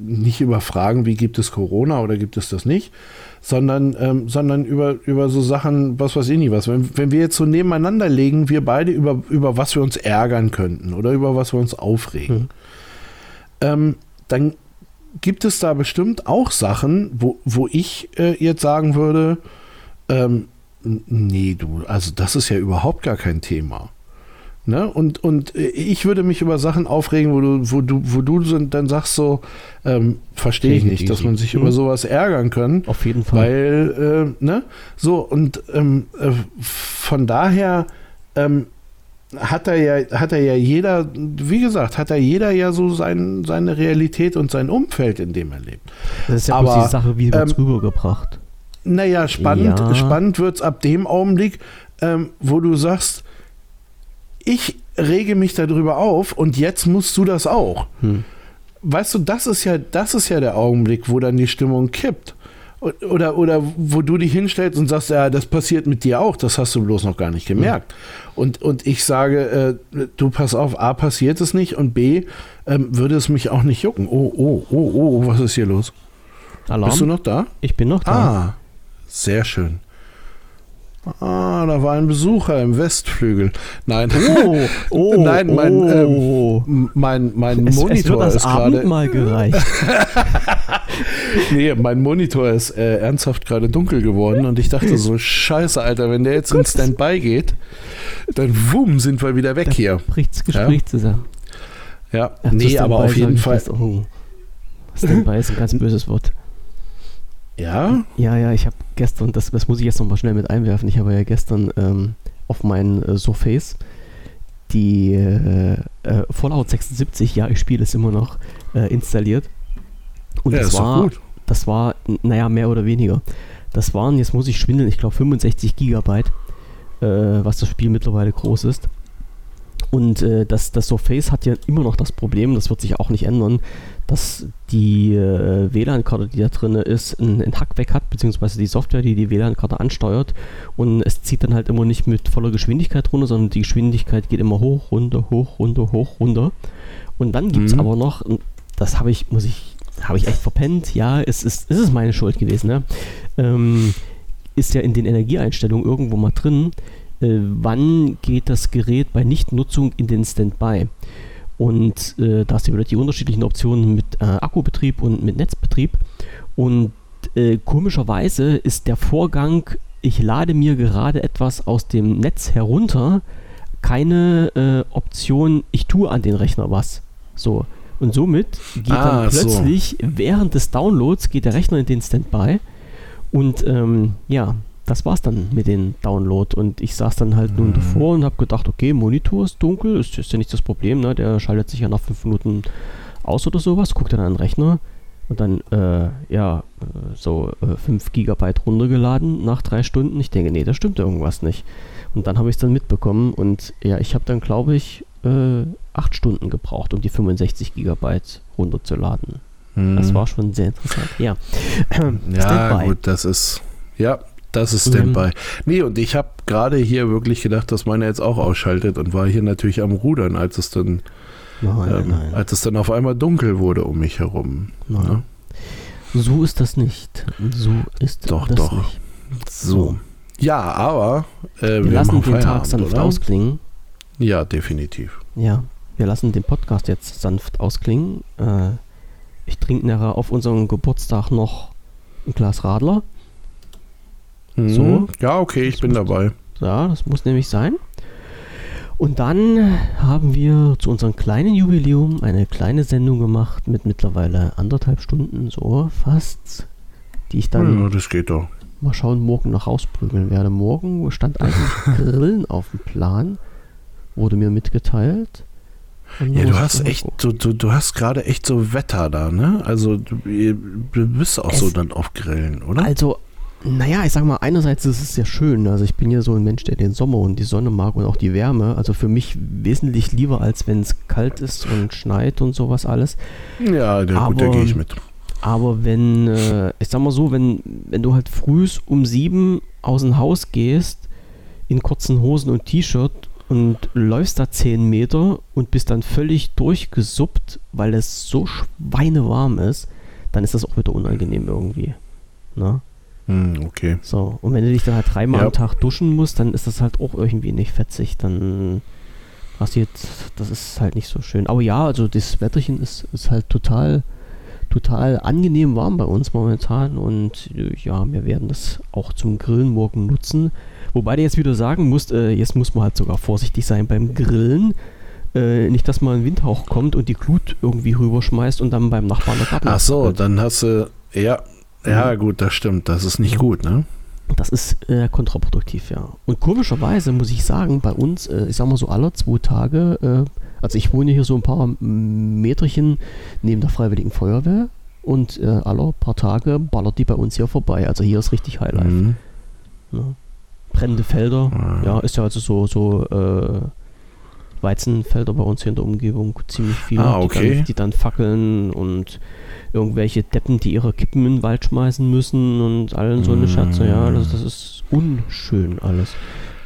Speaker 2: nicht über Fragen, wie gibt es Corona oder gibt es das nicht, sondern, ähm, sondern über, über so Sachen, was weiß ich nicht was. Wenn, wenn wir jetzt so nebeneinander legen, wir beide über, über was wir uns ärgern könnten oder über was wir uns aufregen, mhm. ähm, dann gibt es da bestimmt auch Sachen, wo, wo ich äh, jetzt sagen würde, ähm, nee, du, also das ist ja überhaupt gar kein Thema. Ne? Und, und ich würde mich über Sachen aufregen, wo du, wo du, wo du dann sagst so, ähm, verstehe ich nicht, dass man sich mhm. über sowas ärgern kann.
Speaker 1: Auf jeden Fall.
Speaker 2: Weil, äh, ne? So, und ähm, äh, von daher ähm, hat er ja, hat er ja jeder, wie gesagt, hat er jeder ja so sein, seine Realität und sein Umfeld, in dem er lebt.
Speaker 1: Das ist ja Aber, die Sache, wie wird es ähm, rübergebracht?
Speaker 2: Naja, spannend, ja. spannend wird es ab dem Augenblick, ähm, wo du sagst, ich rege mich darüber auf und jetzt musst du das auch. Hm. Weißt du, das ist ja, das ist ja der Augenblick, wo dann die Stimmung kippt. Oder, oder wo du dich hinstellst und sagst, ja, das passiert mit dir auch, das hast du bloß noch gar nicht gemerkt. Mhm. Und, und ich sage, äh, du pass auf, A, passiert es nicht und B, ähm, würde es mich auch nicht jucken. Oh, oh, oh, oh, was ist hier los?
Speaker 1: Alarm?
Speaker 2: Bist du noch da?
Speaker 1: Ich bin noch da.
Speaker 2: Ah, sehr schön. Ah, da war ein Besucher im Westflügel. Nein.
Speaker 1: Oh, oh,
Speaker 2: Nein, mein,
Speaker 1: oh.
Speaker 2: ähm, mein, mein
Speaker 1: es,
Speaker 2: Monitor
Speaker 1: es wird das
Speaker 2: ist gerade.
Speaker 1: mal gereicht.
Speaker 2: Nee, mein Monitor ist äh, ernsthaft gerade dunkel geworden und ich dachte so, scheiße, Alter, wenn der jetzt in Standby geht, dann wumm, sind wir wieder weg hier.
Speaker 1: Bricht das Gespräch zusammen.
Speaker 2: Ja,
Speaker 1: Ach,
Speaker 2: nee, aber auf jeden Fall.
Speaker 1: fast, Oh. Standby ist ein ganz böses Wort.
Speaker 2: Ja?
Speaker 1: Ja, ja, ich habe gestern, das, das muss ich jetzt nochmal schnell mit einwerfen, ich habe ja gestern ähm, auf mein äh, Surface die äh, äh, Fallout 76, ja, ich spiele es immer noch, äh, installiert. Und
Speaker 2: ja,
Speaker 1: das war, das war, naja, mehr oder weniger. Das waren, jetzt muss ich schwindeln, ich glaube 65 Gigabyte, äh, was das Spiel mittlerweile groß ist. Und äh, das, das Surface hat ja immer noch das Problem, das wird sich auch nicht ändern, dass die äh, WLAN-Karte, die da drin ist, ein, ein Hack weg hat, beziehungsweise die Software, die die WLAN-Karte ansteuert. Und es zieht dann halt immer nicht mit voller Geschwindigkeit runter, sondern die Geschwindigkeit geht immer hoch, runter, hoch, runter, hoch, runter. Und dann gibt es
Speaker 2: Mhm.
Speaker 1: aber noch, das habe ich, muss ich, habe ich echt verpennt, ja, es ist, es ist meine Schuld gewesen, ne? Ähm, ist ja in den Energieeinstellungen irgendwo mal drin, äh, wann geht das Gerät bei Nichtnutzung in den Standby. Und äh, da hast du wieder die unterschiedlichen Optionen mit äh, Akkubetrieb und mit Netzbetrieb. Und äh, komischerweise ist der Vorgang, ich lade mir gerade etwas aus dem Netz herunter, keine äh, Option, ich tue an den Rechner was. So. Und somit geht
Speaker 2: Ah,
Speaker 1: dann
Speaker 2: so.
Speaker 1: plötzlich während des Downloads geht der Rechner in den Standby. Und ähm, ja, das war's dann mit dem Download. Und ich saß dann halt
Speaker 2: Mhm.
Speaker 1: nun davor und habe gedacht, okay, Monitor ist dunkel, ist, ist ja nicht das Problem, ne? Der schaltet sich ja nach fünf Minuten aus oder sowas, guckt dann an den Rechner und dann, äh, ja, äh, so äh, 5 Gigabyte runtergeladen nach drei Stunden. Ich denke, nee, da stimmt irgendwas nicht. Und dann habe ich es dann mitbekommen und ja, ich habe dann, glaube ich, äh, acht Stunden gebraucht, um die 65 Gigabyte runterzuladen. Das
Speaker 2: Mhm.
Speaker 1: war schon sehr interessant. Ja,
Speaker 2: Ja, gut, das ist. Ja, das ist
Speaker 1: Mhm.
Speaker 2: Standby. Nee, und ich habe gerade hier wirklich gedacht, dass meine jetzt auch ausschaltet und war hier natürlich am Rudern, als es dann,
Speaker 1: Nein,
Speaker 2: ähm,
Speaker 1: nein,
Speaker 2: als es dann auf einmal dunkel wurde um mich herum.
Speaker 1: nein.
Speaker 2: Ne?
Speaker 1: So ist das nicht. So ist
Speaker 2: Doch,
Speaker 1: das
Speaker 2: doch.
Speaker 1: nicht.
Speaker 2: So. Ja, aber äh,
Speaker 1: Wir,
Speaker 2: wir,
Speaker 1: lassen den Tag sanft
Speaker 2: oder?
Speaker 1: ausklingen.
Speaker 2: Ja, definitiv.
Speaker 1: Ja, wir lassen den Podcast jetzt sanft ausklingen. Äh, ich trinke nachher auf unserem Geburtstag noch ein Glas Radler.
Speaker 2: Mhm.
Speaker 1: So.
Speaker 2: Ja, okay, ich
Speaker 1: Das
Speaker 2: bin
Speaker 1: muss-
Speaker 2: dabei.
Speaker 1: Ja, das muss nämlich sein. Und dann haben wir zu unserem kleinen Jubiläum eine kleine Sendung gemacht mit mittlerweile anderthalb Stunden, so fast, die ich dann
Speaker 2: ja, das geht doch.
Speaker 1: mal schauen, morgen noch rausprügeln werde. Morgen stand eigentlich Grillen auf dem Plan, wurde mir mitgeteilt.
Speaker 2: Ja, du hast echt, du, du, du hast gerade echt so Wetter da, ne? Also du, du bist auch so
Speaker 1: Es-
Speaker 2: dann auf Grillen, oder?
Speaker 1: Also, naja, ich sag mal, einerseits ist es sehr schön. Also ich bin ja so ein Mensch, der den Sommer und die Sonne mag und auch die Wärme. Also für mich wesentlich lieber, als wenn es kalt ist und schneit und sowas alles.
Speaker 2: ja, der, gut, da
Speaker 1: aber-
Speaker 2: gehe ich mit.
Speaker 1: Aber wenn, äh, ich sag mal so, wenn, wenn du halt frühs um sieben aus dem Haus gehst, in kurzen Hosen und T-Shirt und läufst da zehn Meter und bist dann völlig durchgesuppt, weil es so schweinewarm ist, dann ist das auch wieder unangenehm irgendwie. Ne?
Speaker 2: Hm, okay.
Speaker 1: So, und wenn du dich dann halt dreimal
Speaker 2: Ja.
Speaker 1: am Tag duschen musst, dann ist das halt auch irgendwie nicht fetzig. Dann passiert, das ist halt nicht so schön. Aber ja, also das Wetterchen ist, ist halt total, total angenehm warm bei uns momentan. Und äh, ja, wir werden das auch zum Grillen morgen nutzen. Wobei du jetzt wieder sagen musst, äh, jetzt muss man halt sogar vorsichtig sein beim Grillen. Äh, nicht, dass mal ein Windhauch kommt und die Glut irgendwie rüberschmeißt und dann beim Nachbarn der Garten
Speaker 2: Ach so, dann hast du, ja, ja,
Speaker 1: Mhm.
Speaker 2: gut, das stimmt. Das ist nicht gut, ne?
Speaker 1: Das ist äh, kontraproduktiv, ja. Und komischerweise muss ich sagen, bei uns, äh, ich sag mal so alle zwei Tage, äh, also ich wohne hier so ein paar Meterchen neben der Freiwilligen Feuerwehr und äh, alle paar Tage ballert die bei uns hier vorbei. Also hier ist richtig Highlife.
Speaker 2: Mhm.
Speaker 1: Ne? Brennende Felder,
Speaker 2: Ah.
Speaker 1: ja, ist ja also so, so äh, Weizenfelder bei uns hier in der Umgebung, ziemlich viele,
Speaker 2: Ah,
Speaker 1: die,
Speaker 2: okay.
Speaker 1: dann, die dann fackeln und irgendwelche Deppen, die ihre Kippen in den Wald schmeißen müssen und allen so eine Scherze, ja, das, das ist unschön alles.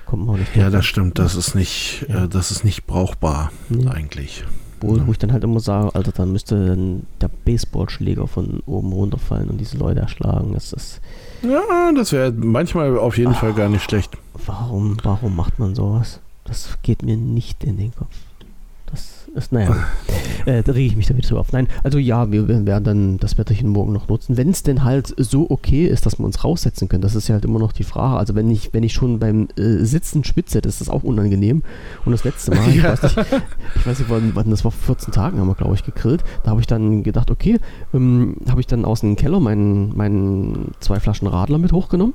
Speaker 1: Kommt man nicht
Speaker 2: Ja, das stimmt. Das ist nicht,
Speaker 1: Ja.
Speaker 2: äh, das ist nicht brauchbar
Speaker 1: Nee.
Speaker 2: eigentlich.
Speaker 1: wo, wo ich dann halt immer sage, Alter, dann müsste dann der Baseballschläger von oben runterfallen und diese Leute erschlagen. Das ist.
Speaker 2: Ja, das wäre manchmal auf jeden Fall gar nicht schlecht.
Speaker 1: Warum, warum macht man sowas? Das geht mir nicht in den Kopf. Das ist, naja, äh, da rege ich mich da wieder so auf. Nein, also ja, wir werden dann das Wetterchen morgen noch nutzen. Wenn es denn halt so okay ist, dass wir uns raussetzen können, das ist ja halt immer noch die Frage. Also wenn ich, wenn ich schon beim äh, Sitzen spitze, das ist auch unangenehm. Und das letzte Mal, ich weiß nicht, ich weiß nicht, wann, wann das war, vor 14 Tagen haben wir, glaube ich, gegrillt. Da habe ich dann gedacht, okay, ähm, habe ich dann aus dem Keller meinen, meinen zwei Flaschen Radler mit hochgenommen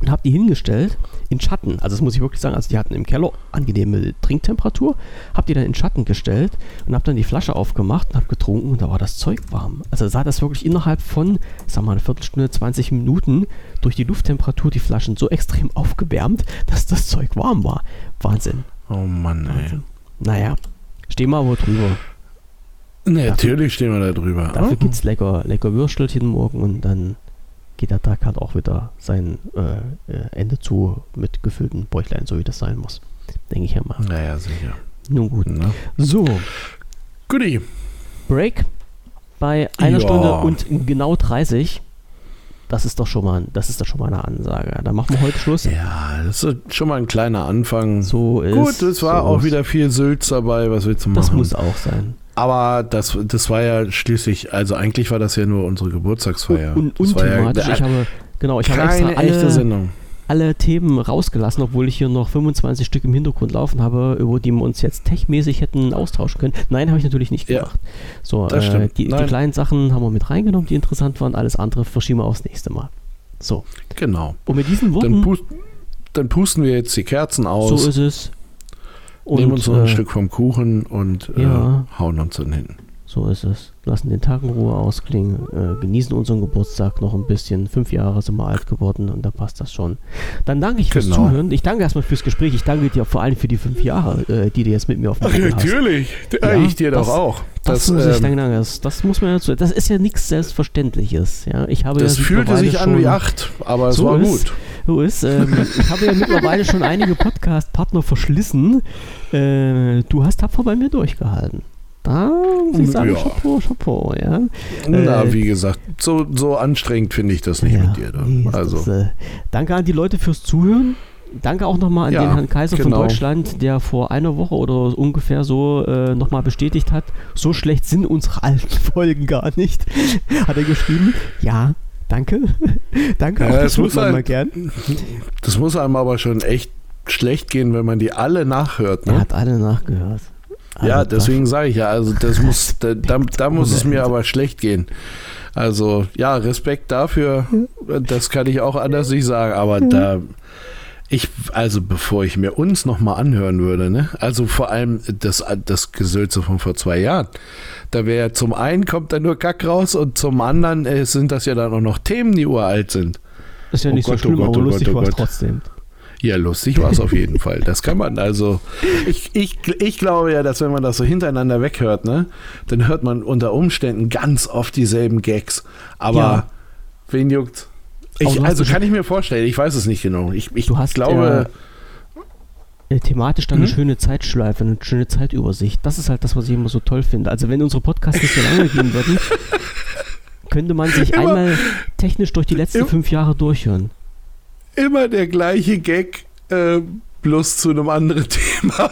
Speaker 1: und habe die hingestellt in Schatten. Also das muss ich wirklich sagen, also die hatten im Keller angenehme Trinktemperatur, habe die dann in Schatten gestellt und habe dann die Flasche aufgemacht und habe getrunken und da war das Zeug warm. Also sah das wirklich innerhalb von, sag mal, eine Viertelstunde, 20 Minuten durch die Lufttemperatur die Flaschen so extrem aufgewärmt, dass das Zeug warm war. Wahnsinn.
Speaker 2: Oh Mann, ey.
Speaker 1: Naja, stehen wir aber drüber.
Speaker 2: Nee, natürlich stehen wir da drüber.
Speaker 1: Dafür oh. gibt es lecker, lecker Würstelchen morgen und dann geht der Tag halt auch wieder sein äh, äh, Ende zu mit gefüllten Bäuchlein, so wie das sein muss. Denke ich ja mal.
Speaker 2: Naja, sicher.
Speaker 1: Nun gut. Na? So.
Speaker 2: Goodie.
Speaker 1: Break bei einer ja. Stunde und genau 30. Das ist doch schon mal, das ist doch schon mal eine Ansage. Da machen wir heute Schluss.
Speaker 2: Ja, das ist schon mal ein kleiner Anfang.
Speaker 1: So ist.
Speaker 2: Gut, es war so auch wieder viel Sülz dabei. Was willst du machen?
Speaker 1: Das muss auch sein.
Speaker 2: Aber das, das war ja schließlich, also eigentlich war das ja nur unsere Geburtstagsfeier.
Speaker 1: Und, und unthematisch. Ja, ich habe, genau, ich habe extra alle, alle Themen rausgelassen, obwohl ich hier noch 25 Stück im Hintergrund laufen habe, über die wir uns jetzt techmäßig hätten austauschen können. Nein, habe ich natürlich nicht gemacht. Ja, so, äh, die, die, kleinen Sachen haben wir mit reingenommen, die interessant waren. Alles andere verschieben wir aufs nächste Mal. So.
Speaker 2: Genau.
Speaker 1: Und mit diesen Worten.
Speaker 2: Dann, pust, dann pusten wir jetzt die Kerzen aus.
Speaker 1: So ist es.
Speaker 2: Und, Nehmen uns noch ein äh, Stück vom Kuchen und äh, ja, hauen uns dann hin.
Speaker 1: So ist es. Lassen den Tag in Ruhe ausklingen, äh, genießen unseren Geburtstag noch ein bisschen. Fünf Jahre sind wir alt geworden und da passt das schon. Dann danke ich fürs genau. Zuhören. Ich danke erstmal fürs Gespräch. Ich danke dir vor allem für die fünf Jahre, äh, die du jetzt mit mir auf dem
Speaker 2: Ach, natürlich. Ja, ich dir das, doch auch.
Speaker 1: Das, das muss ähm, ich danke, danke. Das, das muss man dazu. Das ist ja nichts Selbstverständliches. Ja, ich habe
Speaker 2: das fühlte sich an wie acht, aber es so war
Speaker 1: gut. So ist. Ähm, ich habe ja mittlerweile schon einige Podcast-Partner verschlissen. Äh, du hast tapfer bei mir durchgehalten. Da muss ich sagen, ja. Chapeau, Chapeau, ja.
Speaker 2: Na, äh, wie gesagt, so, so anstrengend finde ich das nicht ja, mit dir. Nee, also. Das, äh,
Speaker 1: danke an die Leute fürs Zuhören. Danke auch nochmal an ja, den Herrn Kaiser genau. von Deutschland, der vor einer Woche oder ungefähr so äh, nochmal bestätigt hat, so schlecht sind unsere alten Folgen gar nicht. hat er geschrieben. Ja, danke. danke
Speaker 2: ja, auch, das, das muss man mal gern. Das muss einem aber schon echt schlecht gehen, wenn man die alle nachhört. Ne?
Speaker 1: Er hat alle nachgehört.
Speaker 2: Also ja, deswegen sage ich ja, also das muss, da, da, da muss es mir aber schlecht gehen. Also ja, Respekt dafür, das kann ich auch anders nicht sagen, aber da ich, also bevor ich mir uns nochmal anhören würde, ne? Also vor allem das, das Gesülze von vor zwei Jahren. Da wäre zum einen kommt da nur Kack raus und zum anderen äh, sind das ja dann auch noch Themen, die uralt sind.
Speaker 1: Das ist ja oh nicht Gott, so schlimm, oh Gott, aber oh lustig war es trotzdem.
Speaker 2: Ja, lustig war es auf jeden Fall. Das kann man also. Ich, ich, ich glaube ja, dass wenn man das so hintereinander weghört, ne, dann hört man unter Umständen ganz oft dieselben Gags. Aber ja. wen juckt? Ich, also kann ich mir vorstellen, ich weiß es nicht genau. Ich, ich
Speaker 1: du hast, glaube. Äh, thematisch dann hm? eine schöne Zeitschleife, eine schöne Zeitübersicht. Das ist halt das, was ich immer so toll finde. Also wenn unsere Podcasts nicht so lange gehen würden, könnte man sich immer, einmal technisch durch die letzten im, fünf Jahre durchhören
Speaker 2: immer der gleiche Gag, äh, bloß zu einem anderen Thema.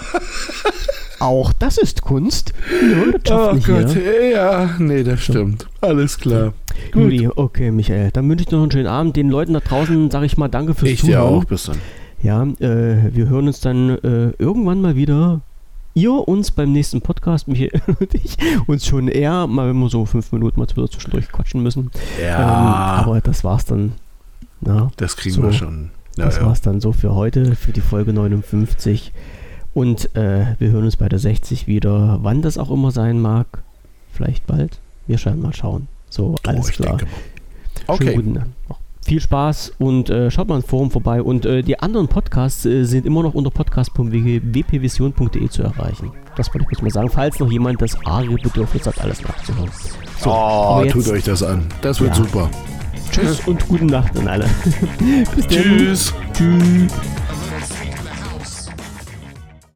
Speaker 1: Auch das ist Kunst.
Speaker 2: Oh Gott, hier. ja, nee, das stimmt. Alles klar.
Speaker 1: Gut. okay, Michael. Dann wünsche ich noch einen schönen Abend. Den Leuten da draußen sage ich mal Danke fürs
Speaker 2: ich
Speaker 1: Zuhören.
Speaker 2: Ich dir auch, bis dann.
Speaker 1: Ja, äh, wir hören uns dann äh, irgendwann mal wieder. Ihr uns beim nächsten Podcast, Michael und ich, uns schon eher, mal wenn wir so fünf Minuten mal zwischendurch quatschen müssen.
Speaker 2: Ja.
Speaker 1: Ähm, aber das war's dann
Speaker 2: ja, das kriegen so, wir schon.
Speaker 1: Ja, das ja. war's dann so für heute, für die Folge 59. Und äh, wir hören uns bei der 60 wieder, wann das auch immer sein mag. Vielleicht bald. Wir schauen mal schauen. So, alles oh, klar.
Speaker 2: Okay.
Speaker 1: Guten, viel Spaß und äh, schaut mal im Forum vorbei. Und äh, die anderen Podcasts äh, sind immer noch unter podcast.wpvision.de zu erreichen. Das wollte ich kurz mal sagen, falls noch jemand das arge Bedürfnis hat, alles nachzuhören.
Speaker 2: So, oh, jetzt, tut euch das an. Das wird ja. super.
Speaker 1: Tschüss und gute Nacht an alle.
Speaker 2: Bis. Tschüss.
Speaker 1: Tschüss.